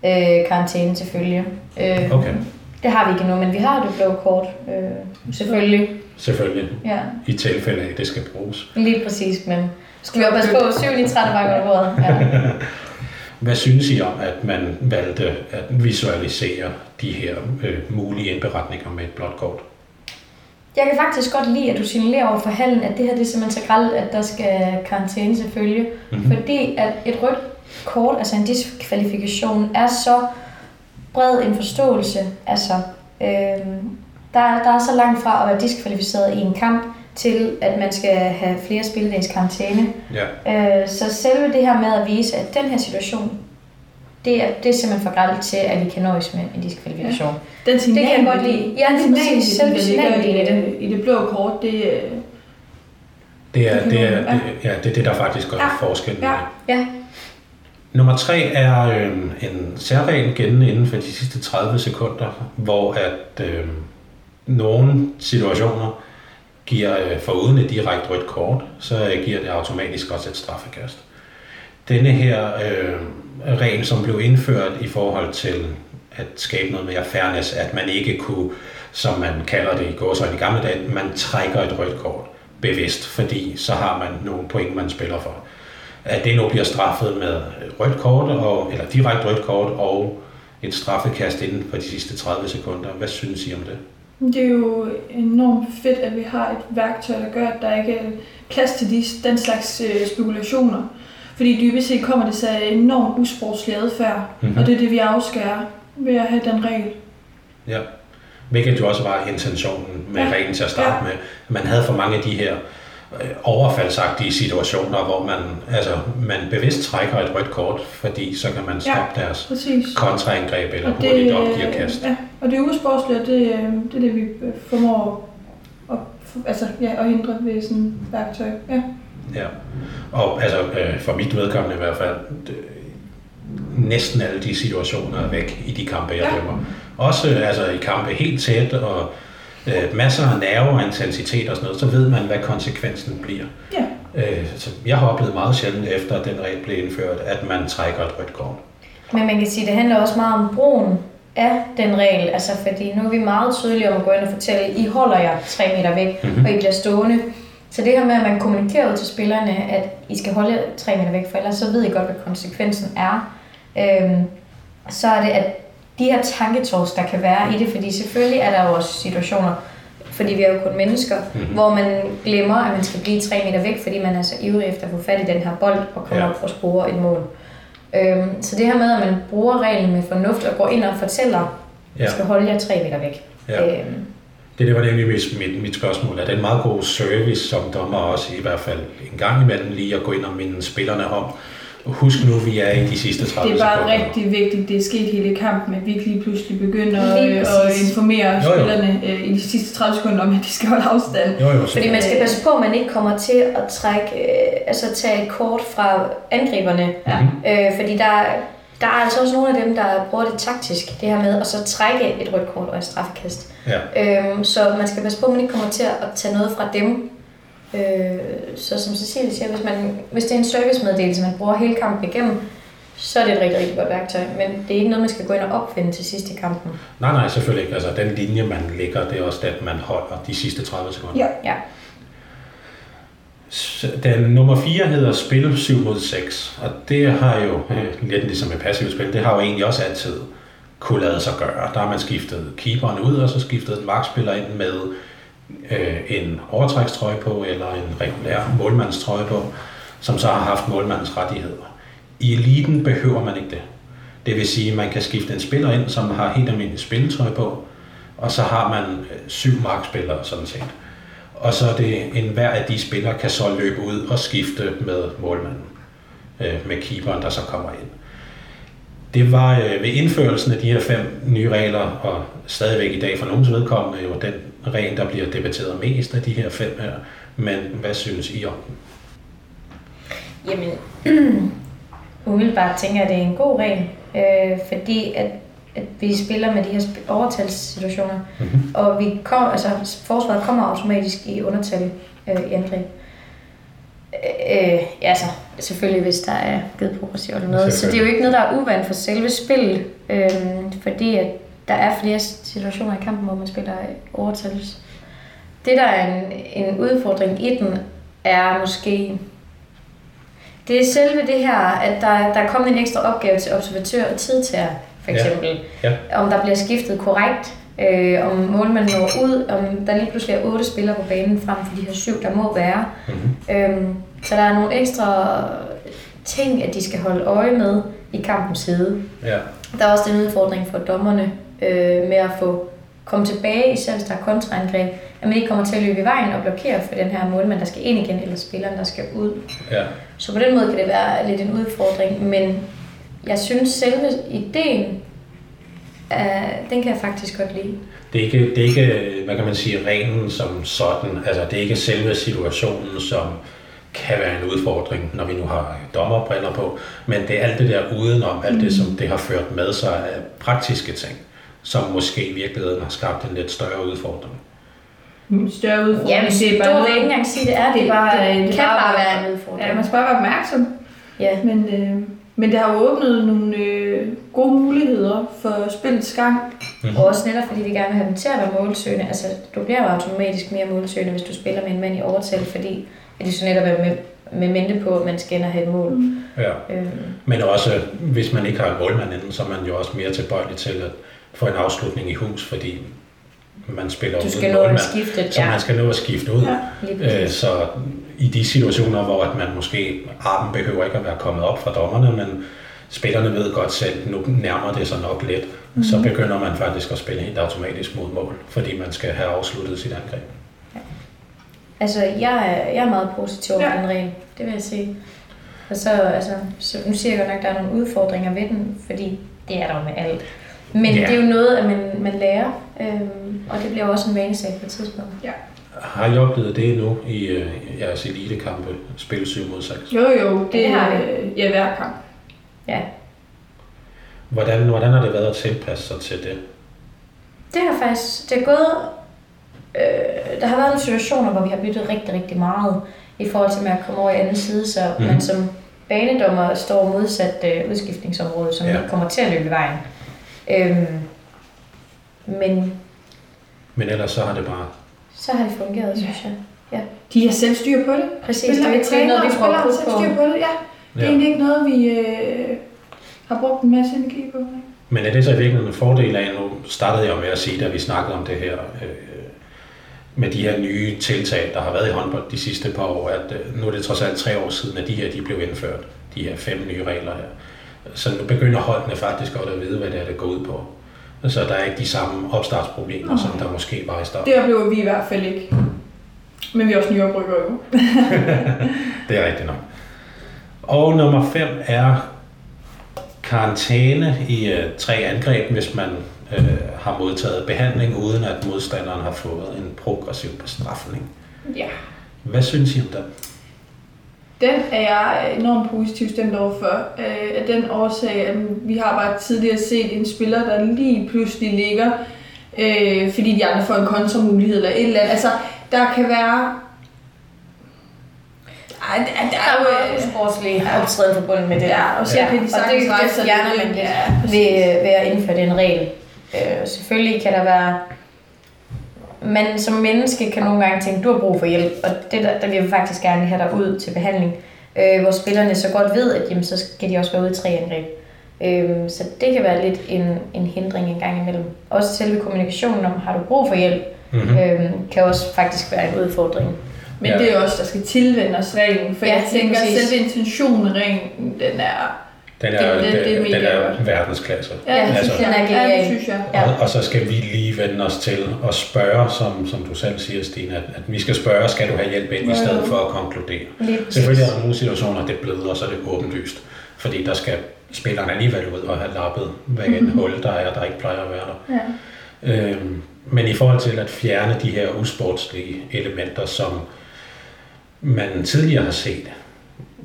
øh, karantæne til følge. Øh, Okay, Det har vi ikke endnu, men vi har det blå kort. Øh, selvfølgelig. selvfølgelig. Ja, I tilfælde af, at det skal bruges. lige præcis, men skal vi jo passe på, syv lige 30 gange under bordet. Ja. Hvad synes I om, at man valgte at visualisere de her øh, mulige indberetninger med et blåt kort? Jeg kan faktisk godt lide, at du signalerer over for hallen, at det her det er simpelthen så gralt, at der skal karantæne selvfølgelig. Mhm. Mm-hmm. Fordi at et rødt kort, altså en diskvalifikation, er så bred en forståelse. Altså, øhm, der, er- der er så langt fra at være diskvalificeret i en kamp, til at man skal have flere spilledags karantæne. Ja, Øh, så selve det her med at vise, at den her situation, det er, det er simpelthen for gralt til, at vi kan nøjes med en diskvalifikation. Den signal, Det kan jeg godt lide. Ja, lige præcis. Selve signalværdien i det. I det blå kort, det, øh, det er Det det, er, det, ja, det, er det der faktisk gør Ja, forskellen. ja. Ja, Nummer tre er øh, en særregel gældende inden for de sidste 30 sekunder, hvor at øh, nogle situationer giver øh, foruden et direkte rødt kort, så øh, giver det automatisk også et straffekast. Denne her øh, regel, som blev indført i forhold til at skabe noget mere fairness, at man ikke kunne, som man kalder det i går så i gamle dage, man trækker et rødt kort bevidst, fordi så har man nogle point, man spiller for at det nu bliver straffet med rødt kort, og, eller direkte rødt kort, og et straffekast inden for de sidste 30 sekunder. Hvad synes I om det? Det er jo enormt fedt, at vi har et værktøj, der gør, at der ikke er plads til de, den slags øh, spekulationer. Fordi dybest set kommer det så enormt usportslig adfærd, Mhm. mm-hmm. og det er det, vi afskærer ved at have den regel. Ja. Hvilket jo også var intentionen med ja. Reglen til at starte ja. med. Man havde for mange af de her overfaldsagtige situationer, hvor man, altså, man bevidst trækker et rødt kort, fordi så kan man stoppe ja. deres Præcis. kontraangreb eller Og det, hurtigt opgiver øh, kast. Ja, og det usportsligt, og det, øh, det er det, vi øh, formår at, altså, ja, at hindre ved sådan et værktøj. Ja. Ja, og altså øh, for mit vedkommende i hvert fald, det, næsten alle de situationer er væk i de kampe, jeg Ja. dømmer. Også øh, altså, i kampe helt tæt og øh, masser af nerve og intensitet og sådan noget, så ved man, hvad konsekvensen bliver. Ja. Øh, så jeg har oplevet meget sjældent efter, at den regel blev indført, at man trækker et rødt kort. men man kan sige, at det handler også meget om brugen af den regel. Altså, fordi nu er vi meget tydelige om at gå ind og fortælle, I holder jer 3 meter væk, Mhm. mm-hmm. og I bliver stående. Så det her med, at man kommunikerer ud til spillerne, at I skal holde 3 meter væk, for ellers så ved I godt, hvad konsekvensen er. Øhm, så er det, at de her tanketors, der kan være i det, fordi selvfølgelig er der jo også situationer, fordi vi er jo kun mennesker, Mhm. mm-hmm. hvor man glemmer, at man skal blive 3 meter væk, fordi man er så ivrig efter at få fat i den her bold og komme Ja. op og score et mål. Øhm, så det her med, at man bruger reglen med fornuft og går ind og fortæller, at Ja. skal holde jer 3 meter væk. Ja. Øhm, Det, det var nemlig mit, mit, mit spørgsmål. Er det en meget god service som dommer også i hvert fald en gang imellem lige at gå ind og minde spillerne om, husk nu, vi er i de sidste 30 Det er bare sekunder. rigtig vigtigt, det er sket hele kampen, at vi ikke lige pludselig begynder Lige øh, at præcis. informere Jo, jo. spillerne øh, i de sidste 30 sekunder om, at de skal holde afstand. Jo, jo, Fordi man skal passe på, at man ikke kommer til at trække, øh, altså tage et kort fra angriberne. Ja. Øh, fordi der, der er altså også nogle af dem, der bruger det taktisk, det her med at så trække et rødt kort og et straffekast. ja. Øhm, så man skal passe på, at man ikke kommer til at tage noget fra dem. Øh, så som Cecilie siger, hvis, man, hvis det er en servicemeddelelse, man bruger hele kampen igennem, så er det et rigtig, rigtig godt værktøj. Men det er ikke noget, man skal gå ind og opfinde til sidst i kampen. Nej, nej, selvfølgelig ikke. Altså, den linje, man lægger, det er også den, man holder de sidste 30 sekunder. Ja. Ja. Den nummer 4 hedder Spil 7 mod 6, og det har jo, øh, lidt ligesom et passivt spil, det har jo egentlig også altid kunne lade sig gøre. Der har man skiftet keeperen ud, og så skiftet en markspiller ind med øh, en overtrækstrøje på, eller en regulær målmandstrøje på, som så har haft målmandens rettigheder. I eliten behøver man ikke det. Det vil sige, at man kan skifte en spiller ind, som har helt almindelig spilletøj på, og så har man øh, syv markspillere sådan set. Og så er det en hver af de spillere kan så løbe ud og skifte med målmanden, øh, med keeperen, der så kommer ind. Det var øh, ved indførelsen af de her fem nye regler, og stadigvæk i dag for nogens vedkommende jo den regel, der bliver debatteret mest af de her fem her. Men hvad synes I om den? Jamen, umiddelbart tænker jeg, at det er en god regel, øh, fordi at, at vi spiller med de her overtalssituationer, Mhm. og vi kom, altså, forsvaret kommer automatisk i undertal øh, i angreb. Øh, øh, ja, altså, selvfølgelig hvis der er givet progression eller noget. Så det er jo ikke noget, der er uvandt for selve spillet, øh, fordi at der er flere situationer i kampen, hvor man spiller overtals. Det, der er en, en udfordring i den, er måske det er selve det her, at der, der er kommet en ekstra opgave til observatør og tidtager, for Ja. eksempel. Ja. Om der bliver skiftet korrekt, øh, om målmanden når ud, om der lige pludselig er otte spillere på banen frem for de her syv, der må være. Mhm. Øhm, så der er nogle ekstra ting, at de skal holde øje med i kampens side. Ja. Der er også den udfordring for dommerne øh, med at få komme tilbage, især hvis der er kontraangreb, at man ikke kommer til at løbe i vejen og blokere for den her målmand, der skal ind igen, eller spilleren, der skal ud. ja. Så på den måde kan det være lidt en udfordring, men jeg synes selve ideen, øh, den kan jeg faktisk godt lide. Det er, ikke, det er ikke, hvad kan man sige, reglen som sådan. Altså, det er ikke selve situationen, som kan være en udfordring, når vi nu har dommerbriller på. Men det er alt det der udenom, alt det, som det har ført med sig af praktiske ting, som måske i virkeligheden har skabt en lidt større udfordring. En større udfordring. Ja, men det er du bare vil noget, ikke engang sige, det er det. det er bare, det, det det kan bare- bare være en udfordring. Ja, man skal bare være opmærksom. Ja. Men, øh, men det har jo åbnet nogle øh, gode muligheder for spillets gang. Mhm. Og også netop fordi vi gerne vil have dem til at være målsøgende. Altså, du bliver jo automatisk mere målsøgende, hvis du spiller med en mand i overtal, fordi at de så netop er med, med mente på, at man skal ind og have et mål. Mm. Ja. Øhm, Men også, hvis man ikke har en målmand inden, så er man jo også mere tilbøjelig til at få en afslutning i hus, fordi man spiller du uden skal at målmand. skifte. Så man skal nå at skifte ud. Ja. lige Øh, så i de situationer, hvor at man måske, armen behøver ikke at være kommet op fra dommerne, men spillerne ved godt selv, nu nærmer det sig nok lidt, mm-hmm. så begynder man faktisk at spille helt automatisk mod mål, fordi man skal have afsluttet sit angreb. Altså, jeg er, jeg er meget positiv over Ja. den regel, det vil jeg sige. Og så, altså, så nu siger jeg godt nok, at der er nogle udfordringer ved den, fordi det er der jo med alt. Men Ja. det er jo noget, at man, man lærer, øhm, og det bliver jo også en vanesag på et tidspunkt. Har I oplevet det nu i øh, jeres elitekampe, spil 7 mod 6? Jo, jo, det, det har vi. øh, Ja, hver kamp. Ja, Hvordan, hvordan har det været at tilpasse sig til det? det har faktisk, det er gået, øh, der har været nogle situationer, hvor vi har byttet rigtig, rigtig meget i forhold til med at komme over i anden side, så Mhm. mm. man som banedommer står modsat øh, udskiftningsområdet, som Ja. ja. ikke kommer til at løbe i vejen. Øhm, men Men ellers så har det bare... så har det fungeret, synes jeg. De har selv styr på det. Præcis, det er ikke noget, vi prøver på. selv styr på det, ja. Det er Ja. egentlig ikke noget, vi øh, har brugt en masse energi på. ikke? Men er det så i virkeligheden en fordel af, nu startede jeg med at sige, da vi snakkede om det her, øh, med de her nye tiltag, der har været i håndbold de sidste par år, at øh, nu er det trods alt tre år siden, at de her de blev indført, de her fem nye regler her. Så nu begynder holdene faktisk godt at vide, hvad det er, det går ud på. Så der er ikke de samme opstartsproblemer, som der måske var i starten. Det oplever vi i hvert fald ikke. Men vi er også nye oprykker jo. Det er rigtigt nok. Og nummer 5 er karantæne i øh, tre angreb, hvis man øh, har modtaget behandling, uden at modstanderen har fået en progressiv bestrafning. Ja. Hvad synes I om det? Den er jeg enormt positivt stemt over for. Øh, af den årsag, at vi har bare tidligere set en spiller, der lige pludselig ligger, øh, fordi de andre får en kontramulighed eller et eller andet. Altså, der kan være Ej, det, det Der er jo... usportslig optræden forbundet med det. Ja, og så kan de og sagtens det, rejse det sig fjerner man Ja, ved, ved at indføre den regel. Øh, selvfølgelig kan der være... Man som menneske kan nogle gange tænke, du har brug for hjælp, og det der, der vil vi faktisk gerne have dig ud til behandling. Øh, hvor spillerne så godt ved, at jamen, så skal de også være ude i tre angreb. Øh, så det kan være lidt en, en hindring en gang imellem. Også selve kommunikationen om, har du brug for hjælp, Mm-hmm. øh, kan også faktisk være en udfordring. Men Ja. det er også, der skal tilvende os reglen, for Ja, jeg tænker, at selve intentionen den er... Den er, Det- det- det er den er verdensklasse. Ja, Ja, det altså- synes jeg. den er Ja, genial. synes jeg. Ja. Og, og så skal vi lige vende os til at spørge, som, som du selv siger, Stine, at, at vi skal spørge, skal du have hjælp ind, i stedet for at konkludere. Lige. Selvfølgelig er der nogle situationer, det bløder, og så er det åbenlyst. Fordi der skal spilleren alligevel ud og have lappet, hvad en hul der er, der ikke plejer at være der. Ja. Øhm, men i forhold til at fjerne de her usportslige elementer, som man tidligere har set,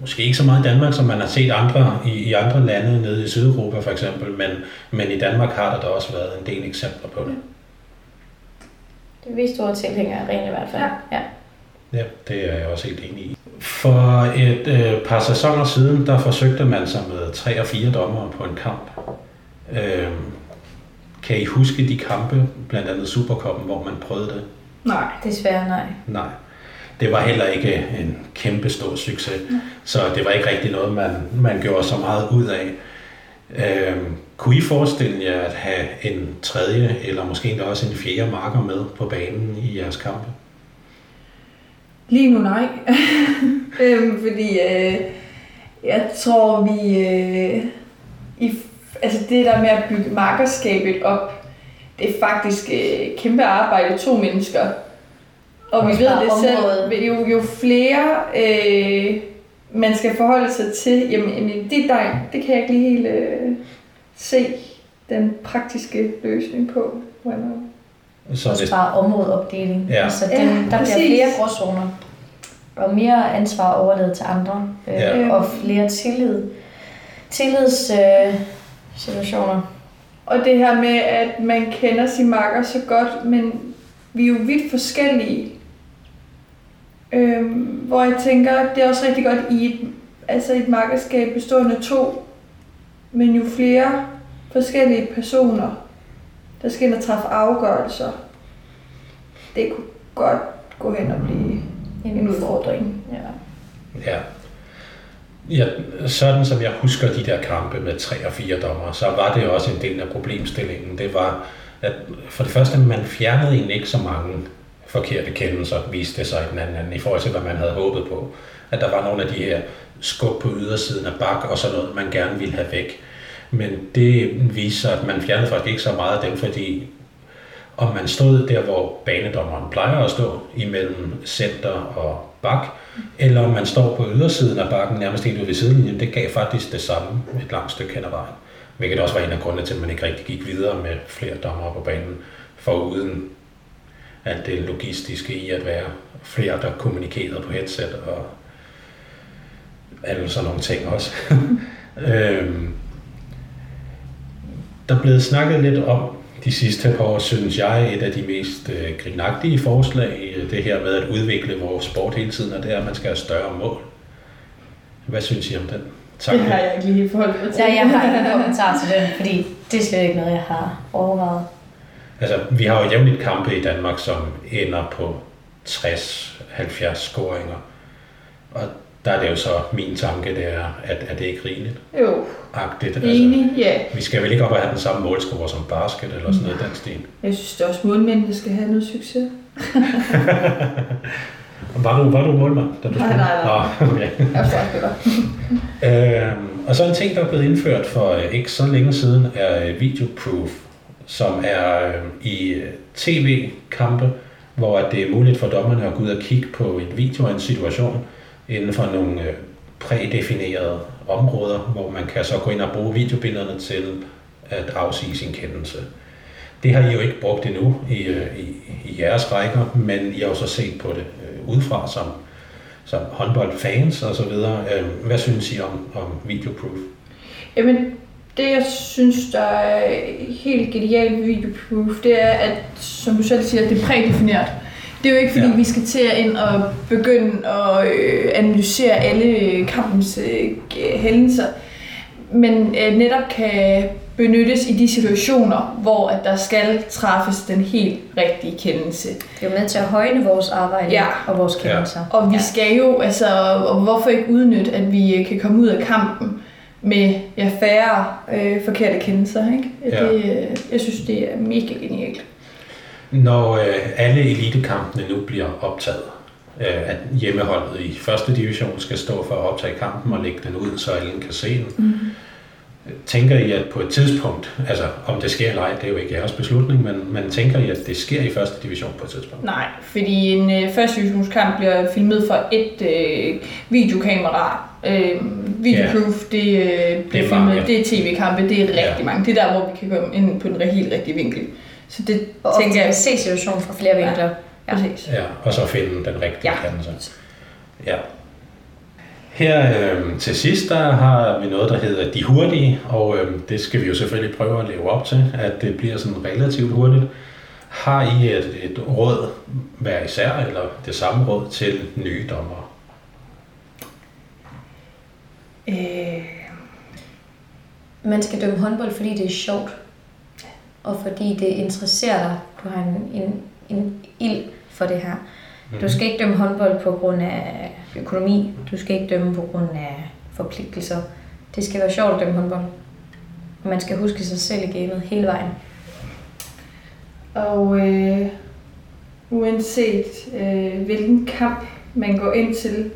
måske ikke så meget i Danmark, som man har set andre i, i andre lande, nede i Sydeuropa for eksempel, men, men i Danmark har der da også været en del eksempler på det. Det er vi store tilhængere af reglen i hvert fald. Ja. ja. Ja, det er jeg også helt enig i. For et øh, par sæsoner siden, der forsøgte man sig med tre og fire dommere på en kamp. Øhm, kan I huske de kampe, blandt andet Superkoppen, hvor man prøvede det? Nej. Desværre nej. Nej. Det var heller ikke en kæmpe stor succes, så det var ikke rigtig noget, man, man gjorde så meget ud af. Øhm, kunne I forestille jer at have en tredje, eller måske endda også en fjerde marker med på banen i jeres kampe? Lige nu nej. øhm, fordi øh, jeg tror, vi... Øh, i, altså det der med at bygge markerskabet op, det er faktisk øh, kæmpe arbejde, to mennesker. Og vi ved det selv, området. jo, jo flere øh, man skal forholde sig til, jamen, jamen det, der, det kan jeg ikke lige helt øh, se den praktiske løsning på. Hvordan Så Også hvis, bare områdeopdeling. Ja. Altså, den, Ja, der bliver præcis. flere gråzoner. Og mere ansvar overladet til andre. Øh, Ja. Og flere tillid. Tillids øh, situationer. Og det her med, at man kender sin makker så godt, men vi er jo vidt forskellige. Øhm, hvor jeg tænker, det er også rigtig godt i et, altså et makkerskab bestående af to, men jo flere forskellige personer, der skal ind og træffe afgørelser, det kunne godt gå hen og blive en udfordring. Ja. ja. Ja, sådan som jeg husker de der kampe med tre og fire dommer, så var det også en del af problemstillingen. Det var, at for det første, man fjernede egentlig ikke så mange forkerte kendelser, viste det sig i den anden ende, i forhold til, hvad man havde håbet på. At der var nogle af de her skub på ydersiden af bak og sådan noget, man gerne ville have væk. Men det viste sig, at man fjernede faktisk ikke så meget af dem, fordi om man stod der, hvor banedommeren plejer at stå, imellem center og bak, eller om man står på ydersiden af bakken, nærmest helt ude ved sidelinjen, det gav faktisk det samme et langt stykke hen ad vejen. Hvilket også var en af grundene til, at man ikke rigtig gik videre med flere dommer på banen, for uden alt det logistiske i at være flere, der kommunikerede på headset og alle sådan nogle ting også. øhm, der er blevet snakket lidt om de sidste par år, synes jeg, et af de mest øh, grinagtige forslag, øh, det her med at udvikle vores sport hele tiden, og det er, at man skal have større mål. Hvad synes I om den? Tak. Det har jeg ikke lige forholdt mig til. Ja, jeg har ingen kommentar til den, fordi det er slet ikke noget, jeg har overvejet. Altså, vi har jo jævnligt kampe i Danmark, som ender på 60-70 scoringer. Og der er det jo så min tanke, det er, at, at det ikke rigeligt. Jo, Agtigt. enig, ja. vi skal vel ikke op og have den samme målscore som basket eller sådan noget i den stil. Jeg synes det er også målmændene skal have noget succes. Var du, var du målmand, da du Nej, spillede? nej, nej. Nå, okay. Jeg er. Øhm, og så en ting, der er blevet indført for øh, ikke så længe siden, er øh, videoproof, som er øh, i øh, tv-kampe, hvor det er muligt for dommerne at gå ud og kigge på en video af en situation inden for nogle øh, prædefinerede områder, hvor man kan så gå ind og bruge videobillederne til at afsige sin kendelse. Det har I jo ikke brugt endnu i, øh, i, i jeres rækker, men I har jo så set på det øh, udefra som som håndboldfans og så videre. Øh, Hvad synes I om, om videoproof? Jamen, det jeg synes, der er helt genialt ved videoproof, det er, at, som du selv siger, det er prædefineret. Det er jo ikke fordi, Ja. ja. vi skal til at ind og begynde at øh, analysere alle kampens øh, hændelser, men øh, netop kan benyttes i de situationer, hvor at der skal træffes den helt rigtige kendelse. Det er jo med til at højne vores arbejde Ja. og vores kendelser. Og vi Ja. ja. skal jo, altså, og hvorfor ikke udnytte, at vi kan komme ud af kampen med ja, færre øh, forkerte kendelser, ikke? Ja. Det, øh, jeg synes, det er mega genialt. Når øh, alle elitekampene nu bliver optaget, øh, at hjemmeholdet i første division skal stå for at optage kampen og lægge den ud, så alle kan se den. Mm. Tænker I, at på et tidspunkt, altså om det sker eller ej, det er jo ikke jeres beslutning, men, men tænker I, at det sker i første division på et tidspunkt? Nej, fordi en øh, første divisionskamp bliver filmet fra et øh, videokamera. Øh, videoproof, det, øh, bliver er filmet, mange. det er tv-kampe, det er rigtig Ja. mange. Det er der, hvor vi kan komme ind på den helt rigtige vinkel. Så det Og tænker jeg, se situationen fra flere Ja. vinkler. Ja. præcis. Ja, og så finde den rigtige Ja. kendelse. Ja. Her øh, til sidst, der har vi noget, der hedder De Hurtige, og øh, det skal vi jo selvfølgelig prøve at leve op til, at det bliver sådan relativt hurtigt. Har I et, et råd hver især, eller det samme råd til nye dommere? Øh, Man skal dømme håndbold, fordi det er sjovt. Og fordi det interesserer dig. Du har en, en, en ild for det her. Du skal ikke dømme håndbold på grund af økonomi. Du skal ikke dømme på grund af forpligtelser. Det skal være sjovt at dømme håndbold. Man skal huske sig selv i gamet hele vejen. Og øh, uanset øh, hvilken kamp man går ind til,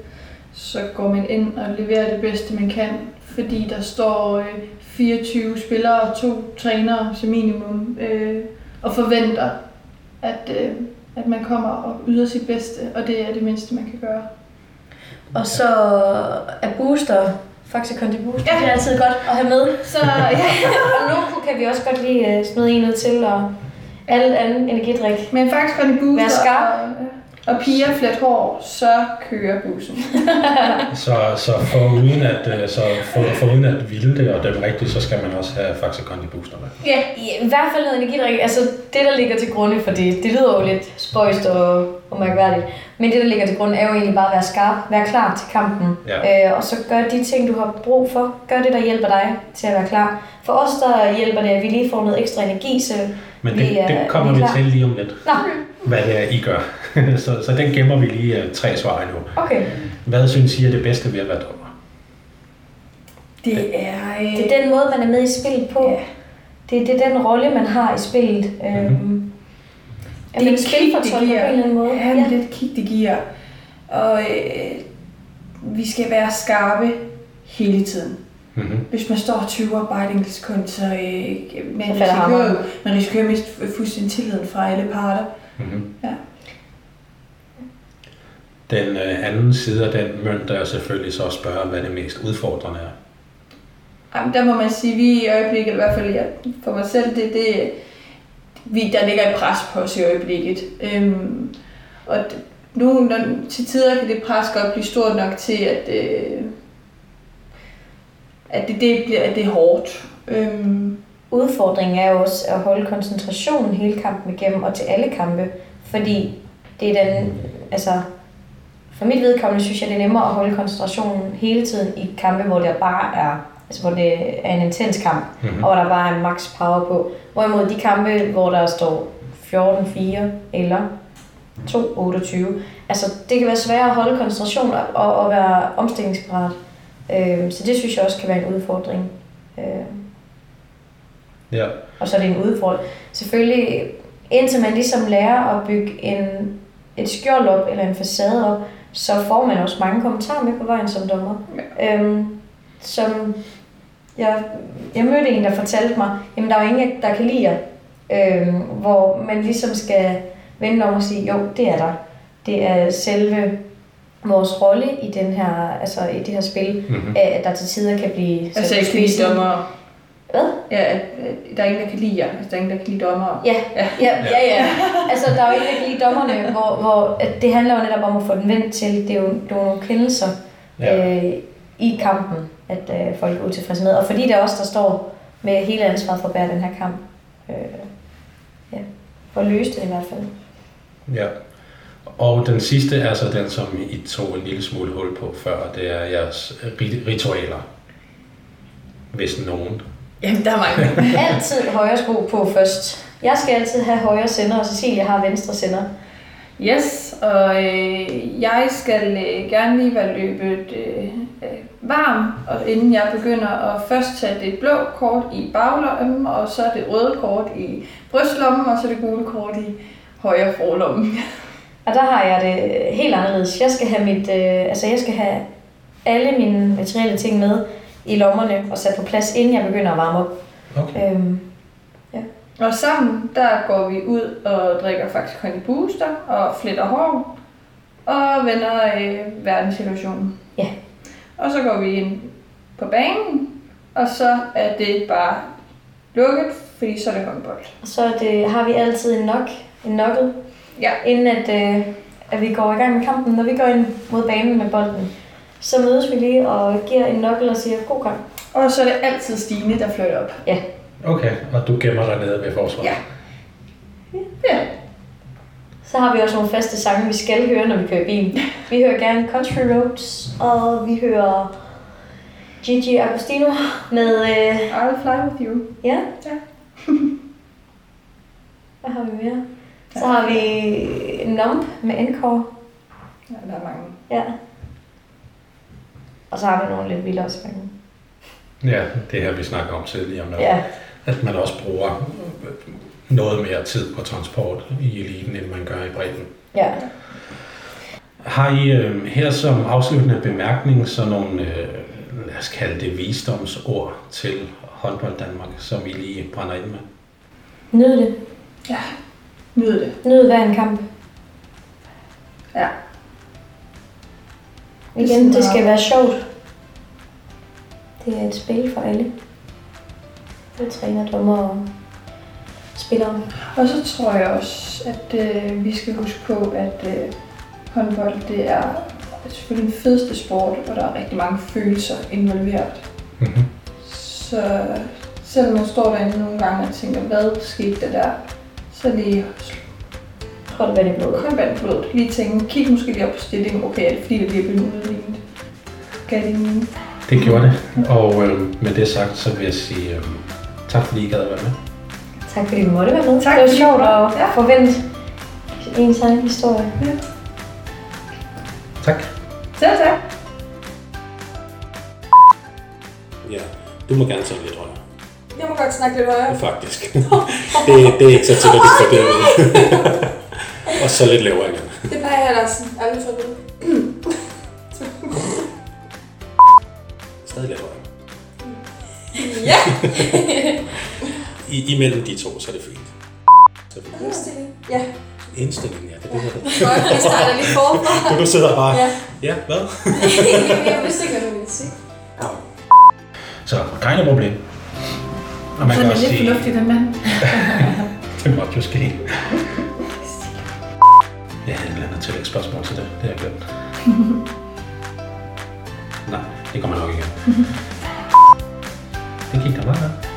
så går man ind og leverer det bedste man kan, fordi der står øh, 24 spillere og to trænere som minimum øh, og forventer, at, øh, at man kommer og yder sit bedste, og det er det mindste, man kan gøre. Og så er booster, Faxe Kondi Booster, Ja. det er altid godt at have med. Så ja, og nu kan vi også godt lige øh, smide en ud til, og alt andet energidrik. men faktisk kan det booster, Vær skarp. og, og piger flet hår, så kører bussen. Så, så for uden at, øh, så for, for uden at ville det og dømme rigtigt, så skal man også have Kondi Booster med. Ja, i hvert fald noget energidrik. Altså det, der ligger til grunde for det, det lyder jo lidt spøjst og, og mærkværdigt. Men det, der ligger til grund, er jo egentlig bare at være skarp, være klar til kampen. Ja. Øh, og så gør de ting, du har brug for. Gør det, der hjælper dig til at være klar. For os, der hjælper det, at vi lige får noget ekstra energi, så Men Vi det, er- det kommer vi vi er klar. til lige om lidt, Nå, hvad det er, I gør. så, så den gemmer vi lige uh, tre svar endnu. okay. Hvad synes I er det bedste ved at være dommer? Det er... Øh, Det er den måde, man er med i spillet på. Ja. Det, det er den rolle, man har i spillet. Øhm, er Det er man spilfortolker på en eller anden måde? Ja, er et kick, det giver. Og øh, vi skal være skarpe hele tiden. Mm-hmm. Hvis man står og tyver bare et enkelt sekund, så øh, man, Så risikerer, man risikerer at miste fuldstændig tilliden fra alle parter. Mm-hmm. Ja. Den øh, anden side af den mønt er selvfølgelig så at spørge, hvad det mest udfordrende er. Jamen, der må man sige, vi i øjeblikket, i hvert fald jeg, for mig selv, det, det, vi, der ligger et pres på os i øjeblikket. Øhm, og d- nu, når, til tider kan det pres godt blive stort nok til, at, øh, at det, det, bliver, at det er hårdt. Øhm, Udfordringen er også at holde koncentrationen hele kampen igennem, og til alle kampe. Fordi det er den, altså, for mit vedkommende synes jeg, det er nemmere at holde koncentrationen hele tiden i kampe, hvor det bare er, altså hvor det er en intens kamp, Mm-hmm. og hvor der bare er max power på. Hvorimod de kampe, hvor der står 14-4 eller 2-28, altså det kan være svært at holde koncentration og, og være omstillingsparat. Øh, så det synes jeg også kan være en udfordring. Øh, Ja. og så er det en udfordring. Selvfølgelig, indtil man ligesom lærer at bygge en, et skjold op eller en facade op, så får man også mange kommentarer med på vejen som dommer. Ja. Øhm, som jeg, jeg mødte en, der fortalte mig, jamen der er jo ingen, der kan lide jer. Øhm, hvor man ligesom skal vende om og sige, jo, det er der. Det er selve vores rolle i den her, altså i det her spil, Mm-hmm. at der til tider kan blive altså, lide spidsen. dommer. Hvad? Ja, at, der er ingen, der kan lide jer. Altså, der er ingen, der kan lide dommer. Ja, Ja. ja, ja, ja. Altså, der er jo ikke rigtig lige dommerne, hvor, hvor at det handler jo netop om at få den vendt til. Det er jo, det er jo nogle kendelser Ja. øh, i kampen, at øh, folk er utilfredse med. Og fordi det er os, der står med hele ansvaret for at bære den her kamp. Øh, ja, for at løse det i hvert fald. ja. Og den sidste er så den, som I tog en lille smule hul på før, det er jeres ri- ritualer. Hvis nogen. Jamen, der er mange. Altid højre sko på først. Jeg skal altid have højre sender, og Cecilie har venstre sender. Yes, og øh, jeg skal øh, gerne lige være løbet øh, øh, varm, og inden jeg begynder at først tage det blå kort i baglommen, og så det røde kort i brystlommen, og så det gule kort i højre forlommen. Og der har jeg det helt anderledes. Jeg skal have mit, øh, altså jeg skal have alle mine materielle ting med i lommerne og sat på plads, inden jeg begynder at varme op. Okay. Øhm, Og sammen, der går vi ud og drikker faktisk honey booster og fletter hår og vender øh, verdenssituationen. Ja. Og så går vi ind på banen, og så er det bare lukket, fordi så er det håndbold. og så er det, har vi altid en nok, en nokket, Ja. inden at, øh, at vi går i gang med kampen. Når vi går ind mod banen med bolden, så mødes vi lige og giver en nokkel og siger god kamp. Og så er det altid Stine, der flytter op. Okay, og du gemmer dig nede ved forsvaret? Ja. Ja. Så har vi også nogle faste sange, vi skal høre, når vi kører i bil. Vi hører gerne Country Roads, og vi hører Gigi Agostino med... Øh, I'll fly with you. ja. Ja. Hvad har vi mere? Så har vi Numb med Encore. Ja, der er mange. Ja. Og så har vi nogle lidt vildere sange. Ja, det her vi snakker om tidligere, med, Ja. at man også bruger noget mere tid på transport i eliten, end man gør i bredden. Ja. Har I øh, her som afsluttende bemærkning så nogle, øh, lad os kalde det visdomsord til håndbold Danmark, som I lige brænder ind med? Nyd det. Nyd det. Nyd hver en kamp. Ja. Det Igen, det skal meget- være sjovt. Det er et spil for alle. Det er træner, dommer og spillere. Og så tror jeg også, at øh, vi skal huske på, at øh, håndbold det er selvfølgelig den fedeste sport, og der er rigtig mange følelser involveret. Mm-hmm. Så selvom man står derinde nogle gange og tænker, hvad skete der der, så lige Tror det var det blod. koldt vand i blodet. Lige tænke, kig måske lige op på stillingen. Okay, er det fordi, det bliver blevet udlignet? Gav det mening? Det gjorde det, og øh, med det sagt, så vil jeg sige øh, tak fordi I gad at være med. Tak fordi du måtte være med. Tak, det var sjovt at ja. forvente ens egen historie. Tak. Selv tak. Ja, du må gerne tage lidt højere. Jeg må godt snakke lidt højere. Faktisk. det, det er ikke så tit, at det vide. Og så lidt lavere igen. Det plejer jeg da sådan aldrig for vide. Stadig lidt højere. Ja! I, imellem de to, så er det fint. Så er det Indstilling. Ja. Indstillingen, ja, det er det, her. Godt, vi starter lige forfra. Du, du sidder bare, Ja. ja, hvad? jeg vidste ikke, hvad du ville sige. Så, keine problem. Og man Så kan er det også lidt sige, fornuftigt, den mand. det måtte jo ske. Tillægsspørgsmål til det, det har jeg glemt. Nej, det kommer nok igen. Det gik da meget godt.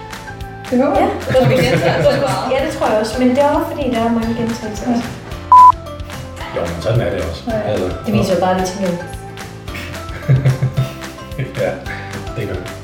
Det håber jeg. Ja, det ja, det tror jeg også. Men det er også fordi, der er mange gentagelser. også. Jo, men sådan er det også. Ja. Altså, Det viser jo bare, at vi tænker, Ja, det gør det.